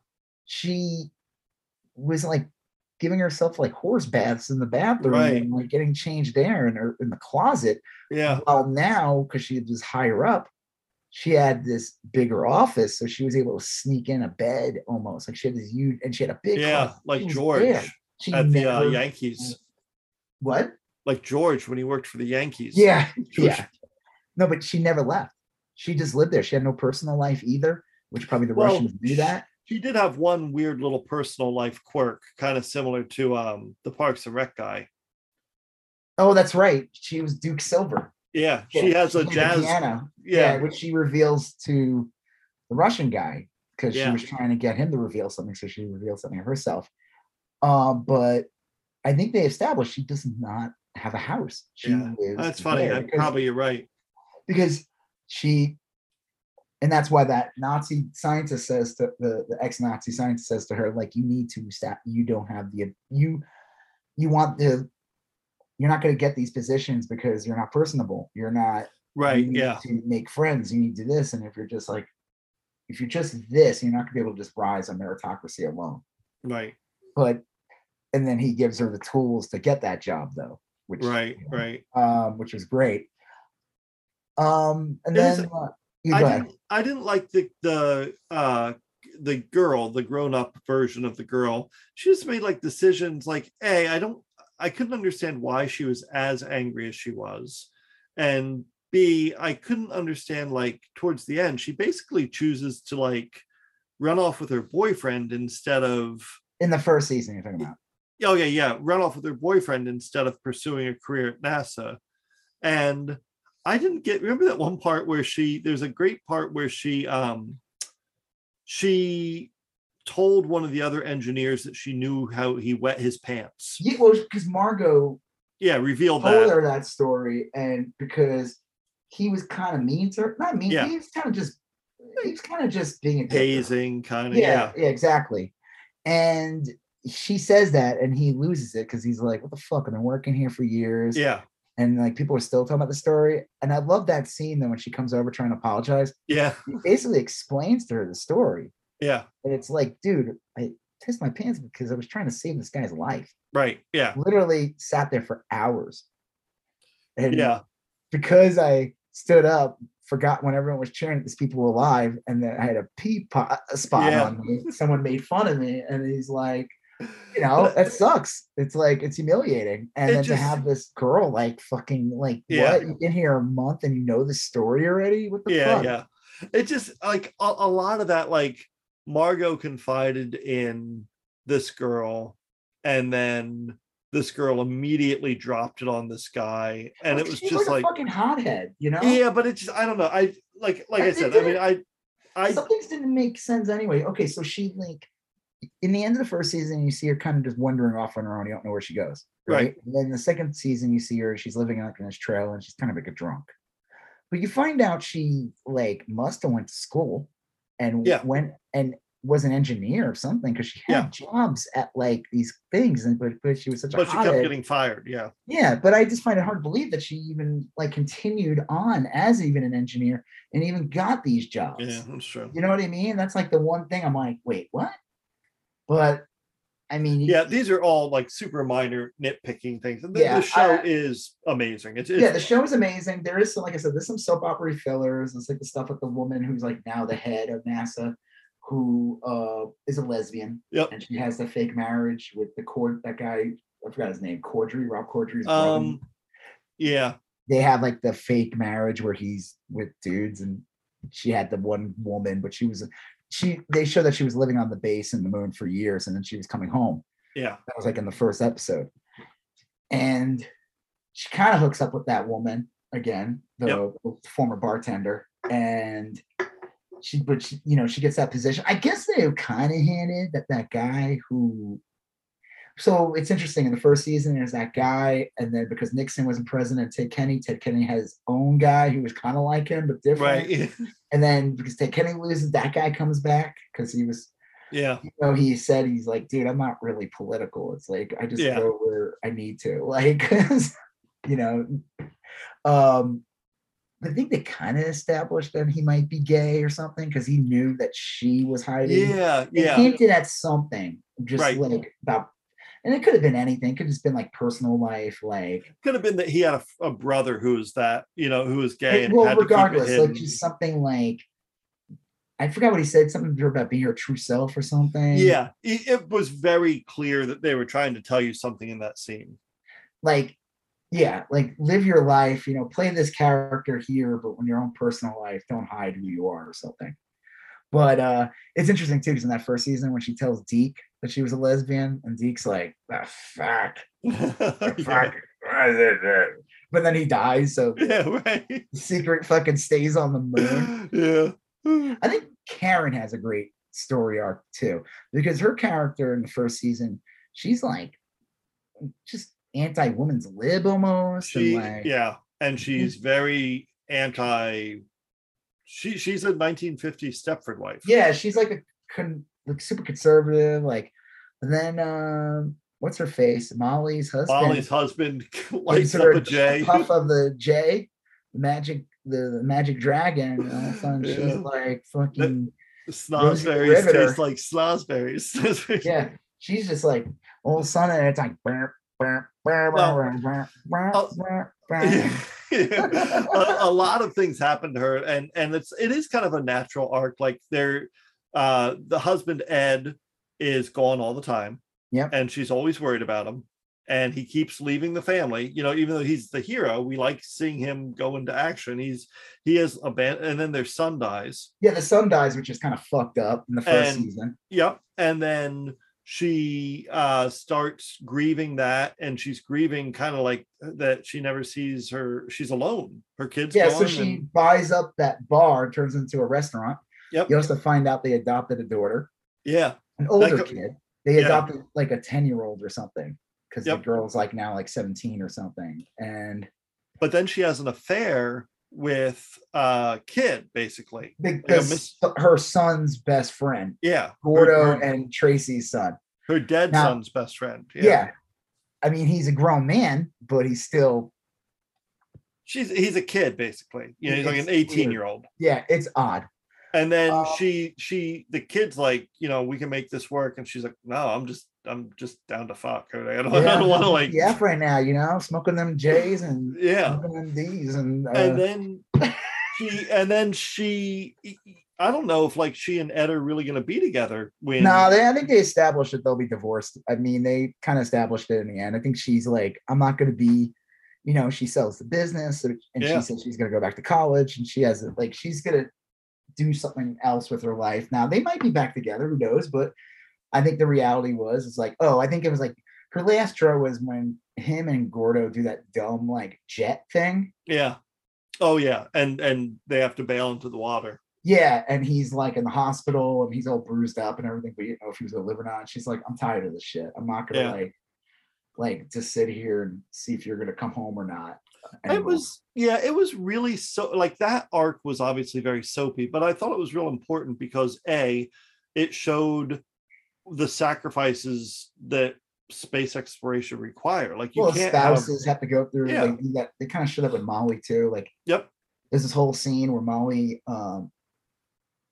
she was like giving herself like horse baths in the bathroom Right. and like getting changed there in her in the closet. Yeah. Well, now because she was higher up, she had this bigger office, so she was able to sneak in a bed almost. Like she had this huge, and she had a big Yeah. closet. Like George. She at the uh, Yankees. What? Like George when he worked for the Yankees. Yeah, George- yeah. No, but she never left. She just lived there. She had no personal life either, which probably the Well, Russians knew that. She did have one weird little personal life quirk, kind of similar to um the Parks and Rec guy. Oh, that's right. She was Duke Silver. Yeah, she Yeah, has a played the jazz. piano. Yeah, Yeah, which she reveals to the Russian guy because she was trying to get him to reveal something, so she revealed something herself. Um, but I think they established she does not have a house. She Yeah, lives that's funny. probably you're right. because she and that's why that Nazi scientist says to the, the ex-Nazi scientist says to her, like, you need to stop, you don't have the you you want the you're not going to get these positions because you're not personable. You're not Right. you need Yeah. to make friends. You need to do this. And if you're just like if you're just this, you're not gonna be able to just rise on meritocracy alone. Right. But and then he gives her the tools to get that job though, which Right. you know, Right. um, which was great. Um, and then uh, I didn't. I didn't like the the uh the girl, the grown-up version of the girl, she just made like decisions like, hey, I don't I couldn't understand why she was as angry as she was. And B, I couldn't understand like towards the end, she basically chooses to like run off with her boyfriend instead of in the first season you're talking about. Oh yeah, yeah, run off with her boyfriend instead of pursuing a career at NASA. And I didn't get remember that one part where she there's a great part where she um she told one of the other engineers that she knew how he wet his pants. Yeah, well, because Margot yeah revealed told that. her that story, and because he was kind of mean to her, not mean, Yeah. he was kind of just he was kind of just being a dick to her. hazing kind of Yeah, yeah. yeah, exactly. And she says that, and he loses it because he's like, "What the fuck? I've been working here for years." Yeah. And like people are still talking about the story. And I love that scene though when she comes over trying to apologize. Yeah. He basically explains to her the story. Yeah. And it's like, dude, I pissed my pants because I was trying to save this guy's life. Right. Yeah. Literally sat there for hours. And Yeah. because I stood up, forgot when everyone was cheering that these people were alive, and then I had a pee pot, a spot Yeah. on me. Someone made fun of me, and he's like, you know, that sucks. It's like it's humiliating. And It then to have this girl like fucking like Yeah. what? You've been here a month and you know the story already? What the yeah fuck? yeah it just like a, a lot of that like margot confided in this girl and then this girl immediately dropped it on this guy and it was She's just like, like, a fucking hothead, you know? yeah but it's just i don't know i like like i I said i mean i i some things didn't make sense anyway. Okay, so she like in the end of the first season, you see her kind of just wandering off on her own. You don't know where she goes. Right. And then the second season, you see her, she's living out in this trail and she's kind of like a drunk. But you find out she like must have went to school and Yeah. went and was an engineer or something because she had Yeah. jobs at like these things and but, but she was such a but she kept getting fired yeah Yeah, but I just find it hard to believe that she even like continued on as even an engineer and even got these jobs. yeah that's true You know what I mean? That's like the one thing I'm like, wait, what? But I mean, yeah these are all like super minor nitpicking things the, Yeah, the show I- is amazing it's, it's yeah, the show is amazing. There is some, like I said, there's some soap opera fillers. It's like the stuff with the woman who's like now the head of NASA, who uh is a lesbian, Yep. and she has the fake marriage with the cord that guy. I forgot his name, Corddry, Rob Corddry's brother. um yeah they have like the fake marriage where he's with dudes and she had the one woman but she was she they show that she was living on the base in the moon for years and then she was coming home. Yeah. That was like in the first episode. And she kind of hooks up with that woman again the former bartender and she but she, you know she gets that position. I guess they kind of hinted that that guy who so it's interesting in the first season there's that guy and then because nixon wasn't president ted kenny ted kenny has his own guy who was kind of like him but different right and then because ted kenny loses that guy comes back because he was yeah you know, he said he's like, dude, I'm not really political. It's like I just Yeah. go where I need to. Like, you know, um, I think they kind of established that he might be gay or something because he knew that she was hiding. yeah They yeah hinted at something, just Right. like about, and it could have been anything. It could have just been like personal life, like could have been that he had a, a brother who was that you know who was gay and well, had to keep it regardless, like just something like. I forgot what he said. Something about being your true self or something. yeah it, it was very clear that they were trying to tell you something in that scene like yeah like live your life you know play this character here but when your own personal life don't hide who you are or something but uh it's interesting too because in that first season when she tells Deke that she was a lesbian and Deke's like the fuck? The fuck but then he dies so yeah right. the secret fucking stays on the moon. Yeah. I think Karen has a great story arc too, because her character in the first season, she's like just anti-woman's lib almost. she and like, yeah and she's very anti she she's a 1950s stepford wife. Yeah, she's like a con, like super conservative. Like, and then um, what's her face? Molly's husband. molly's husband lights up a j puff of the J, the magic, the, the magic dragon. And all of a sudden, she's like fucking. snozberries taste like snozberries yeah, she's just like all of a sudden it's like burp, burp, burp, Well, burp. yeah. a, a lot of things happen to her and and it's it is kind of a natural arc like there uh, the husband Ed is gone all the time. Yep. And she's always worried about him. And he keeps leaving the family. You know, even though he's the hero, we like seeing him go into action. He's he has abandoned, and then their son dies. Yeah, the son dies, which is kind of fucked up in the first And- season. Yep. And then she uh starts grieving that and she's grieving kind of like that she never sees her she's alone her kids Yeah, so she and- buys up that bar, turns into a restaurant. Yep. You also find out they adopted a daughter, yeah an older kid. They Yeah. adopted like a 10 year old or something because Yep. the girl's like now like 17 or something. And but then she has an affair with uh kid basically the, Yeah, the- Miss- her son's best friend, yeah Gordo her, and Tracy's son. her dead Now- son's best friend Yeah. I mean, he's a grown man, but he's still, she's he's a kid basically you know he's like an It's 18 year old yeah, it's odd. And then Um, she she the kid's like you know we can make this work and she's like no i'm just i'm just down to fuck i don't, I don't want to like yeah, right now, you know, smoking them J's and yeah smoking them D's and, uh, and then she and then she i don't know if like she and ed are really going to be together when no, they, I think they established that they'll be divorced. I mean, they kind of established it in the end. I think she's like, I'm not going to be, you know, she sells the business and Yeah. she says she's going to go back to college and she has like, she's going to do something else with her life. Now they might be back together, who knows? But I think the reality was, it's like, oh, I think it was like her last draw was when him and Gordo do that dumb like jet thing. yeah oh yeah and and they have to bail into the water Yeah, and he's like in the hospital and he's all bruised up and everything, but you know if he was gonna live or not. And she's like, I'm tired of this shit. I'm not gonna Yeah. like like just sit here and see if you're gonna come home or not. It was yeah it was really so like that arc was obviously very soapy but i thought it was real important because a it showed the sacrifices that space exploration require like you well, can't spouses have, to go through Yeah. like that they kind of showed up with Molly too. Like yep there's this whole scene where Molly um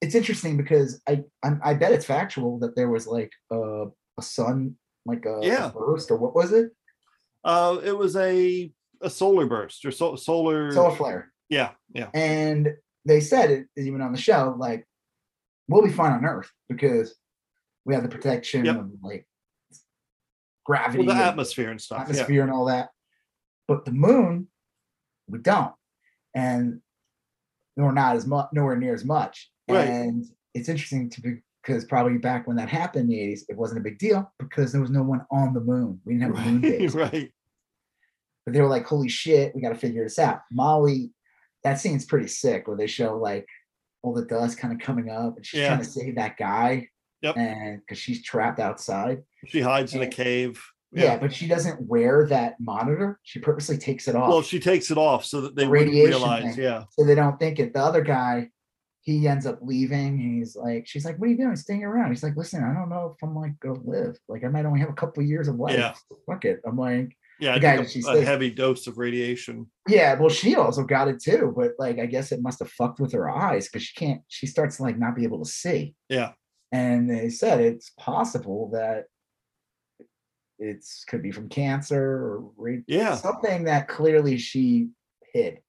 it's interesting because I I'm, I bet it's factual that there was like a, a sun like a, a Yeah. burst or what was it? uh it was a a solar burst or so, solar Solar flare. yeah yeah And they said it even on the show, like, we'll be fine on Earth because we have the protection Yep. of like gravity, well the and atmosphere and stuff atmosphere and all that. But the moon, we don't. And nor not as much, nowhere near as much. Right. And it's interesting to be because probably back when that happened in the 80s, it wasn't a big deal because there was no one on the moon. We didn't yeah have a moon base. right But they were like, holy shit, we got to figure this out. Molly, that scene's pretty sick where they show like all the dust kind of coming up and she's Yeah. trying to save that guy. Yep. And because she's trapped outside. she hides in a cave Yeah. but she doesn't wear that monitor. She purposely takes it off well she takes it off so that they The radiation realize thing. yeah so they don't think it. The other guy, he ends up leaving. And he's like, she's like, what are you doing? Staying around. He's like, listen, I don't know if I'm like gonna live. Like I might only have a couple of years of life. Yeah. Fuck it. I'm like, yeah guy that she a, a heavy dose of radiation Yeah, well, she also got it too, but like I guess it must have fucked with her eyes because she can't. She starts to like not be able to see, yeah and they said it's possible that it's could be from cancer or ra- Yeah. something that clearly she hid,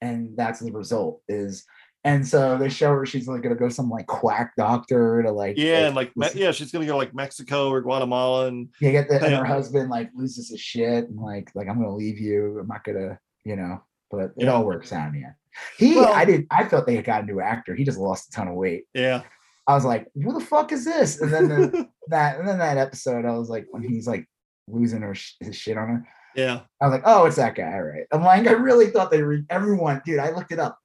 and that's the result is. And so they show her she's like gonna go some like quack doctor to like yeah and like Me- yeah she's gonna go like mexico or guatemala and yeah get the and her husband like loses his shit and like like I'm gonna leave you. I'm not gonna you know, but it Yeah. all works out in the end. He Well- I did I felt they had got a new actor. He just lost a ton of weight. yeah I was like, who the fuck is this? And then the, that and then that episode, I was like, when he's like losing her sh- his shit on her, yeah I was like, oh, it's that guy. All right. I'm like, I really thought they re- everyone, dude. I looked it up.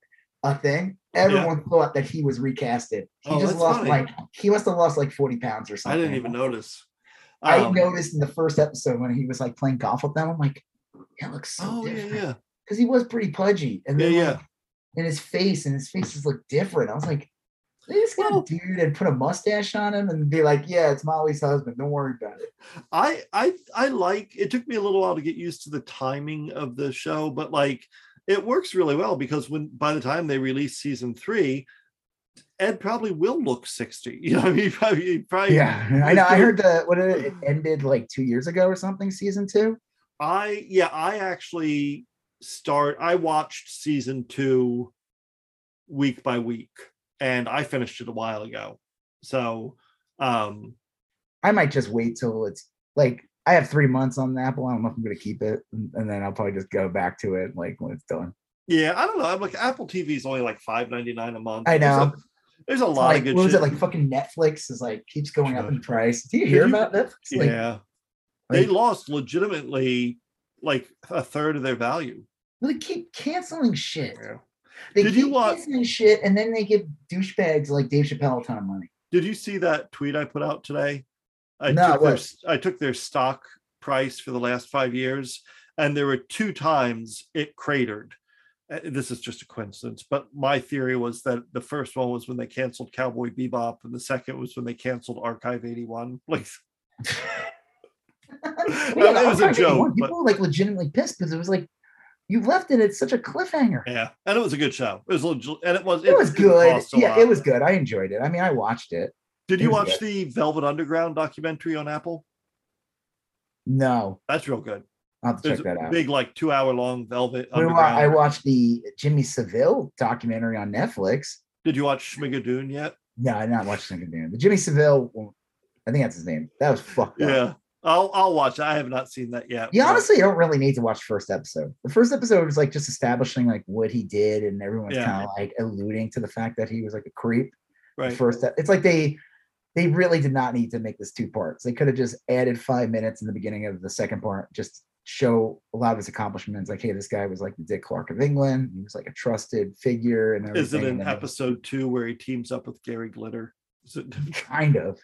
A thing. Everyone thought that he was recasted. He Oh, just lost funny. like he must have lost like 40 pounds or something. i didn't even notice I Um, noticed in the first episode when he was like playing golf with them. I'm like, that looks so oh yeah different. yeah Because he was pretty pudgy. And yeah then yeah like, in his face, and his faces look different. I was like, they just got Well- a dude and put a mustache on him and be like, yeah, it's Molly's husband. Don't worry about it. I I I like it took me a little while to get used to the timing of the show, but like it works really well because when by the time they release season three, Ed probably will look 60. You know, I mean, he probably, he probably Yeah, I know. I heard that what it, it ended like two years ago or something, season two. I yeah, I actually start I watched season two week by week and I finished it a while ago. So um I might just wait till it's like I have three months on the Apple. I don't know if I'm gonna keep it, and, then I'll probably just go back to it like when it's done. yeah, I don't know. I'm like Apple TV is only like five ninety nine a month. I There's a- know. There's a, lot like, of good what was shit. it like? Fucking Netflix is like keeps going up in price. Do you hear you- about Netflix? Like, yeah. they like, lost legitimately like a third of their value. they keep canceling shit. Yeah. They Did keep you watch- canceling shit, and then they give douchebags like Dave Chappelle a ton of money. Did you see that tweet I put out today? I No, took their. I took their stock price for the last five years, and there were two times it cratered. Uh, This is just a coincidence, but my theory was that the first one was when they canceled Cowboy Bebop, and the second was when they canceled Archive 81. Like, Yeah, it was a joke, People but were like legitimately pissed because it was like you left it at such a cliffhanger. yeah, and it was a good show. It was legit, and it was It was good. Yeah, lot. it was good. I enjoyed it. I mean, I watched it. Did you watch the Velvet Underground documentary on Apple? No, That's real good. I'll have to There's check that a out. big, like two hour long Velvet We Underground. I watched the Jimmy Savile documentary on Netflix. Did you watch Schmigadoon yet? No, I did not watch Singadoon. The Jimmy Savile, I think that's his name. That was fucked up. Yeah, I'll I'll watch. it. I have not seen that yet. You but- honestly don't really need to watch the first episode. The first episode was like just establishing like what he did, and everyone's Yeah. kind of like alluding to the fact that he was like a creep. The right. first, it's like they they really did not need to make this two parts. They could have just added five minutes in the beginning of the second part, just show a lot of his accomplishments. Like, hey, this guy was like the Dick Clark of England. He was like a trusted figure, and Is it in episode two where he teams up with Gary Glitter? Is it? kind of.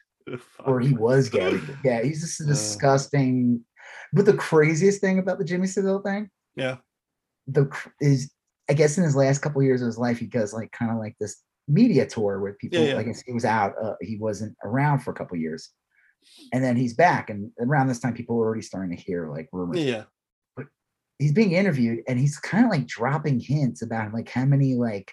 or he was Gary. Yeah, he's just a Uh. disgusting. But the craziest thing about the Jimmy Savile thing, Yeah. the is I guess in his last couple years of his life, he does like kind of like this media tour with people. Yeah, yeah. Like he was out, uh, he wasn't around for a couple years, and then he's back. And around this time, people were already starting to hear like rumors. Yeah. but He's being interviewed, and he's kind of like dropping hints about like how many like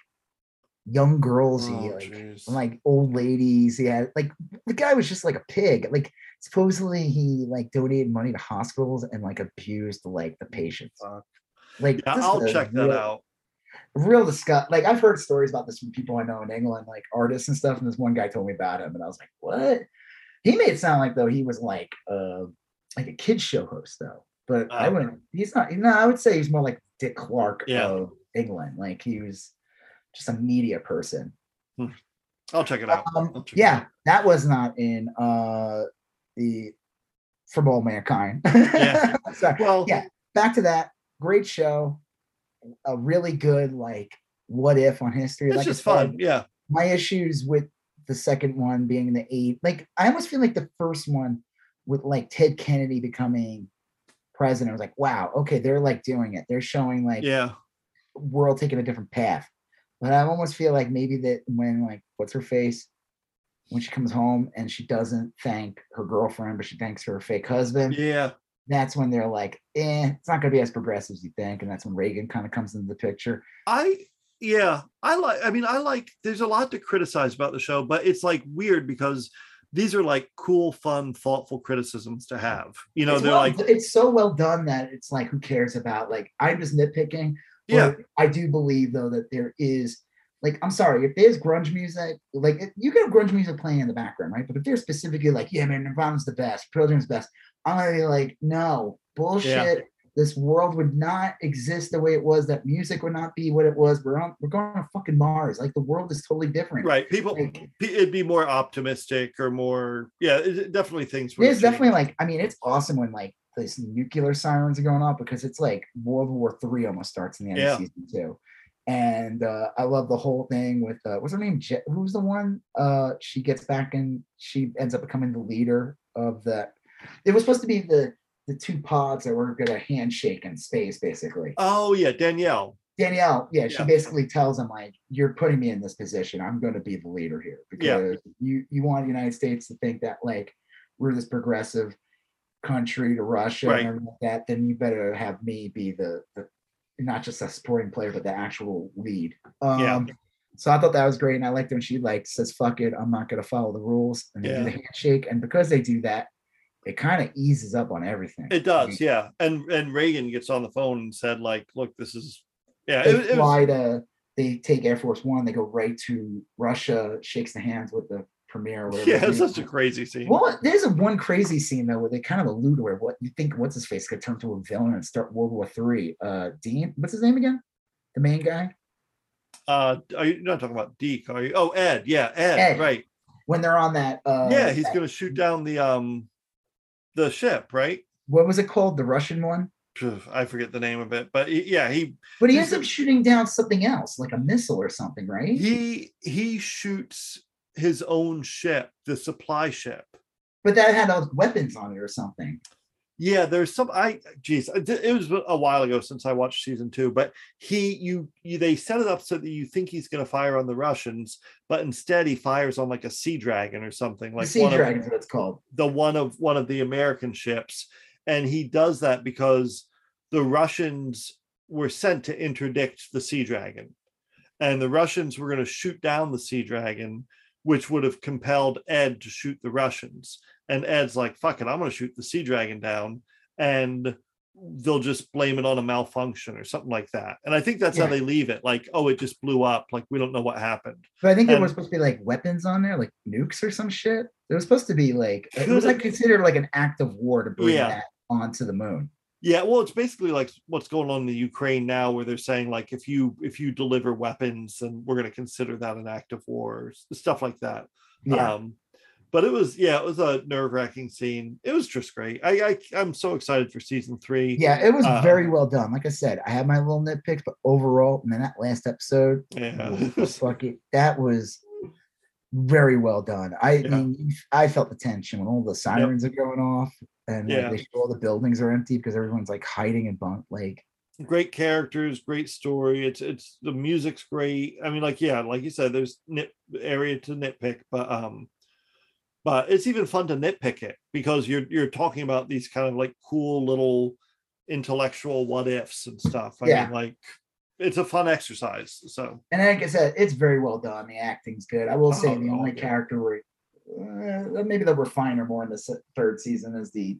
young girls he Oh, like jeez. like old ladies. Yeah, like the guy was just like a pig. Like supposedly he like donated money to hospitals and like abused like the patients. Fuck. Like Yeah, I'll check that real- out. Real disgust. Like I've heard stories about this from people I know in England, like artists and stuff. And this one guy told me about him, and I was like, "What?" He made it sound like though he was like uh like a kids show host though. But I Oh. wouldn't. He's not. No, I would say he's more like Dick Clark Yeah. of England. Like he was just a media person. I'll check it out. Um, check it yeah, out. that was not in uh the For All Mankind. Yeah. so, Well, yeah, back to that. Great show. A really good like what if on history. it's like just said, fun. Yeah. My issues with the second one being the eight, like I almost feel like the first one with like Ted Kennedy becoming president. I was like, wow, okay, they're like doing it. They're showing like Yeah. world taking a different path. But I almost feel like maybe that when like what's her face when she comes home and she doesn't thank her girlfriend, but she thanks her fake husband. Yeah. That's when they're like, eh, it's not gonna be as progressive as you think. And that's when Reagan kind of comes into the picture. I yeah, I like I mean I like there's a lot to criticize about the show, but it's like weird because these are like cool, fun, thoughtful criticisms to have. You know, it's, they're well- like it's so well done that it's like, who cares about like I'm just nitpicking. yeah, I do believe though that there is like I'm sorry if there's grunge music, like it- you can have grunge music playing in the background, right? But if they're specifically like, yeah, man, Nirvana's the best, Pearl Jam's the best, I'm gonna be like, no, bullshit. This world would not exist the way it was. That music would not be what it was. We're on, we're going on fucking Mars. Like the world is totally different. right. People Like, it'd be more optimistic or more yeah, it, it definitely things There's definitely like, I mean, it's awesome when like these nuclear sirens are going off because it's like World War Three almost starts in the end Yeah. of season two. And uh, I love the whole thing with uh, what's her name? Je- who's the one? Uh, she gets back and she ends up becoming the leader of the. It was supposed to be the the two pods that were gonna handshake in space, basically. Oh yeah, Danielle. Danielle, yeah, she Yeah. basically tells him like, "You're putting me in this position. I'm going to be the leader here Yeah. because you you want the United States to think that like we're this progressive country to Russia Right. and like that. Then you better have me be the the not just a supporting player, but the actual lead." Um, Yeah. So I thought that was great, and I liked when she like says, "Fuck it, I'm not going to follow the rules," and they Yeah. do the handshake, and because they do that, it kind of eases up on everything. It does, yeah. And and Reagan gets on the phone and said like, look, this is yeah, they it, it was fly to they take Air Force One, they go right to Russia, shakes the hands with the premiere. Yeah, it's such a crazy scene. Well, there's a one crazy scene though where they kind of allude to where what you think what's his face could turn to a villain and start World War Three. Uh, Dean, what's his name again? The main guy. Uh, are you not talking about Deke? Are you? Oh, Ed. Yeah, Ed. Ed. Right. When they're on that. Uh, yeah, he's that, going to shoot down the um, the ship, right? What was it called? The Russian one. I forget the name of it, but yeah, he. But he ends up shooting down something else, like a missile or something, right? He he shoots his own ship, the supply ship. But that had weapons on it or something. Yeah, there's some. I geez, it was a while ago since I watched season two. But he, you, you they set it up so that you think he's going to fire on the Russians, but instead he fires on like a sea dragon or something. Like sea dragon, what it's called. The one of one of the American ships, and he does that because the Russians were sent to interdict the Sea Dragon, and the Russians were going to shoot down the Sea Dragon, which would have compelled Ed to shoot the Russians. And Ed's like, "Fuck it, I'm going to shoot the Sea Dragon down," and they'll just blame it on a malfunction or something like that. And I think that's yeah. how they leave it. Like, oh, it just blew up. Like we don't know what happened. But I think and, there was supposed to be like weapons on there, like nukes or some shit. It was supposed to be like it was like considered like an act of war to bring yeah. that onto the moon. Yeah, well, it's basically like what's going on in the Ukraine now, where they're saying like if you if you deliver weapons, then we're going to consider that an act of war, stuff like that. Yeah. Um, but it was yeah, it was a nerve wracking scene. It was just great. I, I I'm so excited for season three. Yeah, it was um, very well done. Like I said, I have my little nitpicks, but overall, man, that last episode, yeah, fuck it, that was very well done. I yeah. mean, I felt the tension when all the sirens yep. are going off and yeah. like, they show all the buildings are empty because everyone's like hiding in bunk like great characters great story it's it's the music's great i mean like yeah like you said there's nit area to nitpick but um but it's even fun to nitpick it because you're you're talking about these kind of like cool little intellectual what ifs and stuff i yeah. mean like it's a fun exercise so and like i said it's very well done the acting's good i will say oh, the only oh, character where uh, maybe they'll refine her more in the third season as the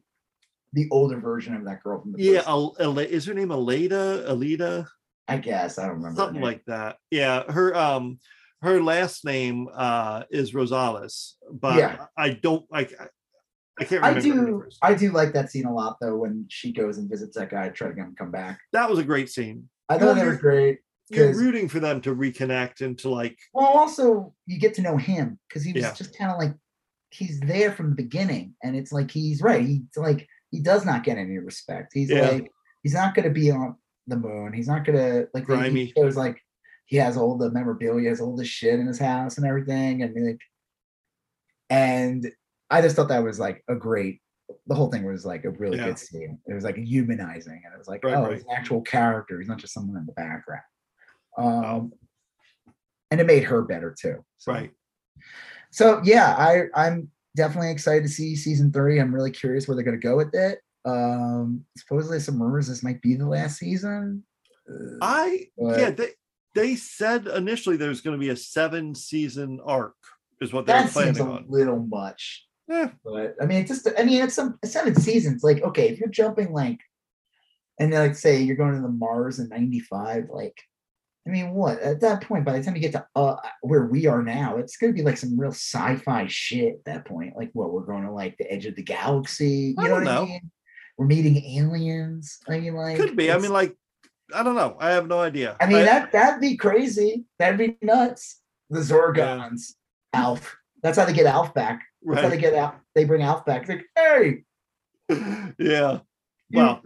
the older version of that girl from the yeah. Al- Al- is her name Aleda? Alida? I guess I don't remember something like that. Yeah, her um her last name uh is Rosales, but yeah. I don't like. I can't I do. I do like that scene a lot though when she goes and visits that guy, trying to get him to come back. That was a great scene. I thought that was great. You're rooting for them to reconnect and to like. Well, also you get to know him because he was yeah. just kind of like he's there from the beginning, and it's like he's right. He's like he does not get any respect. He's yeah. like he's not going to be on the moon. He's not going to like he shows like he has all the memorabilia, has all the shit in his house and everything, and like and I just thought that was like a great. The whole thing was like a really yeah. good scene. It was like humanizing, and it was like, right, oh, right. he's an actual character. He's not just someone in the background. Um, and it made her better too. So. Right. So yeah, I I'm definitely excited to see season three. I'm really curious where they're going to go with it. Um, supposedly some rumors this might be the last season. Uh, I but, yeah they they said initially there's going to be a seven season arc is what they're planning seems a on. Little much. Yeah. But I mean, it's just I mean, it's some seven seasons. Like, okay, if you're jumping like, and like say you're going to the Mars in '95, like I mean, what at that point? By the time you get to uh, where we are now, it's going to be like some real sci-fi shit. At that point, like what we're going to like the edge of the galaxy. You I know what know. I mean? We're meeting aliens. I mean, like could be. I mean, like I don't know. I have no idea. I mean, I, that that'd be crazy. That'd be nuts. The Zorgons, yeah. Alf. That's how they get Alf back. That's right. how they get Alf. They bring Alf back. Like, hey. yeah. Well.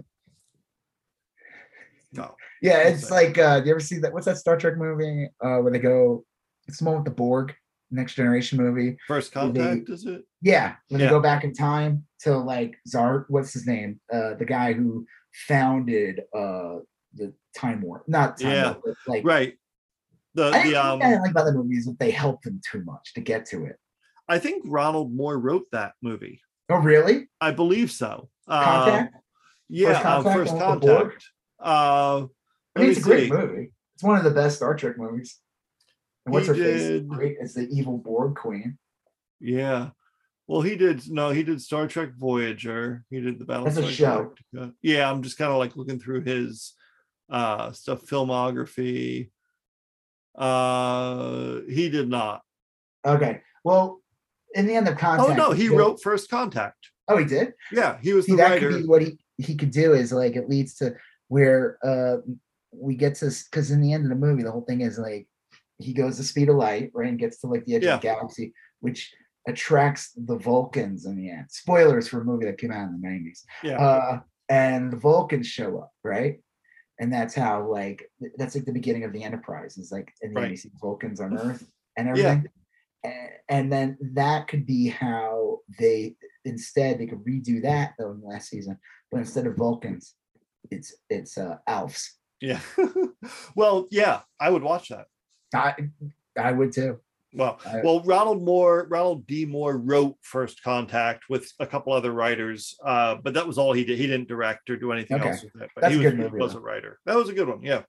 Yeah, it's like uh do you ever see that what's that Star Trek movie uh where they go it's the one with the Borg next generation movie. First contact, they, is it? Yeah. When yeah. they go back in time to like Zart, what's his name? Uh the guy who founded uh the time warp. Not time yeah. warp, like right. The I the um I like about the movies that they help them too much to get to it. I think Ronald Moore wrote that movie. Oh really? I believe so. Contact? Uh, yeah, first contact. Uh, first contact. I mean, it's a great see. movie. It's one of the best Star Trek movies. And what's he her did, face? Great. It's the evil Borg queen. Yeah. Well, he did no, he did Star Trek Voyager. He did the Battle. That's a show. Galactica. Yeah, I'm just kind of like looking through his uh stuff, filmography. Uh he did not. Okay. Well, in the end of contact. Oh no, he wrote First Contact. Oh, he did. Yeah, he was See, the that writer. could be what he he could do is like it leads to where uh we get to because in the end of the movie the whole thing is like he goes the speed of light right and gets to like the edge Yeah. of the galaxy which attracts the vulcans in the end. Spoilers for a movie that came out in the 90s yeah, uh and the vulcans show up right? And that's how like that's like the beginning of the enterprise is like in Right. you see vulcans on earth and Yeah. everything. A- and then that could be how they instead they could redo that though in the last season but instead of vulcans it's it's uh alfs yeah. well, yeah, I would watch that. i i would too Well, I- well, Ronald Moore, Ronald D. Moore wrote First Contact with a couple other writers, uh, but that was all he did. He didn't direct or do anything Okay. else with it. But That's he a was, good movie, was a writer. That was a good one. Yeah.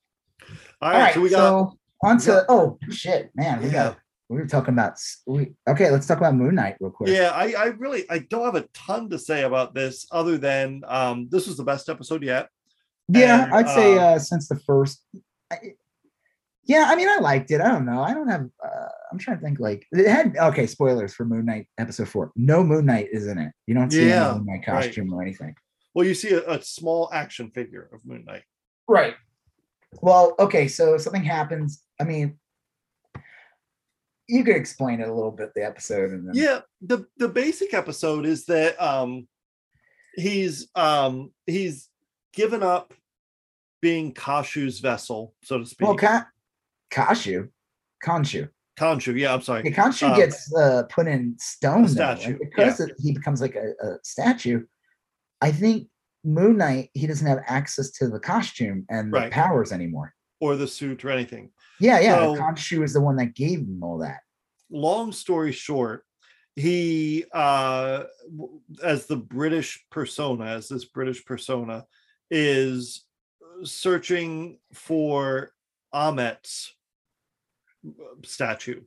All all right, right so we got so on to got- oh shit man we Yeah. got we were talking about we okay let's talk about moon knight real quick yeah. I, I really I don't have a ton to say about this other than um, this was the best episode yet. Yeah, And, I'd say uh, since the first. I, yeah, I mean, I liked it. I don't know. I don't have. Uh, I'm trying to think. Like it had okay. Spoilers for Moon Knight episode four. No Moon Knight is in it. You don't see Yeah, any Moon Knight right. costume or anything. Well, you see a, a small action figure of Moon Knight. Right. Well, okay. So something happens. I mean, you could explain it a little bit. The episode and then Yeah, the the basic episode is that um he's um he's given up being Kashu's vessel, so to speak. Well, Ka- Kashu, Khonshu. Khonshu, yeah, I'm sorry. Yeah, Khonshu Um, gets uh, put in stone though, right? because it- he becomes like a, a statue. I think Moon Knight he doesn't have access to the costume and the powers anymore. or the suit or anything. Yeah, yeah. So- Khonshu is the one that gave him all that. Long story short, he uh as the British persona, as this British persona, is searching for Ammit's statue.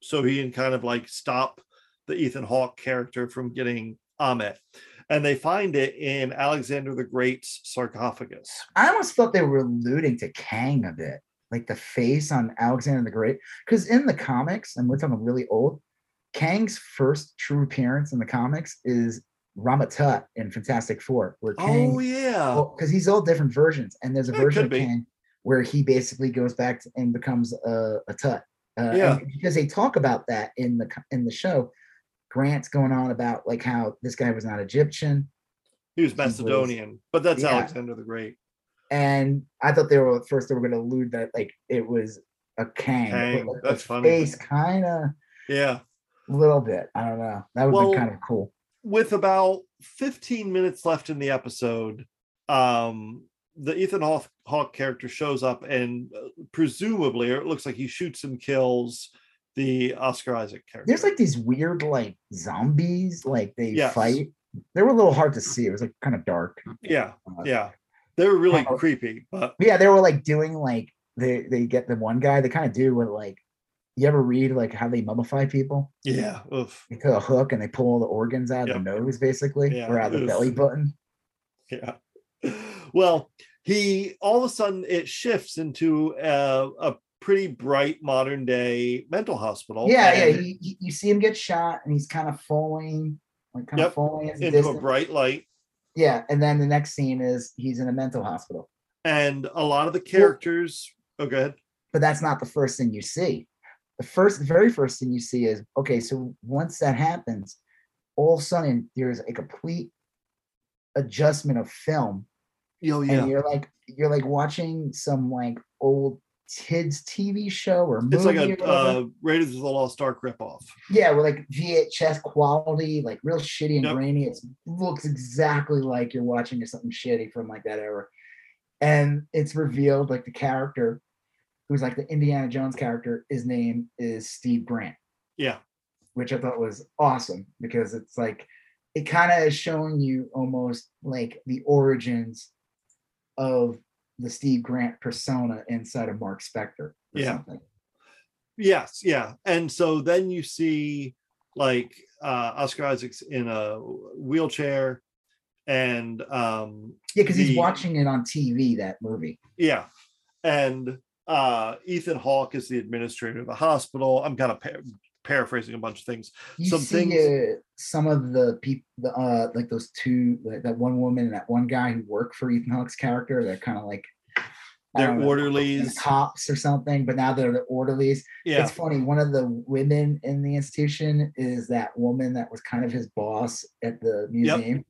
So he can kind of like stop the Ethan Hawke character from getting Ammit. And they find it in Alexander the Great's sarcophagus. I almost felt they were alluding to Kang a bit, like the face on Alexander the Great, because in the comics, and we're talking really old, Kang's first true appearance in the comics is Rama-Tut in Fantastic Four, where Kang Oh yeah. because he's all different versions, and there's a It version of. Kang where he basically goes back to, and becomes a, a tut. Uh, Yeah. because they talk about that in the in the show. Grant's going on about like how this guy was not Egyptian, He was was- Macedonian, but that's Yeah. Alexander the Great. and I thought they were at first they were going to allude that like it was a Kang. Kang, like, that's funny. Face kind of Yeah. a little bit. I don't know. That would Well, be kind of cool. With about 15 minutes left in the episode, um, the Ethan Hawke, Hawke character shows up and uh, presumably, or it looks like he shoots and kills the Oscar Isaac character. There's like these weird like zombies, like they Yes. fight. They were a little hard to see. It was like kind of dark. yeah, Uh, yeah, they were really Oh. creepy, but But yeah, they were like doing like they they get the one guy. They kind of do what like you ever read like how they mummify people? yeah, oof, They put a hook and they pull all the organs out of Yep. the nose, basically, Yeah, or out of the oof. belly button. yeah. Well, he all of a sudden it shifts into a, a pretty bright modern day mental hospital. yeah, yeah. he- you see him get shot and he's kind of falling, like kind Yep, of falling into a bright light. Yeah, and then the next scene is he's in a mental hospital. and a lot of the characters oh go ahead But that's not the first thing you see. The first, the very first thing you see is okay. So once that happens, all of a sudden there's a complete adjustment of film oh and you're like you're like watching some like old kids TV show or movie. it's like a uh raiders of the lost ark ripoff yeah, with like VHS quality, like real shitty and Yep. grainy. It looks exactly like you're watching something shitty from like that era. And it's revealed like the character, who's like the Indiana Jones character, his name is Steve Grant, yeah which I thought was awesome because it's like it kind of is showing you almost like the origins of the Steve Grant persona inside of Mark Spector. Yeah. something. yes yeah and so then you see like uh oscar isaacs in a wheelchair and um Yeah, because he's watching it on TV, that movie. yeah and uh ethan hawke is the administrator of the hospital i'm kind of par- paraphrasing a bunch of things. You some see things uh, some of the people, uh, like those two, like that one woman and that one guy who work for Ethan Hawke's character. They're kind of like they're know, orderlies. cops or something, but now they're the orderlies. Yeah. It's funny. One of the women in the institution is that woman that was kind of his boss at the museum.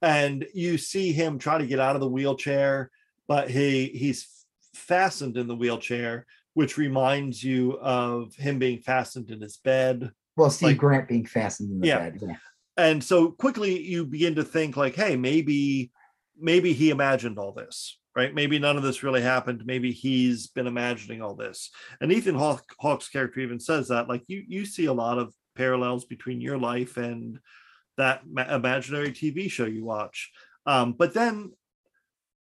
and you see him try to get out of the wheelchair but he he's fastened in the wheelchair which reminds you of him being fastened in his bed Well, Steve Like- Grant being fastened in the Yeah. bed. Yeah. and so quickly you begin to think like hey maybe maybe he imagined all this right maybe none of this really happened maybe he's been imagining all this and ethan Hawke, hawke's character even says that like you you see a lot of parallels between your life and that ma- imaginary tv show you watch um but then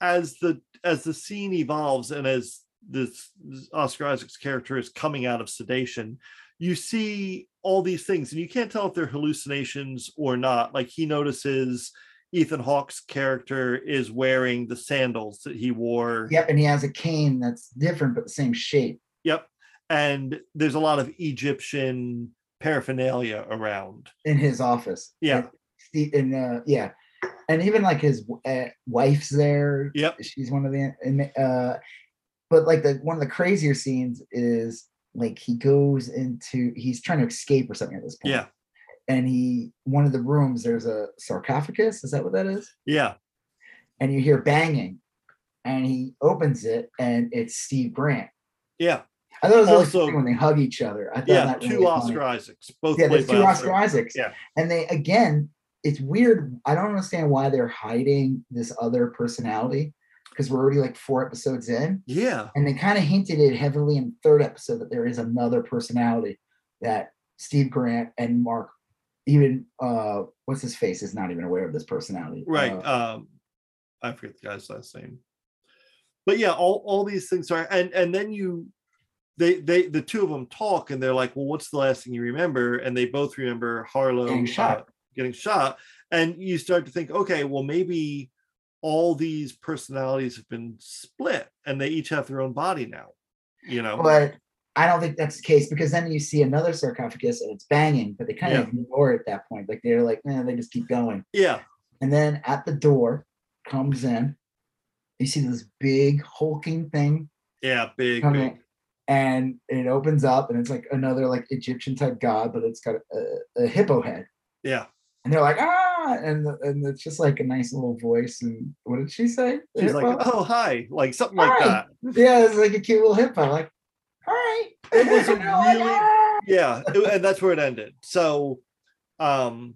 as the as the scene evolves and as this oscar isaac's character is coming out of sedation you see all these things and you can't tell if they're hallucinations or not like he notices ethan hawke's character is wearing the sandals that he wore Yep. And he has a cane that's different but the same shape. yep and there's a lot of egyptian paraphernalia around in his office. Yeah. And and uh, yeah, and even like his uh, wife's there. Yep. she's one of the. Uh, but like the one of the crazier scenes is like he goes into he's trying to escape or something at this point. yeah and he one of the rooms there's a sarcophagus. Is that what that is? yeah And you hear banging, and he opens it, and it's Steve Grant. yeah I thought it was Also- funny when they hug each other. I thought yeah that two really funny. oscar isaacs both yeah, played two Oscar Isaacs. Yeah. And they again, it's weird. I don't understand why they're hiding this other personality because we're already like four episodes in. yeah And they kind of hinted it heavily in the third episode that there is another personality that Steve Grant and Mark, even uh what's his face, is not even aware of this personality. right Uh, um i forget the guy's last name but yeah all, all these things are and and then you they they the two of them talk and they're like well what's the last thing you remember and they both remember Harrow Getting shot. Getting shot and you start to think okay well maybe all these personalities have been split and they each have their own body now you know but I don't think that's the case because then you see another sarcophagus and it's banging, but they kind of ignore it at that point. Like they're like, man, they just keep going. yeah And then at the door comes in, you see this big hulking thing yeah big, coming, big. and it opens up, and it's like another like Egyptian type god, but it's got a, a hippo head. yeah And they're like, ah, and and it's just like a nice little voice. And what did she say? She's like oh hi like something like that yeah, it's like a cute little hippo. Like, all right. It was a really- "Ah." yeah it- and that's where it ended so um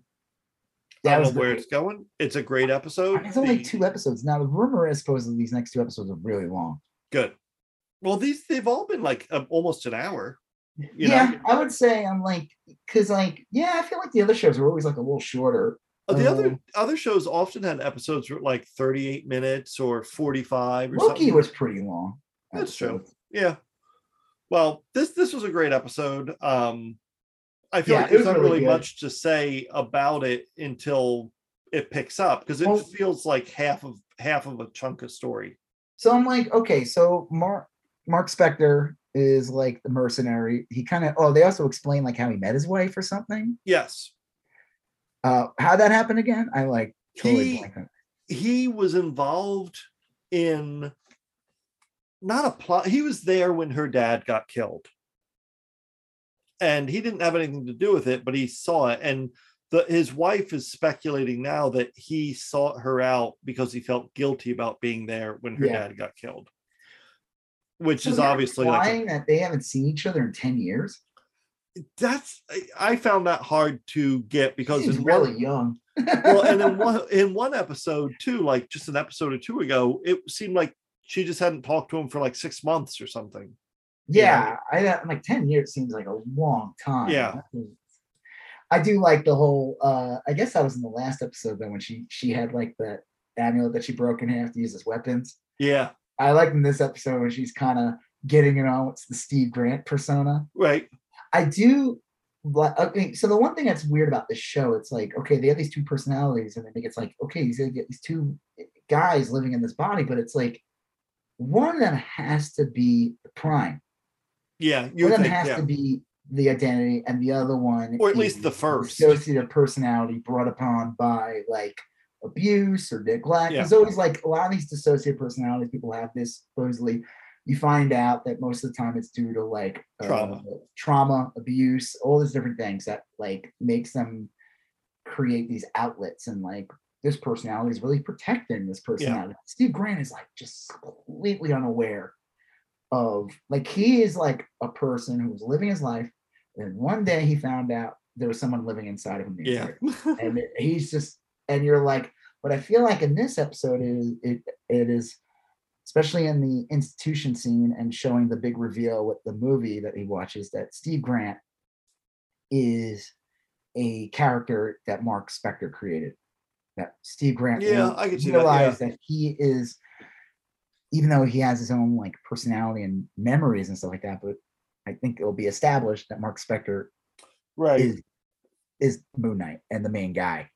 I That don't was know where great. it's going. It's a great episode. It's only The- two episodes. Now the rumor is supposedly these next two episodes are really long. good. Well, these they've all been like um, almost an hour. You yeah, know? I would say I'm like, because like, yeah, I feel like the other shows were always like a little shorter. Uh, The other Um, other shows often had episodes with like 38 minutes or 45 or Loki something. was pretty long. That's true. Yeah. Well, this this was a great episode. Um I feel Yeah, like there's not really much to say about it until it picks up because it Well- feels like half of half of a chunk of story. So I'm like, okay, so Mark Mark Spector is like the mercenary. He kind of oh, they also explain like how he met his wife or something. Yes. Uh how that happened again? I like totally He- he was involved in not a plot he was there when her dad got killed and he didn't have anything to do with it but he saw it and the his wife is speculating now that he sought her out because he felt guilty about being there when her Yeah. dad got killed which So is obviously like that they haven't seen each other in 10 years. that's I- found that hard to get because He's in really one, young. well and in one in one episode too like just an episode or two ago it seemed like she just hadn't talked to him for like six months or something Yeah, I I'm like 10 years seems like a long time. Yeah. I do like the whole uh I guess that was in the last episode then when she she had like that amulet that she broke in half to use as weapons. yeah I like in this episode when she's kind of getting it on what's the Steve Grant persona. right I do okay, so the one thing that's weird about this show, it's like, okay, they have these two personalities, and they think it's like, okay, get these two guys living in this body, but it's like one of them has to be the prime. yeah One you of them has yeah to be the identity, and the other one, or at least the first associative personality brought upon by like abuse or neglect. Yeah. There's always like a lot of these dissociative personalities. People have this supposedly. You find out that most of the time it's due to like trauma, uh, trauma, abuse, all these different things that like makes them create these outlets and like this personality is really protecting this personality. Yeah. Steve Grant is like just completely unaware of like he is like a person who was living his life, and one day he found out there was someone living inside of him. Yeah, and he's just and you're like, but I feel like in this episode is it it is especially in the institution scene and showing the big reveal with the movie that he watches that Steve Grant is a character that Mark Spector created. That Steve Grant yeah, I can see realize that, yeah. that he is even though he has his own like personality and memories and stuff like that, but I think it'll be established that Mark Spector right is, is Moon Knight and the main guy.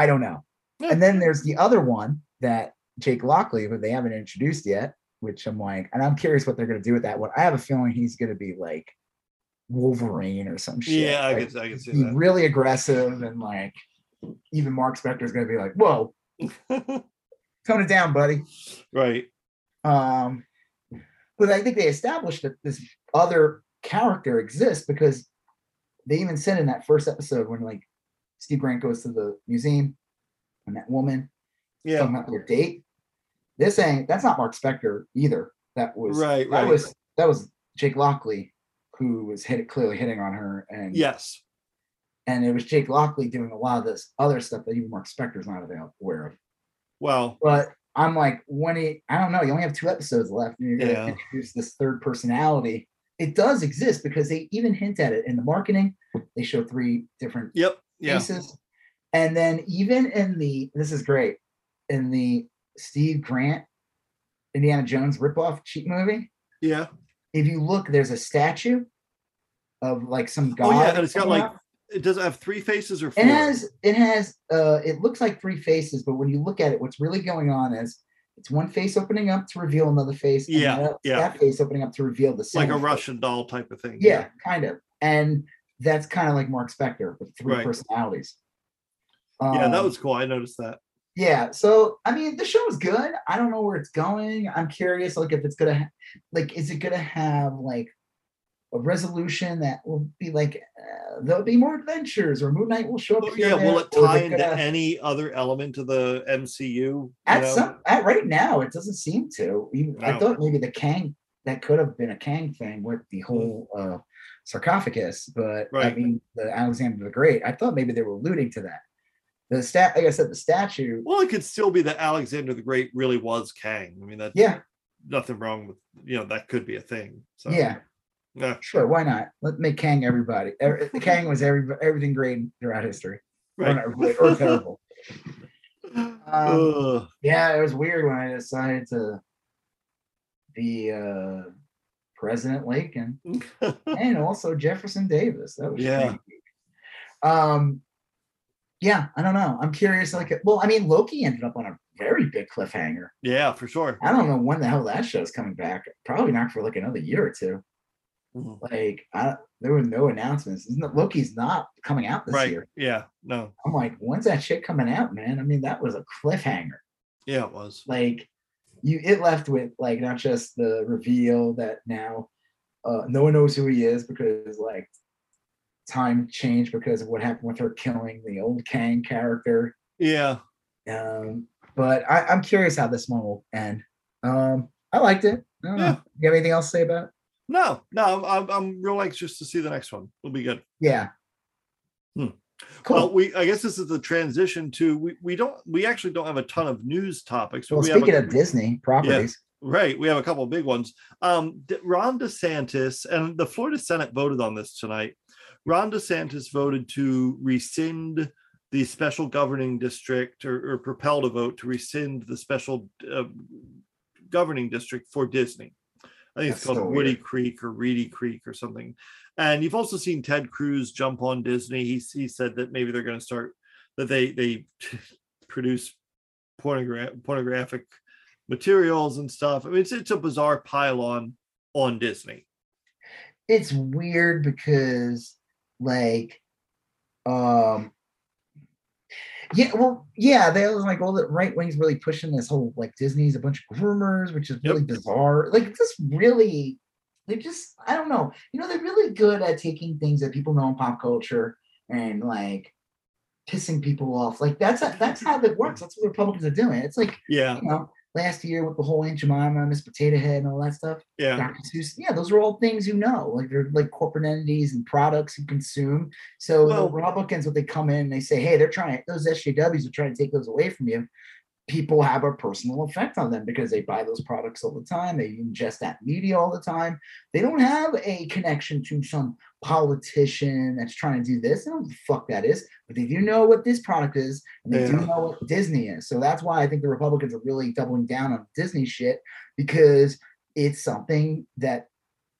I don't know. Yeah. And then there's the other one that Jake Lockley, but they haven't introduced yet, which I'm like, and I'm curious what they're gonna do with that one. I have a feeling he's gonna be like Wolverine or some shit. Yeah, like, I can, I can see that. Really aggressive and like even Mark Spector is gonna be like, whoa, tone it down, buddy. Right. Um, but I think they established that this other character exists because they even said in that first episode when like Steve Grant goes to the museum and that woman yeah talking about their date. This ain't that's not Mark Spector either. That was right. That right. was that was Jake Lockley who was hit, clearly hitting on her and yes and it was Jake Lockley doing a lot of this other stuff that even Mark Spector's not aware of. Well, but I'm like, when he, I don't know, you only have two episodes left, and you're going to introduce this third personality. It does exist because they even hint at it in the marketing. They show three different yep faces, yeah. And then even in the this is great in the Steve Grant Indiana Jones ripoff cheap movie. Yeah, if you look, there's a statue of like some god. Oh yeah, and it's got like it does have three faces or four? It has it has uh it looks like three faces, but when you look at it, what's really going on is it's one face opening up to reveal another face. yeah, that, yeah. That face opening up to reveal the same. like a face. Russian doll type of thing. Yeah, yeah. kind of. And that's kind of like Mark Spector with three right. personalities. Um, yeah, that um, was cool. I noticed that. Yeah, so I mean, the show is good. I don't know where it's going. I'm curious, like if it's gonna, like, is it gonna have like a resolution that will be like uh, there'll be more adventures or Moon Knight will show up. Oh, yeah, will it tie into gonna, any other element of the MCU? At know? some at right now, it doesn't seem to. Even, no. I thought maybe the Kang that could have been a Kang thing with the hmm. whole uh, sarcophagus, but right. I mean the Alexander the Great. I thought maybe they were alluding to that. The stat, like I said, the statue. Well, it could still be that Alexander the Great really was Kang. I mean, that yeah, nothing wrong with you know that could be a thing. So yeah, yeah. Sure, why not? Let make Kang everybody. Kang was every everything great throughout history. Right. Or, or terrible. Um, yeah, it was weird when I decided to be uh, President Lincoln and also Jefferson Davis. That was yeah. Um, yeah, I don't know. I'm curious. Like, well, I mean, Loki ended up on a very big cliffhanger. Yeah, for sure. I don't know when the hell that show's coming back. Probably not for like another year or two. Mm-hmm. Like I, there were no announcements. Loki's not coming out this right. year. Yeah, no. I'm like, when's that shit coming out, man? I mean, that was a cliffhanger. Yeah, it was. Like you, it left with like not just the reveal that now uh, no one knows who he is because like time changed because of what happened with her killing the old Kang character. Yeah. Um, but I, am curious how this one will end. Um, I liked it. I yeah. You have anything else to say about it? No, no, I'm, I'm real anxious to see the next one. It'll be good. Yeah. Hmm. Cool. Well, we I guess this is the transition to we, we don't we actually don't have a ton of news topics. Well, we speaking a, of Disney properties, yeah, right? We have a couple of big ones. Um, Ron DeSantis and the Florida Senate voted on this tonight. Ron DeSantis voted to rescind the special governing district or, or propelled a vote to rescind the special uh, governing district for Disney. I think That's it's called so Woody Creek or Reedy Creek or something. And you've also seen Ted Cruz jump on Disney. He, he said that maybe they're going to start that they they produce pornogra- pornographic materials and stuff. I mean, it's it's a bizarre pile on on Disney. it's weird because like um yeah, well, yeah, they was like all the right wings really pushing this whole like Disney's a bunch of groomers, which is really yep. bizarre. Like this really, they just I don't know. You know, they're really good at taking things that people know in pop culture and like pissing people off. Like that's that's how it works. That's what Republicans are doing. It's like yeah, you know, last year with the whole Aunt Jemima, Miss Potato Head, and all that stuff. Yeah. Yeah, those are all things you know. Like they're like corporate entities and products you consume. So well, the Republicans, what they come in, they say, hey, they're trying those SJWs are trying to take those away from you people have a personal effect on them because they buy those products all the time. They ingest that media all the time. They don't have a connection to some politician that's trying to do this. They don't know the fuck that is, but they do know what this product is, and they yeah. do know what Disney is. So that's why I think the Republicans are really doubling down on Disney shit because it's something that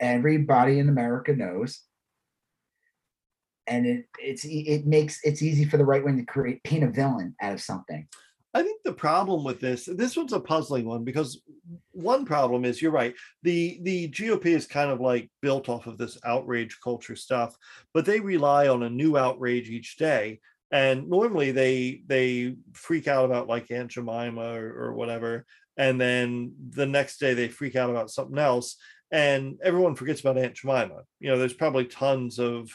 everybody in America knows. And it it's it makes it's easy for the right wing to create paint a villain out of something. I think the problem with this, this one's a puzzling one because one problem is you're right. The the GOP is kind of like built off of this outrage culture stuff, but they rely on a new outrage each day. And normally they they freak out about like Aunt Jemima or, or whatever, and then the next day they freak out about something else, and everyone forgets about Aunt Jemima. You know, there's probably tons of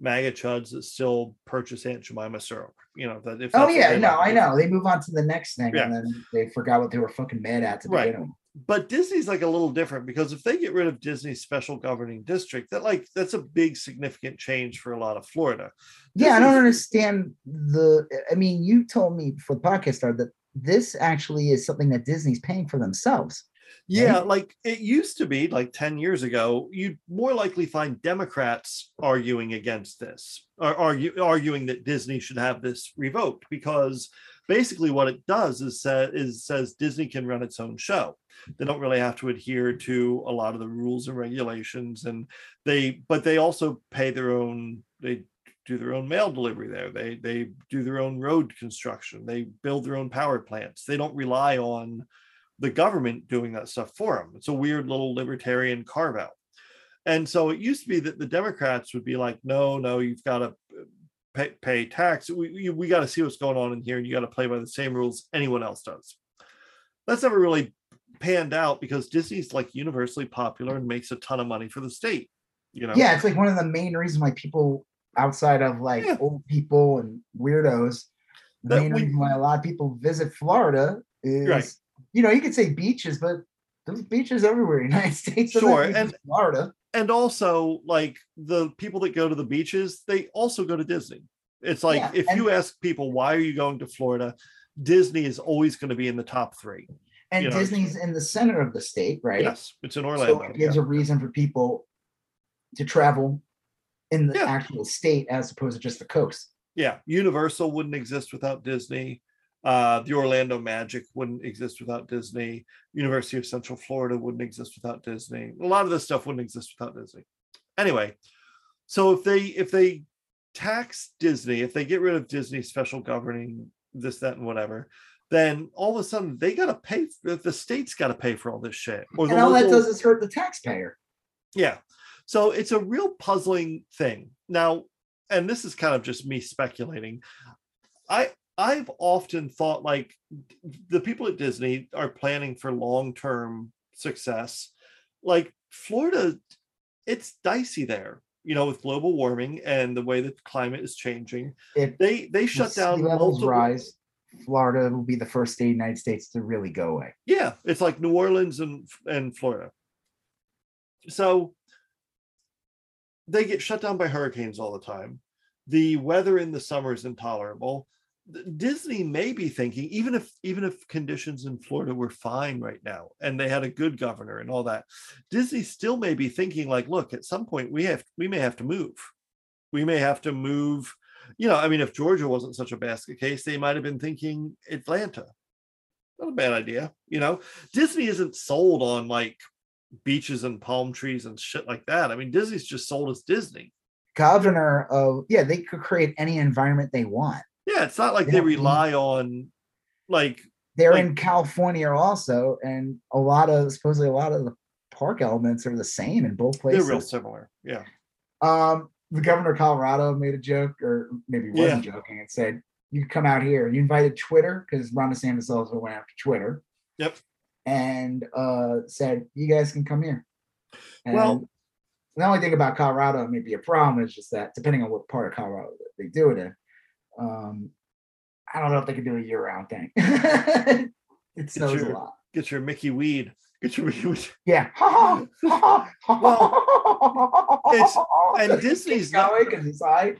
MAGA chuds that still purchase Aunt Jemima syrup. You know that if oh yeah, no, I know they move on to the next thing yeah. and then they forgot what they were fucking mad at to right. begin with. But Disney's like a little different because if they get rid of Disney's special governing district, that like that's a big significant change for a lot of Florida. Yeah, I don't understand the. I mean, you told me before the podcast started that this actually is something that Disney's paying for themselves. Yeah, like it used to be like 10 years ago, you'd more likely find Democrats arguing against this or argue, arguing that Disney should have this revoked because basically what it does is, say, is says Disney can run its own show. They don't really have to adhere to a lot of the rules and regulations and they but they also pay their own they do their own mail delivery there. They they do their own road construction. They build their own power plants. They don't rely on the government doing that stuff for them. It's a weird little libertarian carve out. And so it used to be that the Democrats would be like, no, no, you've got to uh, pay, pay tax. We, we got to see what's going on in here and you got to play by the same rules anyone else does. That's never really panned out because Disney's like universally popular and makes a ton of money for the state. You know? Yeah, it's like one of the main reasons why people outside of like yeah. old people and weirdos, the that main we, reason why a lot of people visit Florida is right you know, you could say beaches, but there's beaches everywhere in the United States. Sure, and Florida. And also, like the people that go to the beaches, they also go to Disney. It's like yeah, if you ask people why are you going to Florida, Disney is always going to be in the top three. And you Disney's know? in the center of the state, right? Yes, it's in Orlando. So it gives yeah. a reason for people to travel in the yeah. actual state as opposed to just the coast. Yeah, Universal wouldn't exist without Disney. Uh, the Orlando Magic wouldn't exist without Disney. University of Central Florida wouldn't exist without Disney. A lot of this stuff wouldn't exist without Disney. Anyway, so if they if they tax Disney, if they get rid of Disney special governing this, that, and whatever, then all of a sudden they got to pay. The state's got to pay for all this shit. Or and all local, that does is hurt the taxpayer. Yeah. So it's a real puzzling thing. Now, and this is kind of just me speculating. I I've often thought like the people at Disney are planning for long term success. Like Florida, it's dicey there, you know, with global warming and the way that the climate is changing. If they they shut down levels multiple... rise. Florida will be the first state in the United States to really go away. Yeah, it's like New Orleans and and Florida. So they get shut down by hurricanes all the time. The weather in the summer is intolerable Disney may be thinking, even if even if conditions in Florida were fine right now and they had a good governor and all that, Disney still may be thinking like, look, at some point we have we may have to move. We may have to move. You know, I mean, if Georgia wasn't such a basket case, they might have been thinking Atlanta. Not a bad idea. You know, Disney isn't sold on like beaches and palm trees and shit like that. I mean, Disney's just sold as Disney. Governor of yeah, they could create any environment they want yeah, it's not like they, they rely on like they're like, in California also, and a lot of supposedly a lot of the park elements are the same in both places. They're real similar. Yeah. Um, the governor of Colorado made a joke, or maybe wasn't yeah. joking, and said, "You come out here." You invited Twitter because Ron DeSantis also went after Twitter. Yep. And uh, said, "You guys can come here." And well, the only thing about Colorado may be a problem is just that depending on what part of Colorado they do it in, um, I don't know if they can do a year-round thing. it snows your, a lot. Get your Mickey weed. Get your Mickey weed. Yeah. well, it's and Disney's because he's high.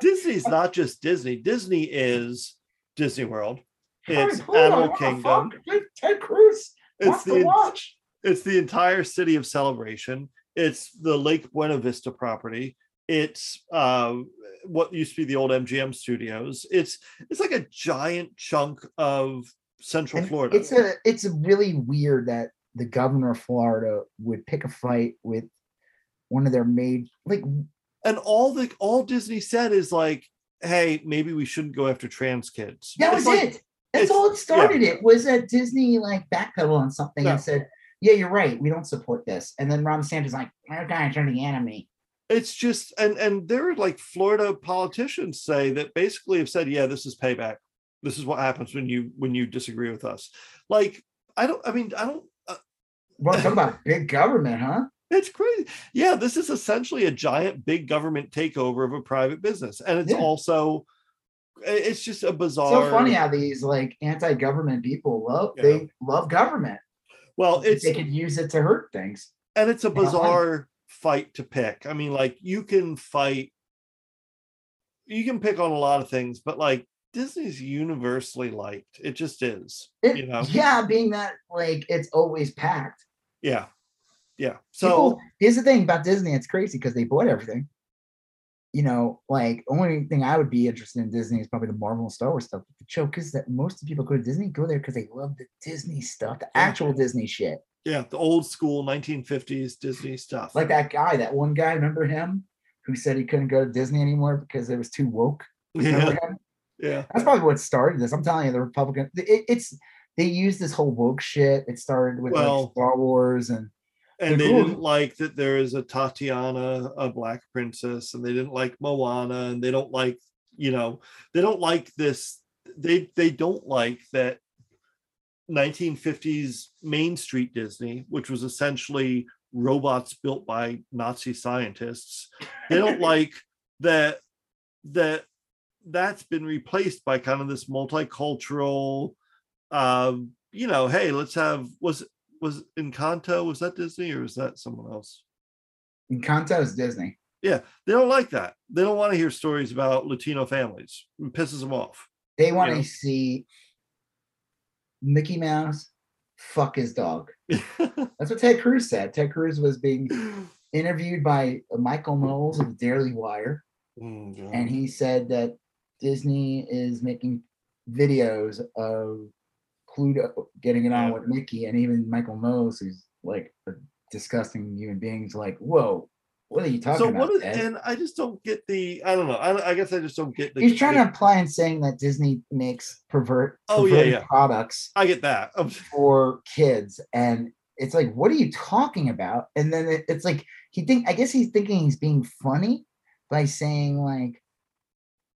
Disney's not just Disney. Disney is Disney World. It's Animal Kingdom. Ted Cruz. It's the watch. It's the entire city of celebration. It's the Lake Buena Vista property. It's uh, what used to be the old MGM studios. It's it's like a giant chunk of Central and Florida. It's a it's really weird that the governor of Florida would pick a fight with one of their main like and all the all Disney said is like, hey, maybe we shouldn't go after trans kids. That it's was like, it. That's all it started. Yeah. It was that Disney like backpedal on something yeah. and said, "Yeah, you're right. We don't support this." And then Ron DeSantis like, "Our guys are the enemy." It's just and and there are like Florida politicians say that basically have said, "Yeah, this is payback. This is what happens when you when you disagree with us." Like I don't. I mean, I don't. Uh, well, talk about big government, huh? It's crazy. Yeah, this is essentially a giant big government takeover of a private business. And it's yeah. also it's just a bizarre so funny how these like anti-government people love yeah. they love government. Well, it's they could use it to hurt things. And it's a bizarre fight to pick. I mean, like you can fight you can pick on a lot of things, but like Disney's universally liked. It just is. It, you know? Yeah, being that like it's always packed. Yeah. Yeah. So People, here's the thing about Disney. It's crazy because they bought everything. You know, like only thing I would be interested in Disney is probably the Marvel and Star Wars stuff. But the joke is that most of the people go to Disney go there because they love the Disney stuff, the actual Disney shit. Yeah, the old school 1950s Disney stuff. Like that guy, that one guy, remember him who said he couldn't go to Disney anymore because it was too woke? Remember yeah. Him? Yeah. That's probably what started this. I'm telling you, the Republican, it, it's they use this whole woke shit. It started with well, like Star Wars and and they cool. didn't like that there is a Tatiana, a black princess, and they didn't like Moana, and they don't like, you know, they don't like this. They they don't like that 1950s Main Street Disney, which was essentially robots built by Nazi scientists. They don't like that that that's been replaced by kind of this multicultural um, you know, hey, let's have was was Encanto, was that Disney or was that someone else? Encanto is Disney. Yeah, they don't like that. They don't want to hear stories about Latino families. It pisses them off. They want you know? to see Mickey Mouse fuck his dog. That's what Ted Cruz said. Ted Cruz was being interviewed by Michael Knowles of the Daily Wire. Mm, and he said that Disney is making videos of Pluto getting it on with Mickey, and even Michael Knowles who's like a disgusting human beings. Like, whoa, what are you talking so about? What is, and I just don't get the. I don't know. I, I guess I just don't get the. He's trying the, to imply and saying that Disney makes pervert. Oh yeah, yeah. Products. I get that for kids, and it's like, what are you talking about? And then it, it's like he think. I guess he's thinking he's being funny by saying like,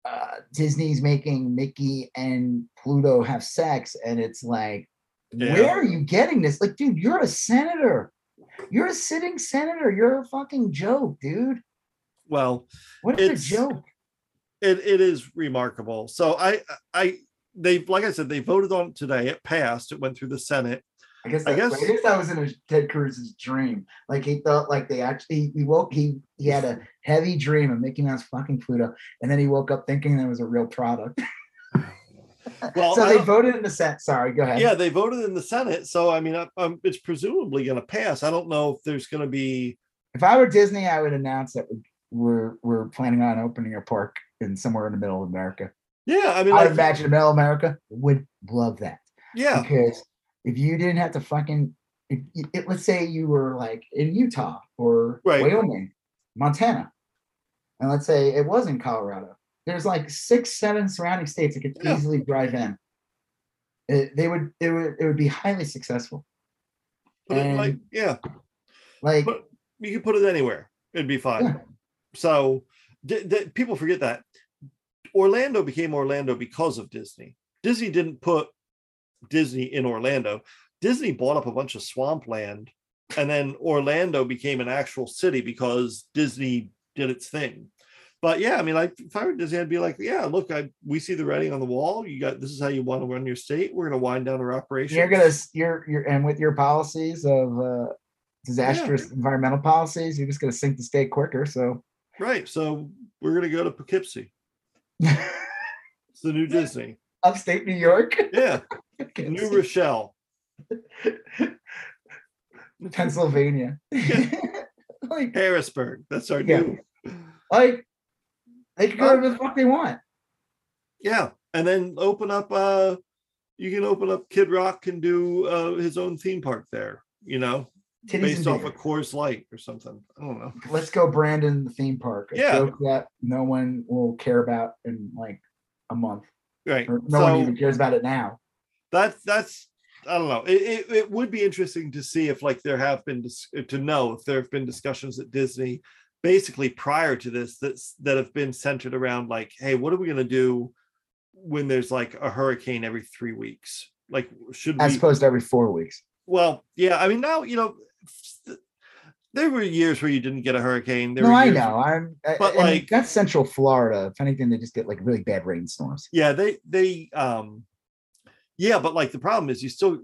uh, Disney's making Mickey and Pluto have sex, and it's like, yeah. where are you getting this? Like, dude, you're a senator. You're a sitting senator. You're a fucking joke, dude. Well, what is a joke? It it is remarkable. So I I they like I said they voted on it today. It passed. It went through the Senate. I guess that, I guess, I guess that was in a Ted Cruz's dream. Like he thought, like they actually he woke he he had a heavy dream of Mickey Mouse fucking Pluto, and then he woke up thinking that was a real product. well, so they voted in the Senate. Sorry, go ahead. Yeah, they voted in the Senate. So I mean, um, it's presumably going to pass. I don't know if there's going to be. If I were Disney, I would announce that we're we're planning on opening a park in somewhere in the middle of America. Yeah, I mean, I like, imagine the middle of America would love that. Yeah, because if you didn't have to fucking if, if, let's say you were like in Utah or right. Wyoming, Montana, and let's say it was in Colorado. There's like six, seven surrounding states that could yeah. easily drive in. It, they would, it would, it would be highly successful. And, like, yeah. Like but you could put it anywhere; it'd be fine. Yeah. So people forget that Orlando became Orlando because of Disney. Disney didn't put Disney in Orlando. Disney bought up a bunch of swampland, and then Orlando became an actual city because Disney did its thing. But yeah, I mean, like if I were Disney, I'd be like, yeah, look, I we see the writing on the wall. You got this is how you want to run your state. We're going to wind down our operations. you're gonna you're you're and with your policies of uh disastrous environmental policies, you're just gonna sink the state quicker. So right. So we're going to go to Poughkeepsie. It's the new Disney. upstate New York, Yeah, New Rochelle. Pennsylvania. like Harrisburg. That's our Yeah. new. like they can go Oh. wherever the fuck they want. Yeah, and then open up. uh You can open up. Kid Rock can do uh his own theme park there. You know, Titties based off a of Coors Light or something. I don't know. Let's go, Brandon, the theme park. A Yeah. joke that no one will care about in like a month. Right. Or no so one even cares about it now. that's that's. I don't know. It, it, it would be interesting to see if like there have been dis- to know if there have been discussions at Disney basically prior to this that's that have been centered around like, hey, what are we gonna do when there's like a hurricane every three weeks? Like, should As we opposed to every four weeks. Well, yeah. I mean, now you know, there were years where you didn't get a hurricane. There no, were I know. I'm I- But, like- that's Central Florida. If anything, they just get like really bad rainstorms. Yeah, they they um, yeah, but like the problem is you still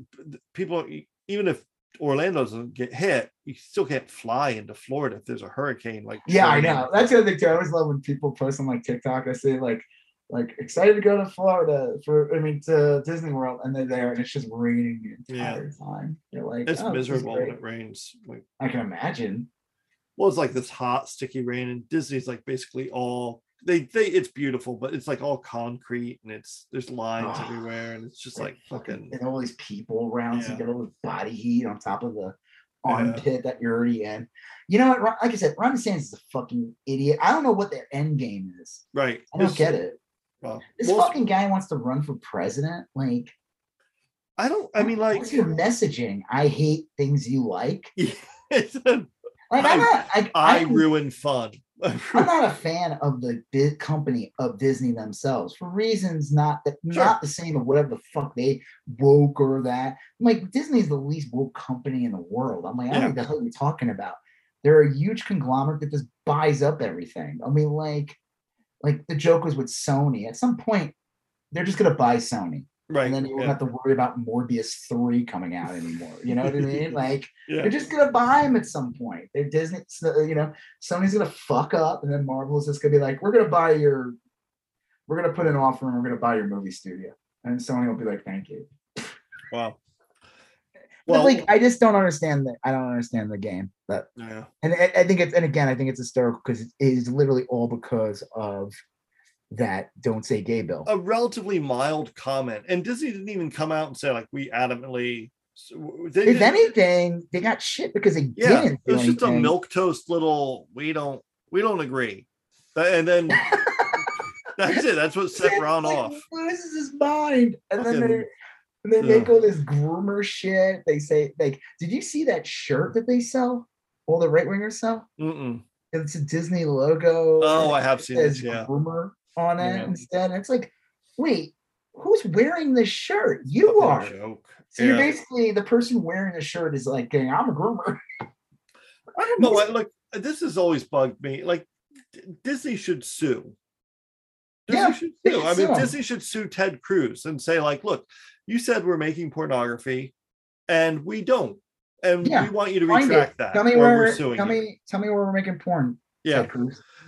people even if Orlando doesn't get hit, you still can't fly into Florida if there's a hurricane. Like Yeah, I know. That's the other thing too. I always love when people post on like TikTok. I say like, like excited to go to Florida for, I mean, to Disney World, and they're there, and it's just raining the Yeah. entire time. You're like, It's "Oh, miserable when it rains. Like, I can imagine. well, it's like this hot, sticky rain, and Disney's like basically all they they it's beautiful, but it's like all concrete and it's there's lines Oh. everywhere, and it's just like fucking and all these people around, so you get all the body heat on top of the Yeah. armpit that you're already in. You know what? Like I said, Ron DeSantis is a fucking idiot. I don't know what their end game is. right. I don't get it. well, This well, fucking guy wants to run for president. Like, I don't. I mean, like what's your messaging? I hate things you like. a, Like, I- I'm not. I, I I'm, ruin fun. I'm not a fan of the big company of Disney themselves for reasons not that Sure. not the same of whatever the fuck they woke or that. I'm like Disney's the least woke company in the world. I'm like, I don't know what the hell you're talking about. They're a huge conglomerate that just buys up everything. I mean, like, like the joke was with Sony. At some point, they're just gonna buy Sony, right. and then you won't yeah, have to worry about Morbius three coming out anymore. You know what I mean? Like. yeah. They're just gonna buy them at some point. They're Disney, so, uh, you know, Sony's gonna fuck up, and then Marvel's just gonna be like, "We're gonna buy your, we're gonna put an offer, and we're gonna buy your movie studio." And Sony will be like, "Thank you." Wow. Well, like, I just don't understand the, I don't understand the game. But yeah. and I, I think it's, and again, I think it's hysterical because it is literally all because of that "Don't Say Gay" bill. a relatively mild comment, and Disney didn't even come out and say like we adamantly. They if anything, they got shit because they yeah, didn't. it was just a milk toast little. We don't. We don't agree. And then that's it. That's what set Ron like, off. Loses his mind, and then they and they make all this groomer shit. They say like, did you see that shirt that they sell? All the right wingers sell. Mm-mm. It's a Disney logo. Oh, I have it seen this. Yeah. groomer on it Yeah. instead. And it's like, wait, who's wearing this shirt? You are. joke. So you're basically the person wearing the shirt is like, going, I'm a groomer. I don't know. No, I, look, this has always bugged me. Like Disney should sue. Disney Yeah, should sue. I mean, sue. Disney should sue Ted Cruz and say, like, look, you said we're making pornography, and we don't, and Yeah, we want you to Find it. retract that. Tell me where. we're suing Tell you. me. Tell me where we're making porn. Yeah,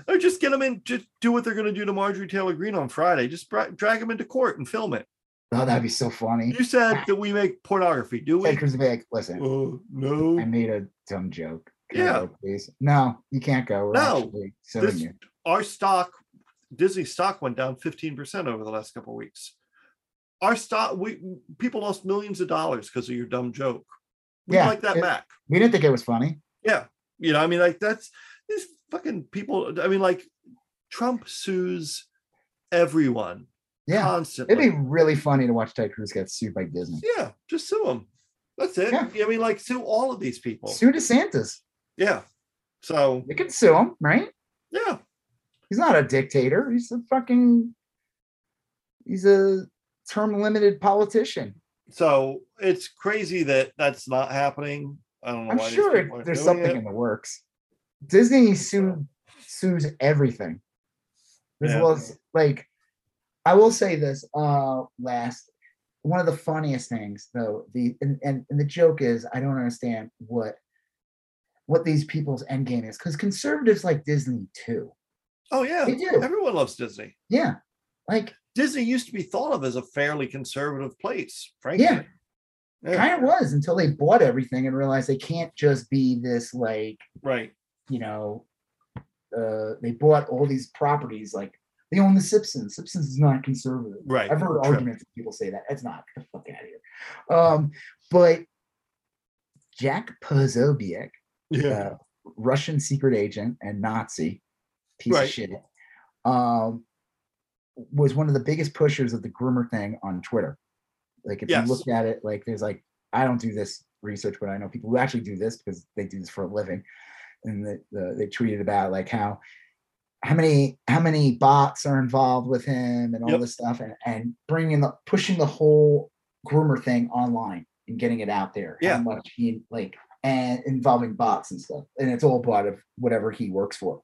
or just get them in. Just do what they're going to do to Marjorie Taylor Greene on Friday. Just drag them into court and film it. Oh, that'd be so funny. You said that we make pornography, do we? Would be like, listen, Oh no. I made a dumb joke. Can Yeah. go, please. No, you can't go. We're No, this- our stock disney stock went down 15% over the last couple of weeks our stock we people lost millions of dollars because of your dumb joke we Yeah, like that it- back We didn't think it was funny. yeah you know i mean like that's these fucking people i mean like trump sues everyone Yeah. constantly It'd be really funny to watch Ted Cruz get sued by Disney. yeah just sue them that's it Yeah. i mean like sue all of these people Sue DeSantis. Yeah. So you can sue him, right? Yeah. He's not a dictator. He's a fucking he's a term limited politician. So it's crazy that that's not happening. I don't know. I'm sure there's something it. in the works. Disney sue, sues everything. As yeah. well as like, I will say this. Uh, last one of the funniest things though. The and, and, and the joke is I don't understand what what these people's end game is because conservatives like Disney too. Oh yeah, they do. Everyone loves Disney. Yeah, like Disney used to be thought of as a fairly conservative place, frankly. Yeah, yeah. kind of was until they bought everything and realized they can't just be this like right. You know, uh, they bought all these properties like they own the Simpsons. Simpsons is not conservative. Right. I've heard True. arguments people say that. It's not. Get the fuck out of here. Um, but Jack Posobiec, yeah. Uh, Russian secret agent and Nazi piece right. of shit, um, was one of the biggest pushers of the groomer thing on Twitter. Like if yes. you look at it, like there's like I don't do this research, but I know people who actually do this because they do this for a living, and the, the, they tweeted about like how how many how many bots are involved with him and all yep. this stuff, and and bringing the pushing the whole groomer thing online and getting it out there. Yeah, how much he like and involving bots and stuff, and it's all part of whatever he works for.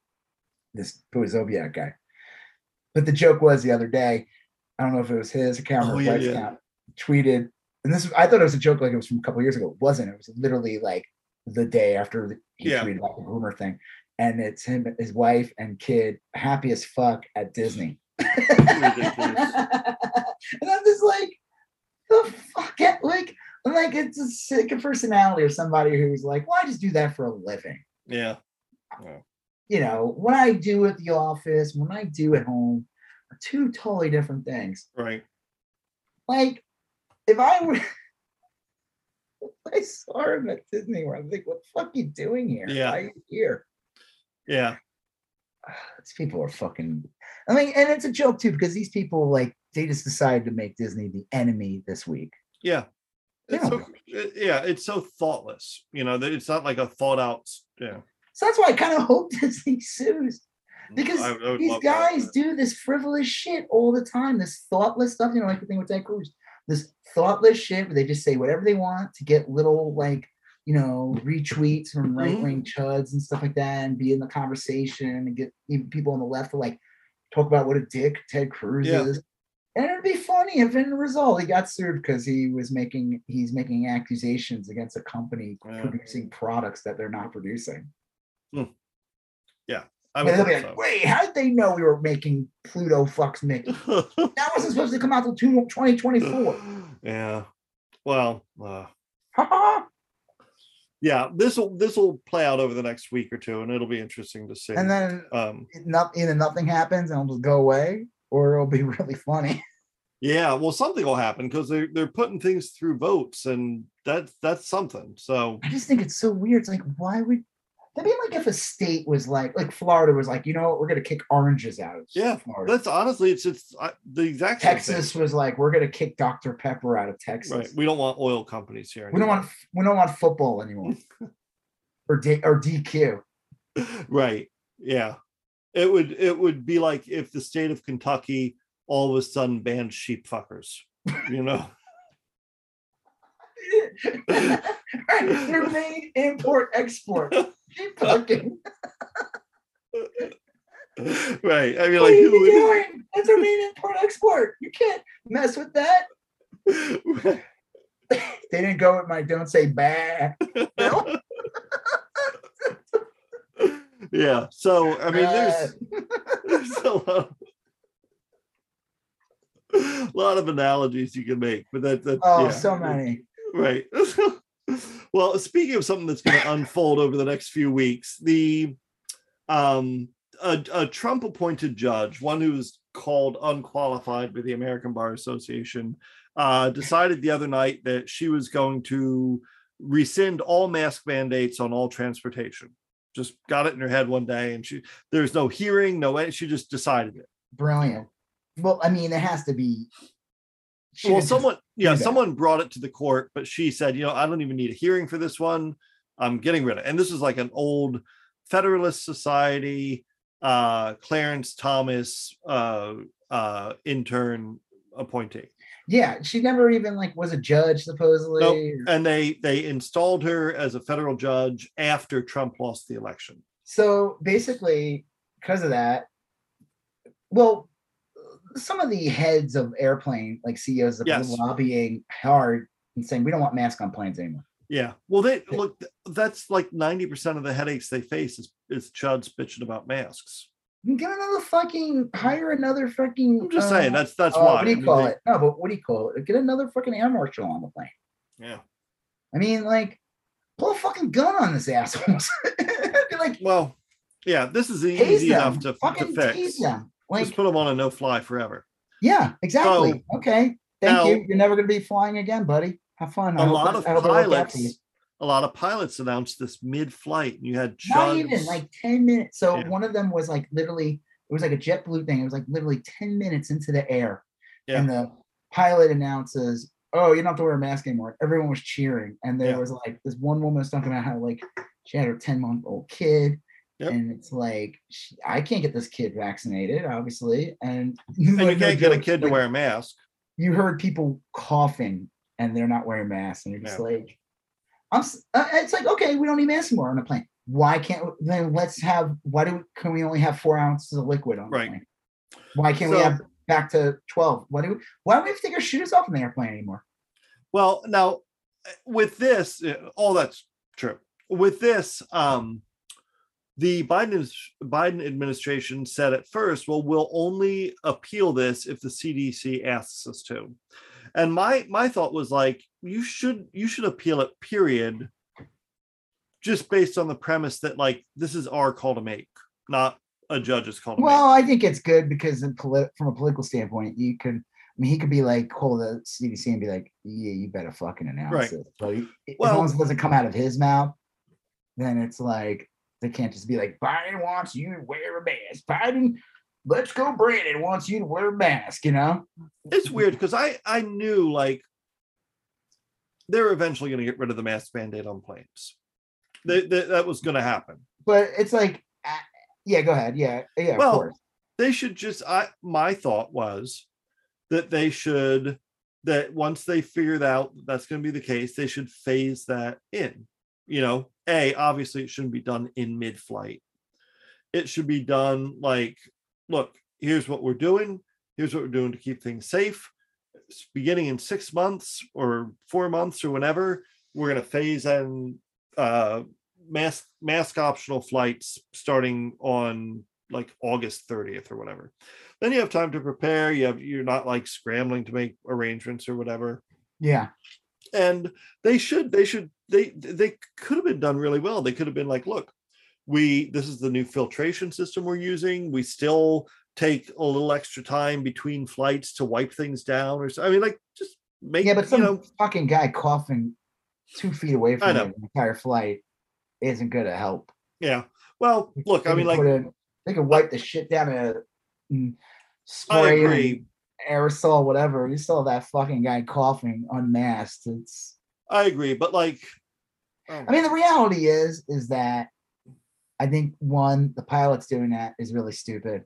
This Posobiec guy. But the joke was the other day, I don't know if it was his account or oh, yeah, yeah. account, tweeted, and this I thought it was a joke like it was from a couple years ago. It wasn't. It was literally like the day after he yeah. tweeted about the groomer thing. And it's him, his wife, and kid happy as fuck at Disney. and I'm just like, the fuck, like, like it's a sick personality of somebody who's like, well, I just do that for a living. Yeah. yeah you know, what I do at the office, what I do at home are two totally different things. Right. Like, if I were, I saw him at Disney World, I'm like, what the fuck are you doing here? Yeah. Why are you here? Yeah. These people are fucking. I mean, and it's a joke too because these people like they just decided to make Disney the enemy this week. Yeah. It's so, uh, yeah, it's so thoughtless. You know, it's not like a thought out. Yeah. So that's why I kind of hope Disney sues mm, because I, I these guys that. do this frivolous shit all the time, this thoughtless stuff. You know, like the thing with Ted Cruz, this thoughtless shit where they just say whatever they want to get little like you know retweets from right wing mm-hmm. chuds and stuff like that, and be in the conversation and get even people on the left to like talk about what a dick Ted Cruz yeah. is. And it'd be funny if in the result he got sued because he was making he's making accusations against a company yeah. producing products that they're not producing. Hmm. Yeah. I they'll be like, so. wait, how did they know we were making Pluto fucks Mickey? that wasn't supposed to come out till 2024. Yeah. Well, uh, yeah, this will this will play out over the next week or two, and it'll be interesting to see. And then um, not, either nothing happens and it'll just go away, or it'll be really funny. Yeah, well, something will happen because they're they're putting things through votes, and that's that's something. So I just think it's so weird. It's like, why would That'd be like if a state was like, like Florida was like, you know what, we're gonna kick oranges out. Of yeah, Florida. that's honestly, it's it's uh, the exact. Texas was like, we're gonna kick Dr Pepper out of Texas. Right. We don't want oil companies here. Anymore. We don't want we don't want football anymore, or D, or DQ. Right. Yeah. It would it would be like if the state of Kentucky all of a sudden banned sheep fuckers. You know. Their main import export. Keep talking. right. I mean, what like, are you who doing? That's our main import export. You can't mess with that. they didn't go with my don't say bad. yeah. So I mean, there's, uh. there's a lot, a lot of analogies you can make, but that, that oh, yeah. so many. Right. well, speaking of something that's going to unfold over the next few weeks, the um, a, a Trump appointed judge, one who's called unqualified by the American Bar Association, uh, decided the other night that she was going to rescind all mask mandates on all transportation. Just got it in her head one day, and she there's no hearing, no she just decided it. Brilliant. Well, I mean, it has to be well, someone, yeah, someone brought it to the court, but she said, you know, I don't even need a hearing for this one. I'm getting rid of. it. And this is like an old Federalist Society, uh, Clarence Thomas uh, uh, intern appointee. Yeah, she never even like was a judge supposedly. Nope. And they they installed her as a federal judge after Trump lost the election. So basically, because of that, well, some of the heads of airplane, like CEOs, have Yes. been lobbying hard and saying we don't want masks on planes anymore. Yeah. Well, they look. That's like ninety percent of the headaches they face is is chuds bitching about masks. Get another fucking hire another fucking. I'm just uh, saying that's that's uh, why. What do I you mean, call they- it? No, but what do you call it? Get another fucking air marshal on the plane. Yeah. I mean, like, pull a fucking gun on this assholes. Be like, Well, yeah. This is easy them. enough to, to fix. Like, Just put them on a no fly forever. yeah, exactly. So- okay, thank Now- you. You're never gonna be flying again, buddy. Have fun. I A lot that- of I hope it worked out for you. pilots. A lot of pilots announced this mid-flight, and you had Not even like 10 minutes. So Yeah. one of them was like literally, it was like a JetBlue thing. It was like literally 10 minutes into the air. Yeah. And the pilot announces, Oh, you don't have to wear a mask anymore. Everyone was cheering. And there Yeah. was like this one woman was talking about how like she had her 10 month old kid. Yep. And it's like, I can't get this kid vaccinated, obviously. And, and you like, no can't get a kid to like, wear a mask. you heard people coughing and they're not wearing masks, and you're just like, I'm. uh, It's like okay, we don't need masks anymore on a plane. Why can't we- then let's have? Why do we, can we only have four ounces of liquid on the Right. plane? Why can't we have back to twelve? Why do we, why don't we have to take our shoes off in the airplane anymore? Well, now eh, with this, uh, all that's true. With this, um, the Biden Biden administration said at first, "Well, we'll only appeal this if the CDC asks us to." And my my thought was like, you should you should appeal it. Period. Just based on the premise that like this is our call to make, not a judge's call to Well, I think it's good because polit- from a political standpoint, you could. I mean, he could be like, call the CDC and be like, "Yeah, you better fucking announce Right. it." But he- as long as it doesn't come out of his mouth, then it's like they can't just be like, "Biden wants you to wear a mask." Biden, let's go. Brandon wants you to wear a mask. You know? It's weird because I I knew like they're eventually going to get rid of the mask mandate on planes. They, they, that was going to happen. But it's like, uh, yeah, go ahead. Yeah, yeah, Well, of course. they should just i my thought was that they should that once they figured out that's going to be the case they should phase that in you know a obviously it shouldn't be done in mid-flight it should be done like look here's what we're doing here's what we're doing to keep things safe It's beginning in six months or four months or whenever we're going to phase in uh mask mask optional flights starting on like August 30th or whatever. Then you have time to prepare. You have you're not like scrambling to make arrangements or whatever. Yeah, And they should they should they they could have been done really well. They could have been like, look, we this is the new filtration system we're using. We still take a little extra time between flights to wipe things down or so. I mean, like just make yeah, but some you know fucking guy coughing two feet away from the entire flight isn't going to help. yeah. Well, look, I mean, like in- they can wipe the shit down a mm, I spray and agree. Aerosol, whatever. You still have that fucking guy coughing unmasked. It's. I agree, but like I mean, the reality is, is that I think one, the pilot's doing that is really stupid.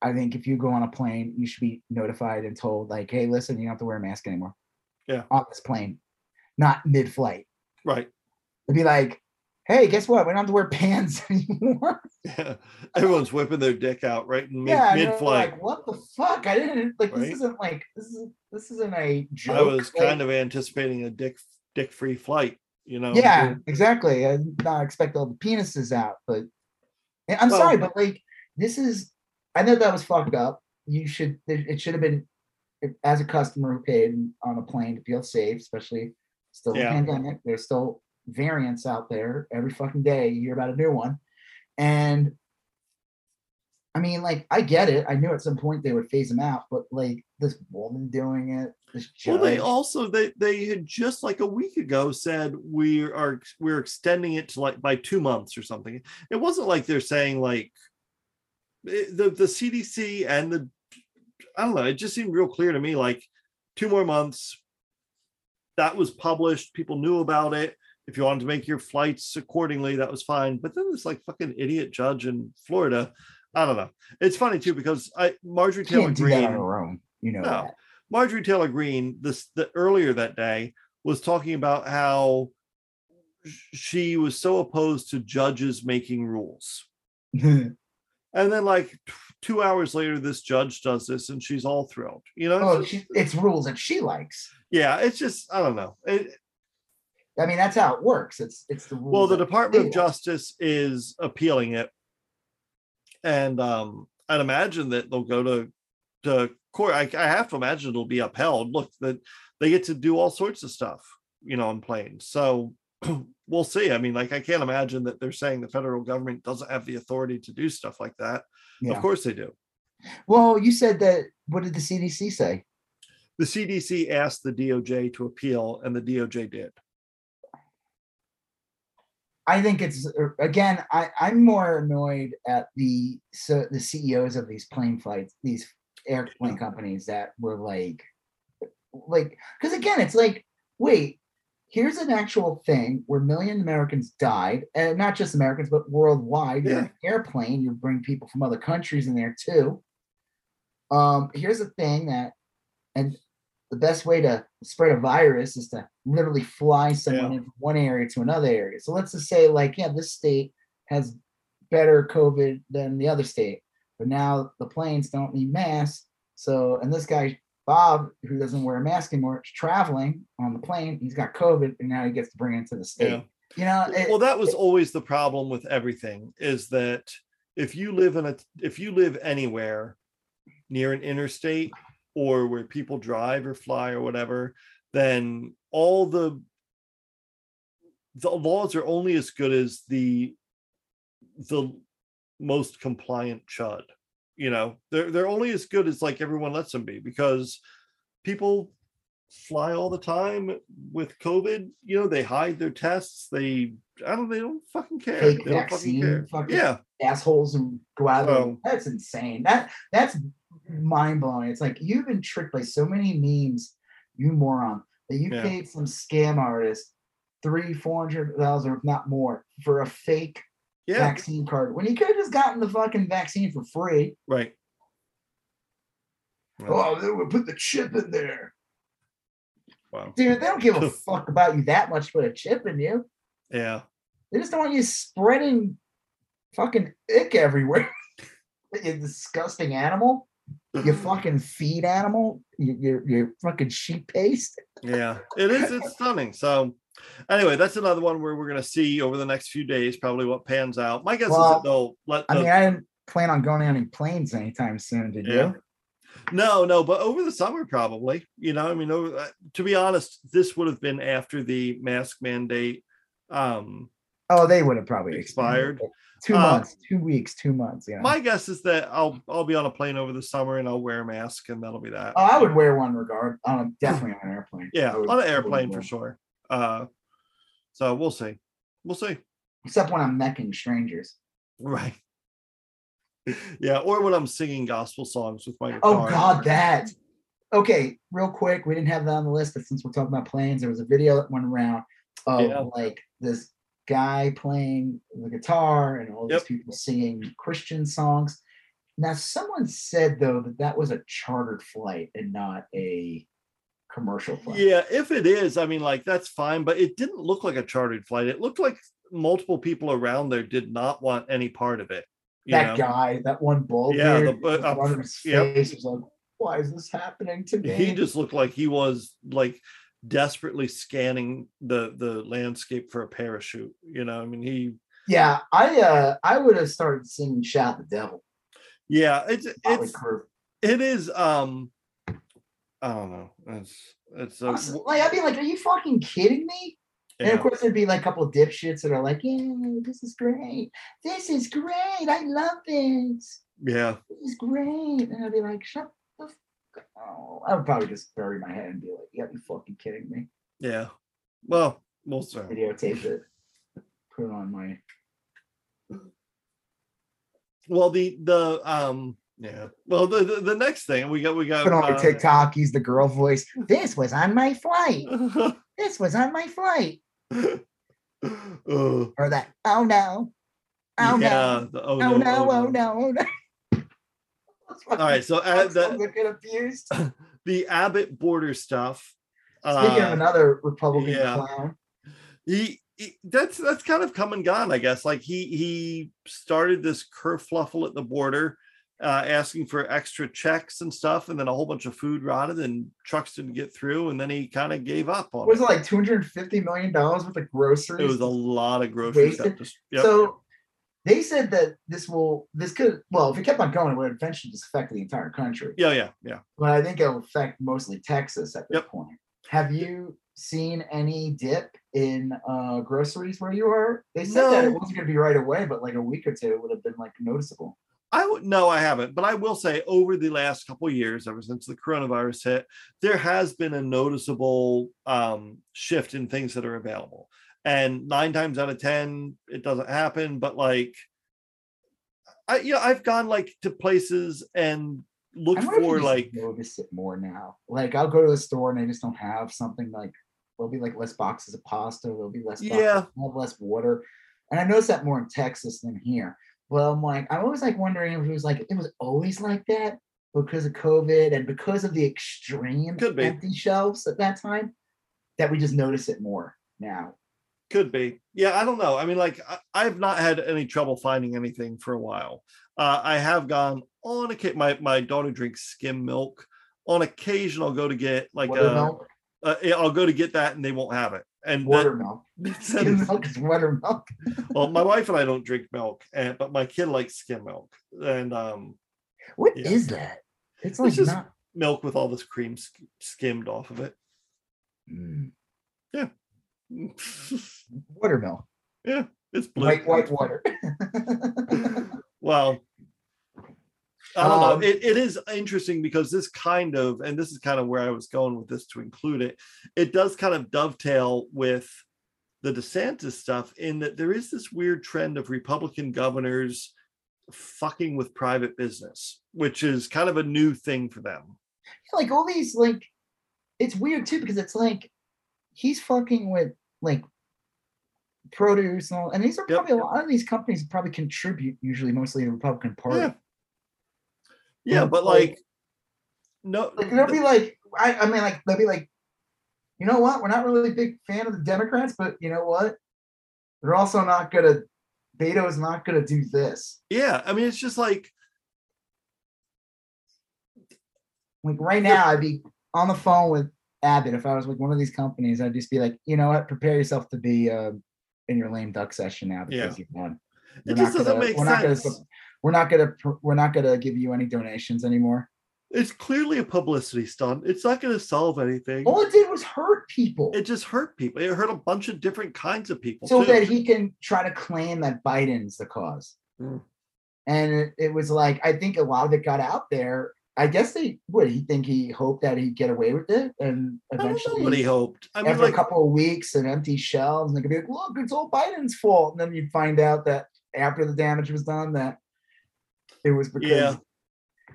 I think if you go on a plane, you should be notified and told, like, hey, listen, you don't have to wear a mask anymore. Yeah. On this plane, not mid-flight. right. It'd be like, hey, guess what? We don't have to wear pants anymore. Yeah. Everyone's whipping their dick out right in mid, yeah, mid-flight. Like, what the fuck? I didn't like Right? this isn't like this is this isn't a joke. I was kind of anticipating a dick dick free flight, you know. yeah, exactly. I did not expect all the penises out, but I'm Well- sorry, but like this is I know that was fucked up. You should it should have been as a customer who paid on a plane to feel safe, especially still Yeah. pandemic. There's still variants out there every fucking day. You hear about a new one, and I mean, like I get it. I knew at some point they would phase them out, but like this woman doing it, this Well, they also they they had just like a week ago said we are we're extending it to like by two months or something. It wasn't like they're saying like eh, the the CDC and the I don't know. It just seemed real clear to me like two more months. That was published. People knew about it. If you wanted to make your flights accordingly, that was fine. But then this like fucking idiot judge in Florida, I don't know. It's funny too because I Marjorie Taylor can't do on her own. You know No. Marjorie Taylor Greene this the earlier that day was talking about how she was so opposed to judges making rules. And then like t- two hours later, this judge does this and she's all thrilled. You know, oh, it's, she, it's rules that she likes. yeah, it's just I don't know. It, I mean, that's how it works. It's it's the well, the Department of. Justice is appealing it, and um, I'd imagine that they'll go to to court. I, I have to imagine it'll be upheld. Look, that they get to do all sorts of stuff, you know, on planes. So we'll see. I mean, like I can't imagine that they're saying the federal government doesn't have the authority to do stuff like that. Yeah. Of course they do. Well, you said that. What did the CDC say? The CDC asked the DOJ to appeal, and the DOJ did. I think it's uh, again. I I'm more annoyed at the so the CEOs of these plane flights, these airplane companies that were like, like because again, it's like, wait, here's an actual thing where million Americans died, and not just Americans but worldwide. You're an airplane. You bring people from other countries in there too. Um, here's a thing that, and the best way to spread a virus is to literally fly someone Yeah. in from one area to another area. So let's just say, like, yeah, this state has better COVID than the other state, but now the planes don't need masks. So, and this guy, Bob, who doesn't wear a mask anymore, is traveling on the plane. He's got COVID, and now he gets to bring it into the state. You know, it- well that was always the problem with everything is that if you live in a if you live anywhere near an interstate or where people drive or fly or whatever then all the the laws are only as good as the the most compliant chud you know they're they're only as good as like everyone lets them be because people fly all the time with COVID. You know, they hide their tests. They, I don't, they don't fucking care. Fake they don't vaccine, fucking care. Yeah, assholes and go out. That's insane. That that's mind blowing. It's like you've been tricked by so many memes, you moron, that you Yeah. paid some scam artist three, four hundred thousand, if not more, for a fake yeah, vaccine card when you could have just gotten the fucking vaccine for free. right. Oh, they would put the chip in there. Wow. Dude, they don't give a fuck about you that much to put a chip in you. Yeah, They just don't want you spreading fucking ick everywhere. you disgusting animal. You fucking feed animal. You, you, you fucking sheep paste. yeah. It is. It's stunning. So, anyway, that's another one where we're gonna see over the next few days probably what pans out. My guess is that they'll let. I mean, I didn't plan on going on any planes anytime soon, did Yeah. you? No, no, but over the summer, probably. You know, I mean, over, uh, to be honest, this would have been after the mask mandate. Um, Oh, they would have probably Expired. expired. Two Uh, months, two weeks, two months. Yeah. my guess is that I'll I'll be on a plane over the summer and I'll wear a mask and that'll be that. oh, I would wear one regard. Um, definitely on an airplane. yeah, I would- on an airplane for sure. Uh, so we'll see, we'll see. Except when I'm necking strangers. Right. Yeah, or when I'm singing gospel songs with my Oh. God, that. Okay, real quick, we didn't have that on the list, but since we're talking about planes, there was a video that went around of Yeah. like this guy playing the guitar and all these Yep. people singing Christian songs. Now, someone said though that that was a chartered flight and not a commercial flight. Yeah, if it is, I mean, like that's fine, but it didn't look like a chartered flight. It looked like multiple people around there did not want any part of it. You that know? guy, that one bald Yeah, the- uh, of his yep. face was like, "Why is this happening to me?" he just looked like he was like desperately scanning the the landscape for a parachute. You know, I mean, he yeah, I uh, I would have started singing "Shout the Devil." yeah, it's it's it is um I don't know. It's it's like I'd be like, "Are you fucking kidding me?" And of course, there'd be like a couple of dipshits that are like, "Yeah, this is great. This is great. I love this. yeah. This is great." And I'd be like, "Shut the." F- oh, I would probably just bury my head and be like, yeah, "You gotta be fucking kidding me." Yeah. Well, we'll. Videotape it. Put it on my. Well, the the um yeah. Well, the the, the next thing we got we got Put on my uh, TikTok. He's the girl voice. This was on my flight. This was on my flight. Uh, or that oh no, oh yeah, no, the- oh, oh no, no, oh, oh no, oh no. All right, so uh, the, get abused. the Abbott border stuff. Speaking of uh, another Republican yeah. clown, he, he that's that's kind of come and gone, I guess. Like he he started this kerfluffle at the border, uh, asking for extra checks and stuff, and then a whole bunch of food rotted and trucks didn't get through, and then he kind of gave up on was it. it like two hundred fifty million dollars worth of groceries? It was a lot of groceries. Yep. So they said that this will this could well if it kept on going, it would eventually just affect the entire country. yeah, yeah, yeah. But I think it'll affect mostly Texas at this Yep. point. Have you seen any dip in uh groceries where you are? They said that it wasn't gonna be right away, but like a week or two it would have been like noticeable. I would no, I haven't, but I will say over the last couple of years, ever since the coronavirus hit, there has been a noticeable um, shift in things that are available. And nine times out of ten, it doesn't happen. But like, I you know, I've gone like to places and looked I wonder if you for like notice it more now. Like I'll go to the store and they just don't have something like there'll be like less boxes of pasta, there'll be less boxes, Yeah. less water. And I noticed that more in Texas than here. Well, I'm like, I'm always like wondering if it was like it was always like that because of COVID and because of the extreme empty shelves at that time, that we just notice it more now. Could be. Yeah, I don't know. I mean, like, I, I've not had any trouble finding anything for a while. Uh, I have gone on a my my daughter drinks skim milk. On occasion, I'll go to get like uh, yeah, I'll go to get that, and they won't have it. And that- watermilk. that Skim is- milk is buttermilk. well, my wife and I don't drink milk, and but my kid likes skim milk and um, What is Yeah. that? It's like just- not. milk with all this cream sk- skimmed off of it. Mm, it's Buttermilk. blue. White white water. Well, I don't Um, know. It, it is interesting because this kind of, and this is kind of where I was going with this to include it, it does kind of dovetail with the DeSantis stuff in that there is this weird trend of Republican governors fucking with private business, which is kind of a new thing for them. like all these like it's weird too because it's like he's fucking with like produce and all and these are Yep. probably a lot of these companies probably contribute usually mostly to the Republican Party. Yeah. Yeah, but like- like, no, Like they'll be like, I, I mean like they'll be like, you know what? We're not really a big fan of the Democrats, but you know what? They're also not gonna Beto's not gonna do this. yeah, I mean, it's just like, Like right now, I'd be on the phone with Abbott if I was with one of these companies. I'd just be like, you know what? Prepare yourself to be uh, in your lame duck session now Yeah. because you've won. it We're just not doesn't gonna- make we're not gonna sense. We're not gonna. We're not gonna give you any donations anymore. It's clearly a publicity stunt. It's not going to solve anything. All it did was hurt people, It just hurt people. It hurt a bunch of different kinds of people. so too. that he can try to claim that Biden's the cause. Mm. And it, it was like I think a lot of it got out there. I guess they would. He think he hoped that he'd get away with it, and I don't know eventually, what he hoped. I mean, after like, a couple of weeks and empty shelves, and they could be like, "Look, it's all Biden's fault." And then you'd find out that after the damage was done, that it was because. Yeah.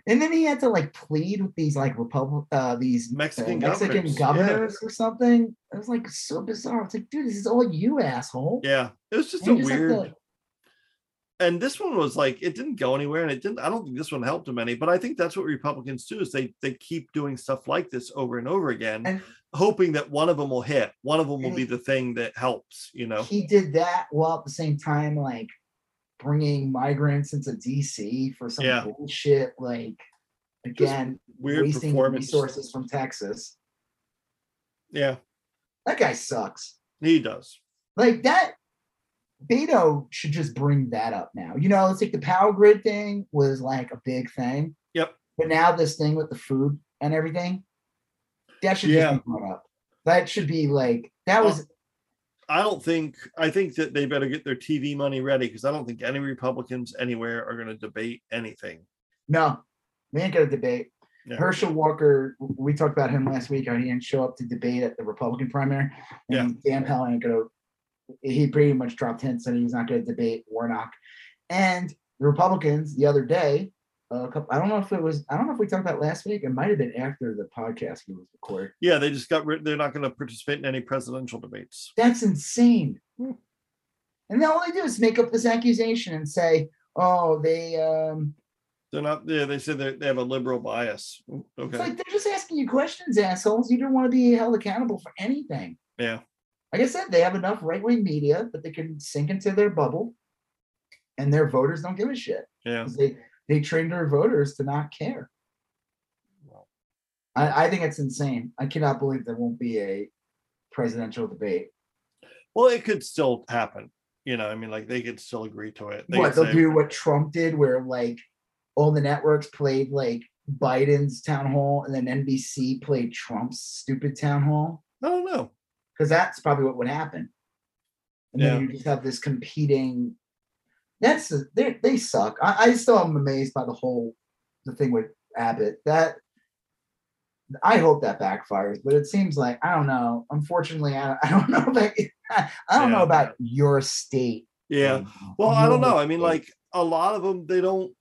And then he had to like plead with these like republic, uh, these uh, Mexican Mexican governors, governors, yeah. or something. It was like so bizarre. It's like, dude, this is all you, asshole. yeah, it was just And a you just have weird. And this one was like it didn't go anywhere, and it didn't. I don't think this one helped him any. But I think that's what Republicans do is they they keep doing stuff like this over and over again, And- hoping that one of them will hit. One of them will be the thing that helps. You know. he did that while at the same time like bringing migrants into DC for some Yeah. bullshit. Like again, Weird wasting resources from Texas. Yeah, That guy sucks. he does. Like that. Beto should just bring that up now. You know, it's like the power grid thing was like a big thing. Yep. But now this thing with the food and everything, that should Yeah. just be brought up. That should be like that was I don't think. I think that they better get their TV money ready because I don't think any Republicans anywhere are going to debate anything. no, we ain't gonna debate. Yeah. Herschel Walker, we talked about him last week. How he didn't show up to debate at the Republican primary, and Dan Pell ain't gonna. He pretty much dropped hints that he was not going to debate Warnock, and the Republicans the other day. A couple, I don't know if it was. I don't know if we talked about last week. It might have been after the podcast we was recorded. Yeah, they just got rid. They're not going to participate in any presidential debates. That's insane. And then all they do is make up this accusation and say, "Oh, they um, they're not. Yeah, they said they have a liberal bias. Okay. It's like they're just asking you questions, assholes. You don't want to be held accountable for anything. Yeah. Like I said, they have enough right wing media that they can sink into their bubble, and their voters don't give a shit. Yeah. They they train their voters to not care. I, I think it's insane. I cannot believe there won't be a presidential debate. Well, it could still happen. You know, I mean, like they could still agree to it. They what they'll say, do what Trump did, where like all the networks played like Biden's town hall, and then NBC played Trump's stupid town hall. I don't know, because that's probably what would happen. And yeah. then you just have this competing. That's they they suck. I, I still am amazed by the whole the thing with Abbott. That I hope that backfires, but it seems like I don't know. Unfortunately, I, I don't know about I don't yeah. know about your state. Yeah. Well, I don't know. I mean, like a lot of them, they don't.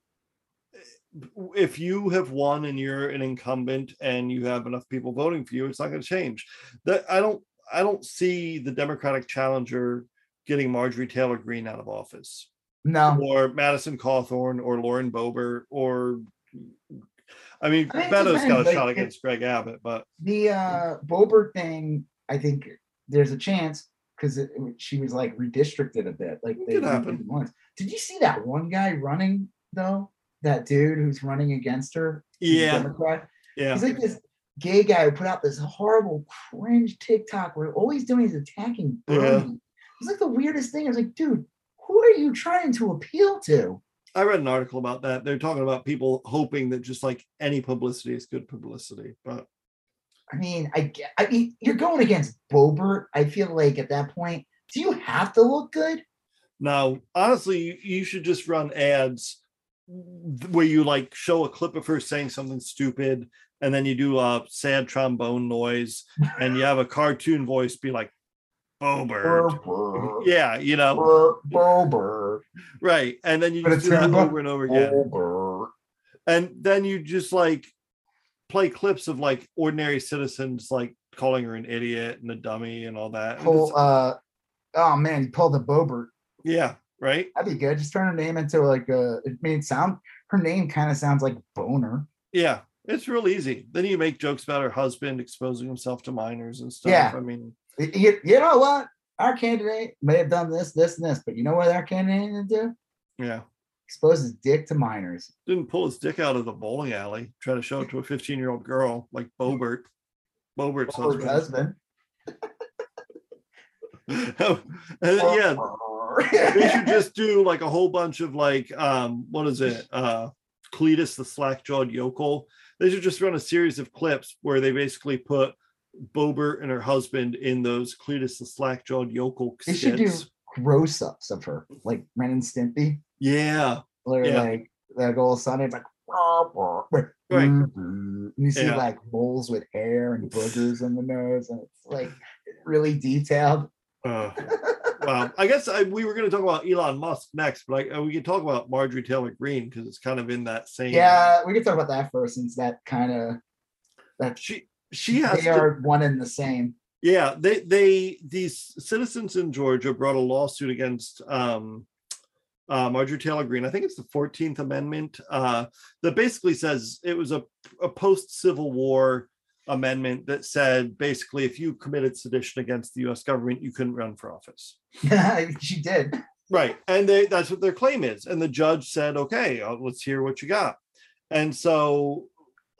If you have won and you're an incumbent and you have enough people voting for you, it's not going to change. That I don't. I don't see the Democratic challenger getting Marjorie Taylor Greene out of office. No. Or Madison Cawthorn or Lauren Boebert or I mean, I Beto's got a like, shot against Greg Abbott, but the uh Boebert thing, I think there's a chance because she was like redistricted a bit. Like they did once. Did you see that one guy running though? That dude who's running against her? Yeah. Democrat. Yeah. He's like this gay guy who put out this horrible cringe TikTok where all he's doing is attacking Bernie. Yeah. It's like the weirdest thing. I was like, dude, who are you trying to appeal to? I read an article about that. They're talking about people hoping that just like any publicity is good publicity. But I mean, I I mean, you're going against Boebert. I feel like at that point, do you have to look good? No, honestly, you should just run ads where you like show a clip of her saying something stupid, and then you do a sad trombone noise, and you have a cartoon voice be like, Boebert. Yeah, you know. Boebert. Right. And then you just do that over and over again. And then you just like play clips of like ordinary citizens like calling her an idiot and a dummy and all that. Pull uh oh man, you pull the Boebert. Yeah, right. That'd be good. Just turn her name into like a it means sound her name kind of sounds like boner. Yeah, it's real easy. Then you make jokes about her husband exposing himself to minors and stuff. Yeah. I mean you, you know what? Our candidate may have done this, this, and this, but you know what our candidate didn't do? Yeah. Expose his dick to minors. Didn't pull his dick out of the bowling alley, try to show it to a 15 year old girl like Boebert. Boebert's, Boebert's husband. husband. yeah. they should just do like a whole bunch of like um what is it? Uh Cletus the slack jawed yokel. They should just run a series of clips where they basically put Boebert and her husband in those Cletus the slack jawed yokel. They should do gross ups of her, like Ren and Stimpy. Yeah. Or yeah. like that old it's like right. And you see yeah. like moles with hair and boogers in the nose, and it's like really detailed. Uh, well, I guess I, we were going to talk about Elon Musk next, but I, we could talk about Marjorie Taylor Greene because it's kind of in that same. Yeah, we could talk about that first, since that kind of that she she has they are one and the same yeah they they these citizens in georgia brought a lawsuit against um uh, Marjorie Taylor Greene, I think it's the 14th Amendment, uh, that basically says it was a, a post Civil War amendment that said basically if you committed sedition against the US government, you couldn't run for office. she did. Right. And they, that's what their claim is. And the judge said, okay, uh, let's hear what you got. And so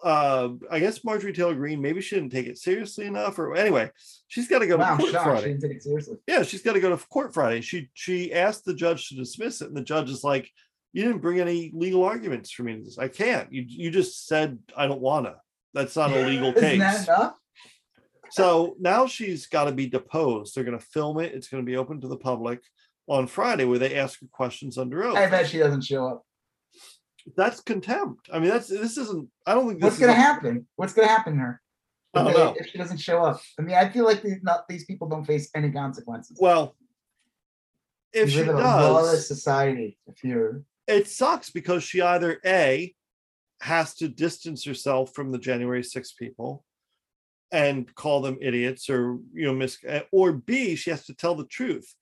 uh, I guess Marjorie Taylor Greene maybe she didn't take it seriously enough, or anyway, she's got to go wow, to court Friday. She didn't take it seriously. Yeah, she's got to go to court Friday. She she asked the judge to dismiss it, and the judge is like, "You didn't bring any legal arguments for me to this. I can't. You you just said I don't wanna. That's not a legal case." so now she's got to be deposed. They're going to film it. It's going to be open to the public on Friday, where they ask her questions under oath. I bet she doesn't show up that's contempt. I mean, that's this isn't. I don't think. What's going to happen? What's going to happen to her? I don't. If she doesn't show up, I mean, I feel like these not these people don't face any consequences. Well, if you she does, a lawless society. If you're, it sucks because she either a has to distance herself from the January 6 people and call them idiots or you know mis eh, or b she has to tell the truth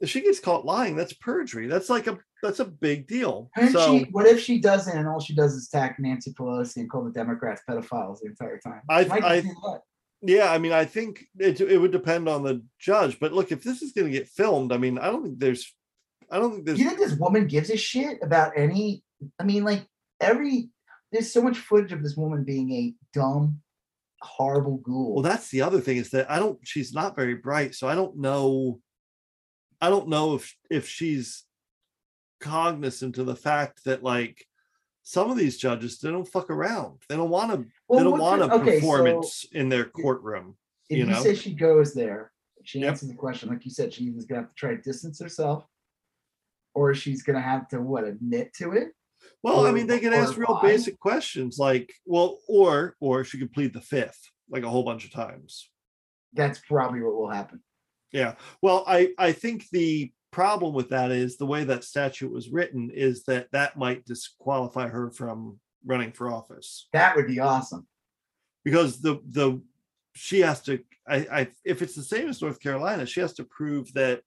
if she gets caught lying, that's perjury. That's like a that's a big deal. And so she, what if she doesn't, and all she does is attack Nancy Pelosi and call the Democrats pedophiles the entire time? I- I- yeah, I mean, I think it it would depend on the judge. But look, if this is going to get filmed, I mean, I don't think there's, I don't think there's. You think this woman gives a shit about any? I mean, like every there's so much footage of this woman being a dumb, horrible ghoul. Well, that's the other thing is that I don't. She's not very bright, so I don't know. I don't know if if she's cognizant of the fact that like some of these judges they don't fuck around. They don't want to. Well, they don't want a okay, so in their courtroom. if you you, know? say she goes there, she Yep. answers the question like you said. She's gonna have to try to distance herself, or she's gonna have to what admit to it. Well, I mean, they can ask real lie. basic questions like, well, or or she could plead the fifth like a whole bunch of times. That's probably what will happen. Yeah. Well, I I think the problem with that is the way that statute was written is that that might disqualify her from running for office That would be awesome. because the the she has to I, I if it's the same as North Carolina, she has to prove that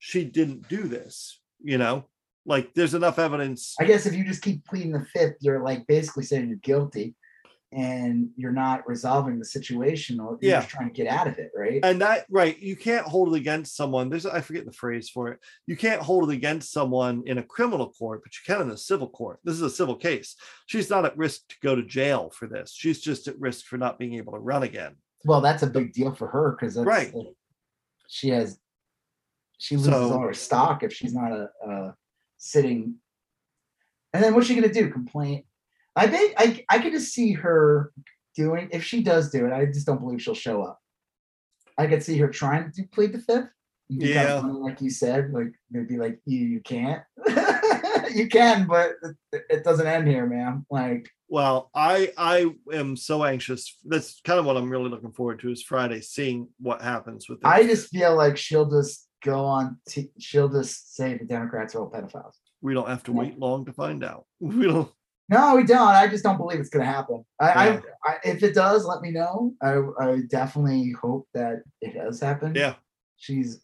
she didn't do this, you know? Like there's enough evidence. I guess if you just keep pleading the fifth, you're like basically saying you're guilty, and you're not resolving the situation, or you're Yeah. just trying to get out of it, right? and that right you can't hold it against someone there's i forget the phrase for it you can't hold it against someone in a criminal court but you can in a civil court this is a civil case she's not at risk to go to jail for this she's just at risk for not being able to run again well, that's a big deal for her because that's Right. like, she has she loses So- all her stock if she's not a, a sitting. And then what's she gonna do? Complain? I think I I could just see her doing if she does do it. I just don't believe she'll show up. I could see her trying to plead the fifth. It'd kinda Yeah. like you said, like maybe like you you can't. you can, but it, it doesn't end here, man. Like well i i am so anxious that's kind of what i'm really looking forward to is friday seeing what happens with this. I just feel like she'll just go on. T- she'll just say the Democrats are all pedophiles. we don't have to wait long to find out we don't No, we don't. I just don't believe it's going to happen. I, Yeah. I, I, if it does, let me know. I, I definitely hope that it does happen. yeah she's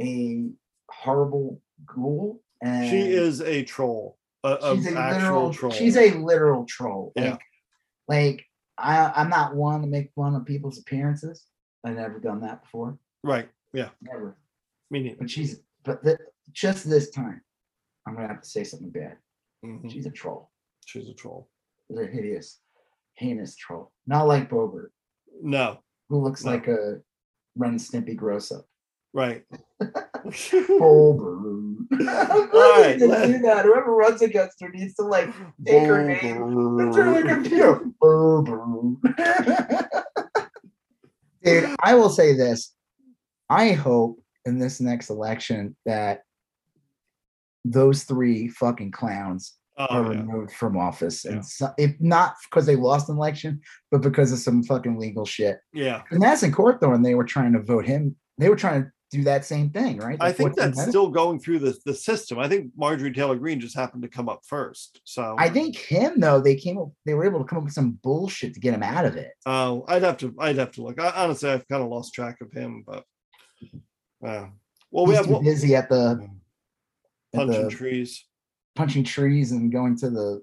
a horrible ghoul, and she is a troll a, She's a actual literal. troll She's a literal troll. Yeah. Like, like I, I'm not one to make fun of people's appearances. I've never done that before. right yeah Never. Me neither. But she's. But th- just this time, I'm gonna have to say something bad. Mhm. She's a troll. she's a troll She's a hideous, heinous troll. Not like Boebert, no who looks No. like a Ren and Stimpy gross up. right Boebert. All right, to let- do that. Whoever runs against her needs to like take her name. It's really confused. Dude, I will say this. I hope in this next election that those three fucking clowns oh, are Oh, yeah. removed from office. Yeah. And so, if not because they lost an election, but because of some fucking legal shit. yeah. And that's in court though, and they were trying to vote him. They were trying to do that same thing, right? I think that's still going through the, the system. I think Marjorie Taylor Greene just happened to come up first. So I think him though, they came up, they were able to come up with some bullshit to get him out of it. Oh, I'd have to I'd have to look. I, honestly, I've kind of lost track of him, but uh, well, we He's have too busy at the, at punching the trees punching trees and going to the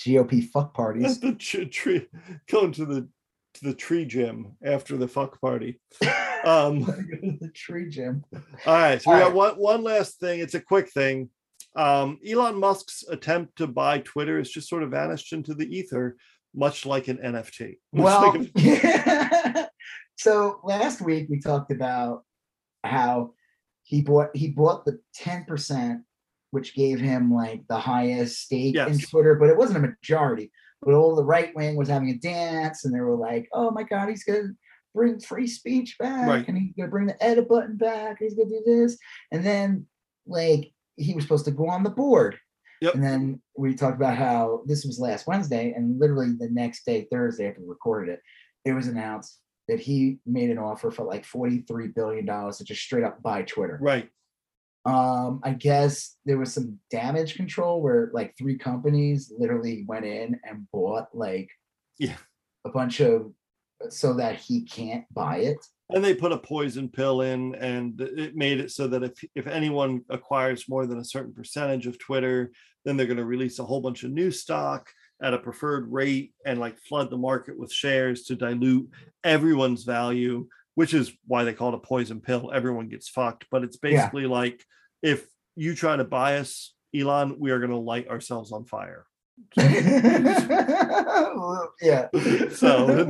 GOP fuck parties. at the ch- tree, going to the to the tree gym after the fuck party. Um, the tree gym. all right, so we All got one one last thing. It's a quick thing. Um, Elon Musk's attempt to buy Twitter has just sort of vanished into the ether, much like an NFT. Much Well, like a- so last week we talked about how he bought he bought the 10%, which gave him like the highest stake in Twitter, but it wasn't a majority. But all the right wing was having a dance, and they were like, "Oh my God, he's gonna bring free speech back, Right. and he's gonna bring the edit button back. He's gonna do this." And then, like, he was supposed to go on the board. Yep. And then we talked about how this was last Wednesday, and literally the next day, Thursday, after we recorded it, it was announced that he made an offer for like $43 billion to just straight up buy Twitter. right. Um, I guess there was some damage control where like three companies literally went in and bought like Yeah. a bunch of so that he can't buy it. And they put a poison pill in, and it made it so that if if anyone acquires more than a certain percentage of Twitter, then they're going to release a whole bunch of new stock at a preferred rate and like flood the market with shares to dilute everyone's value, which is why they call it a poison pill. Everyone gets fucked, but it's basically yeah. like if you try to buy us, Elon, we are going to light ourselves on fire. yeah. So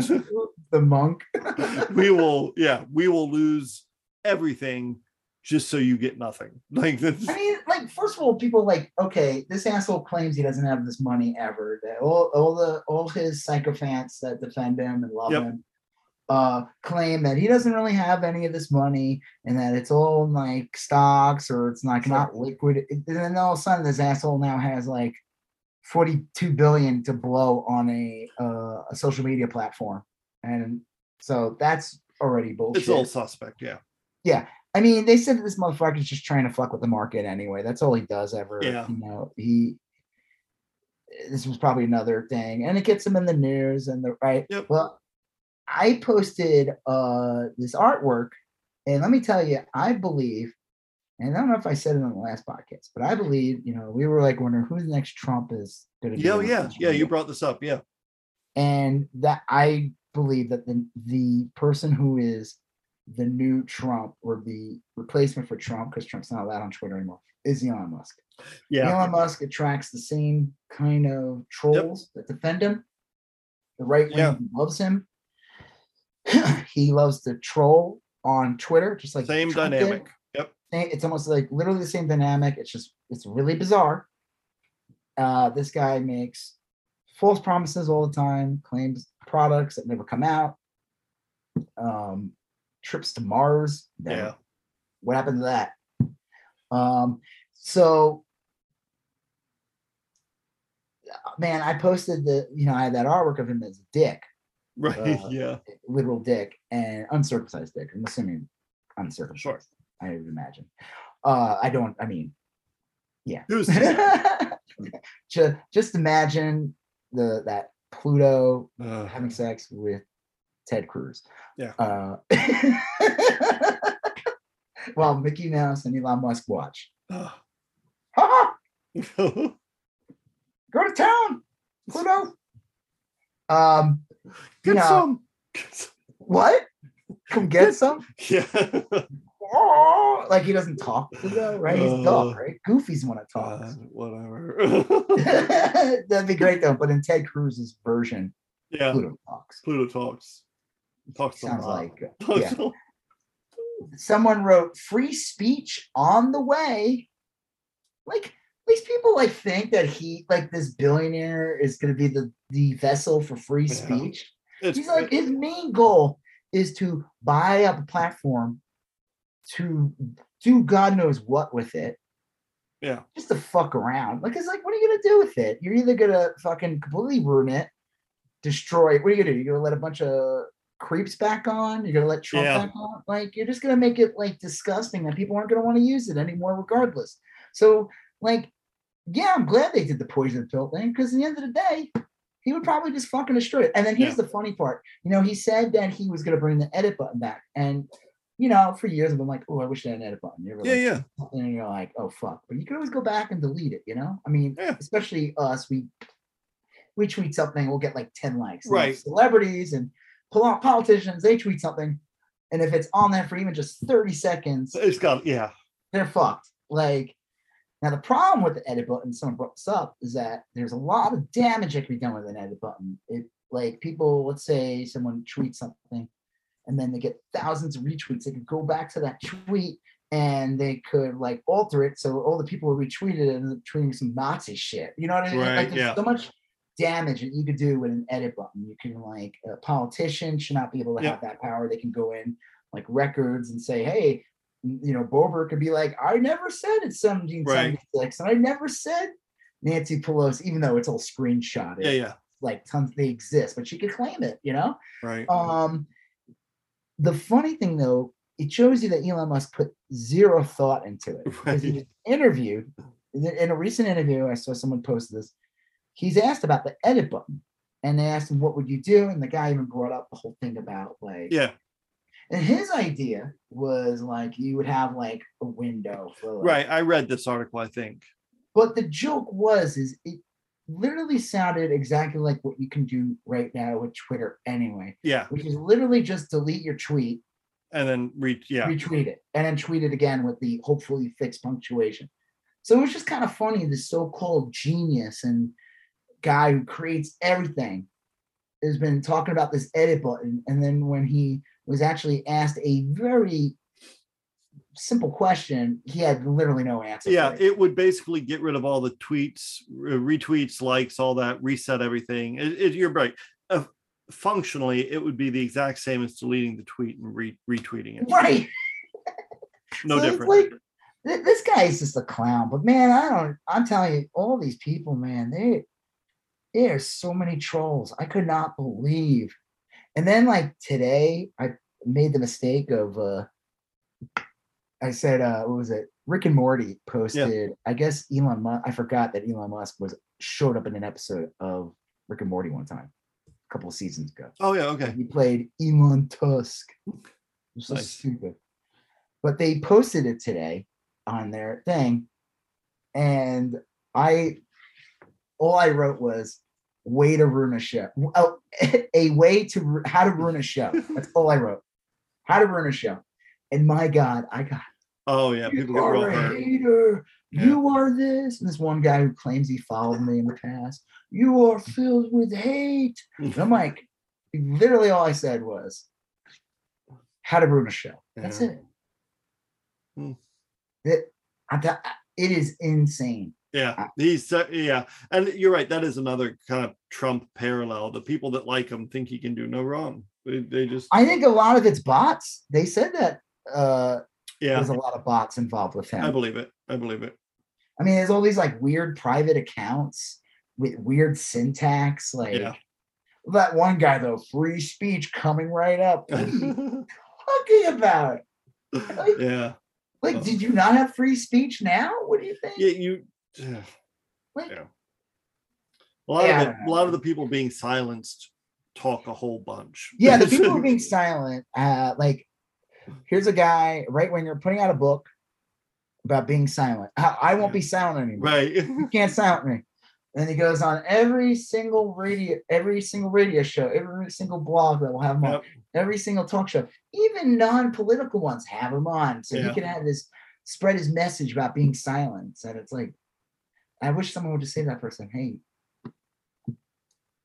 the monk. we will, yeah, we will lose everything just so you get nothing. Like this. I mean, like first of all, people like, okay, this asshole claims he doesn't have this money ever. That all, all the all his sycophants that defend him and love yep. him uh claim that he doesn't really have any of this money and that it's all like stocks or it's like not liquid. And then all of a sudden this asshole now has like 42 billion to blow on a uh, a social media platform. And so that's already bullshit. It's all suspect, yeah. Yeah. I mean, they said that this motherfucker is just trying to fuck with the market anyway. That's all he does ever. Yeah. You know, he this was probably another thing. And it gets him in the news and the right. Yep. Well, I posted uh this artwork, and let me tell you, I believe, and I don't know if I said it on the last podcast, but I believe, you know, we were like wondering who the next Trump is gonna be. Yeah, yeah, yeah. You brought this up, yeah. And that I believe that the the person who is the new Trump or the replacement for Trump, because Trump's not allowed on Twitter anymore, is Elon Musk. Yeah. Elon Musk attracts the same kind of trolls yep. that defend him. The right wing yeah. loves him. he loves to troll on Twitter, just like same Trump dynamic. Did. Yep. It's almost like literally the same dynamic. It's just it's really bizarre. Uh, this guy makes false promises all the time, claims products that never come out. Um, trips to Mars. Yeah. What happened to that? Um, so man, I posted the, you know, I had that artwork of him as a dick. Right. Uh, yeah. Literal dick and uncircumcised dick. I'm assuming uncircumcised. Sure. I would imagine. Uh, I don't, I mean, yeah. just, just imagine the that Pluto uh, having sex with Ted Cruz. Yeah. Uh, well, Mickey Mouse and Elon Musk watch. Uh. Go to town, Pluto. Um, get you know, some. What? Come get some. Yeah. Oh, like he doesn't talk Pluto, right? He's uh, dog, right? Goofy's one that talks. Uh, whatever. That'd be great though. But in Ted Cruz's version, yeah, Pluto talks. Pluto talks. Talks Sounds like yeah. Someone wrote free speech on the way. Like these people like think that he like this billionaire is going to be the the vessel for free yeah. speech. It's, He's like his main goal is to buy up a platform to do God knows what with it. Yeah. Just to fuck around. Like it's like, what are you gonna do with it? You're either gonna fucking completely ruin it, destroy it. What are you gonna do? You're gonna let a bunch of creeps back on. You're gonna let Trump yeah. back on. Like you're just gonna make it like disgusting, and people aren't gonna want to use it anymore, regardless. So like, yeah, I'm glad they did the poison pill thing because at the end of the day, he would probably just fucking destroy it. And then here's yeah. the funny part. You know, he said that he was gonna bring the edit button back, and you know, for years I've been like, oh, I wish they had an edit button. yeah, like, yeah. And you're like, oh fuck. But you can always go back and delete it, you know? I mean, yeah. especially us, we we tweet something, we'll get like 10 likes. Right. celebrities and politicians, they tweet something, and if it's on there for even just 30 seconds, it's got yeah, they're fucked. Like now, the problem with the edit button, someone brought this up, is that there's a lot of damage that can be done with an edit button. It like people, let's say someone tweets something, and then they get thousands of retweets. They could go back to that tweet and they could like alter it so all the people who retweeted it and tweeting some Nazi shit. You know what I mean? Right, like there's yeah. so much damage that you could do with an edit button. You can like a politician should not be able to have that power. They can go in like records and say, hey, you know, Boebert could be like, I never said it's 1776, right. and I never said Nancy Pelosi, even though it's all screenshotted. Yeah, yeah. Like tons they exist, but she could claim it, you know? Right. Um the funny thing though, it shows you that Elon Musk put zero thought into it. Because right. he was interviewed in a recent interview, I saw someone post this he's asked about the edit button. and they asked him, "What would you do?" And the guy even brought up the whole thing about like, Yeah. And his idea was like you would have like a window for like, Right. I read this article, I think. But the joke was is it literally sounded exactly like what you can do right now with Twitter anyway, Yeah. which is literally just delete your tweet, And then read yeah. retweet it, and then tweet it again with the hopefully fixed punctuation. So it was just kind of funny, this so-called genius and guy who creates everything has been talking about this edit button. And then when he was actually asked a very simple question, he had literally no answer. Yeah, it. it would basically get rid of all the tweets, retweets, likes, all that, reset everything. It, it- you're right. Uh, functionally, it would be the exact same as deleting the tweet and re- retweeting it. right. No So different. like th- this guy is just a clown. But man, I don't. I'm telling you, all these people, man, they there's so many trolls. I could not believe. And then like today, I made the mistake of uh I said uh what was it? Rick and Morty posted. I guess Elon Musk. I forgot that Elon Musk was showed up in an episode of Rick and Morty one time, a couple of seasons ago. oh yeah, okay. He played Elon Tusk. So Nice. stupid. But they posted it today on their thing. And I all I wrote was way to ruin a show. Oh, a way to how to ruin a show. That's all I wrote. How to ruin a show. And my God, I got Oh yeah, people get real are a hurt. hater. Yeah. You are this. And this one guy who claims he followed me in the past. You are filled with hate. And I'm like, literally all I said was, how to ruin a show. That's Yeah. it. Hmm. It, I, it is insane. Yeah, he's uh, yeah, and you're right. That is another kind of Trump parallel. The people that like him think he can do no wrong. They, they just I think a lot of it's bots. They said that uh, yeah. there's a lot of bots involved with him. I believe it. I believe it. I mean, there's all these like weird private accounts with weird syntax. Like Yeah. that one guy though, free speech coming right up. What are you talking about? yeah, Like, Oh. did you not have free speech now? What do you think? yeah. You. Like, yeah. A lot Yeah, of it, a lot of the people being silenced talk a whole bunch. yeah, the people who are being silent. Uh, like, here's a guy, right when you're putting out a book about being silent. I, I won't be silent anymore. right. You can't silence me. And he goes on every single radio, every single radio show, every single blog that will have him on, every single talk show, even non-political ones have him on, so Yeah. he can have his spread his message about being silent. And it's like, I wish someone would just say to that person, "Hey,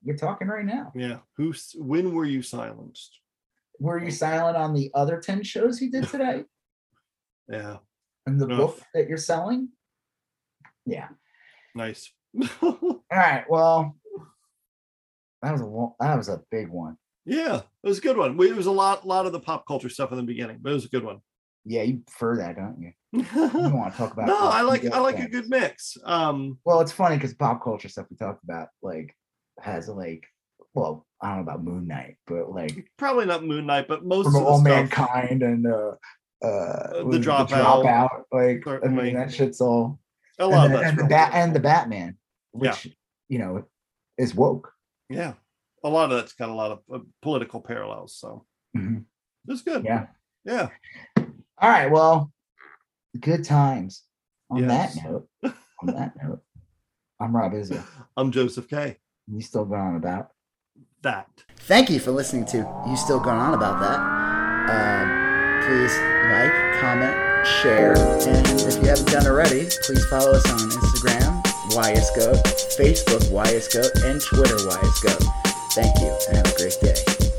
you're talking right now. Yeah. Who's when were you silenced? Were you silent on the other ten shows you did today, Yeah. and the Ugh. book that you're selling?" Yeah. Nice. All right. Well, that was a that was a big one. yeah, it was a good one. It was a lot, lot of the pop culture stuff in the beginning, but it was a good one. Yeah, you prefer that, don't you? You don't want to talk about. No, I like I like a good mix. Um, Well, it's funny because pop culture stuff we talked about like has like, well, I don't know about Moon Knight, but like probably not Moon Knight, but most of the All stuff. Mankind and uh, uh, The what was it, Dropout, Dropout, Like, I mean, that shit's all. A lot And, of the, and the bat and the Batman, Yeah. which you know is woke. yeah, a lot of that's got a lot of uh, political parallels. So Mhm. it's good. Yeah. yeah. All right. Well, good times. On Yes. that note, on that note, I'm Rob Izzo. I'm Joseph K. You still going on about? That. Thank you for listening to You Still Going On About That. Um, please like, comment, share, and if you haven't done already, please follow us on Instagram, YSGoat, Facebook, YSGoat, and Twitter, YSGoat. Thank you, and have a great day.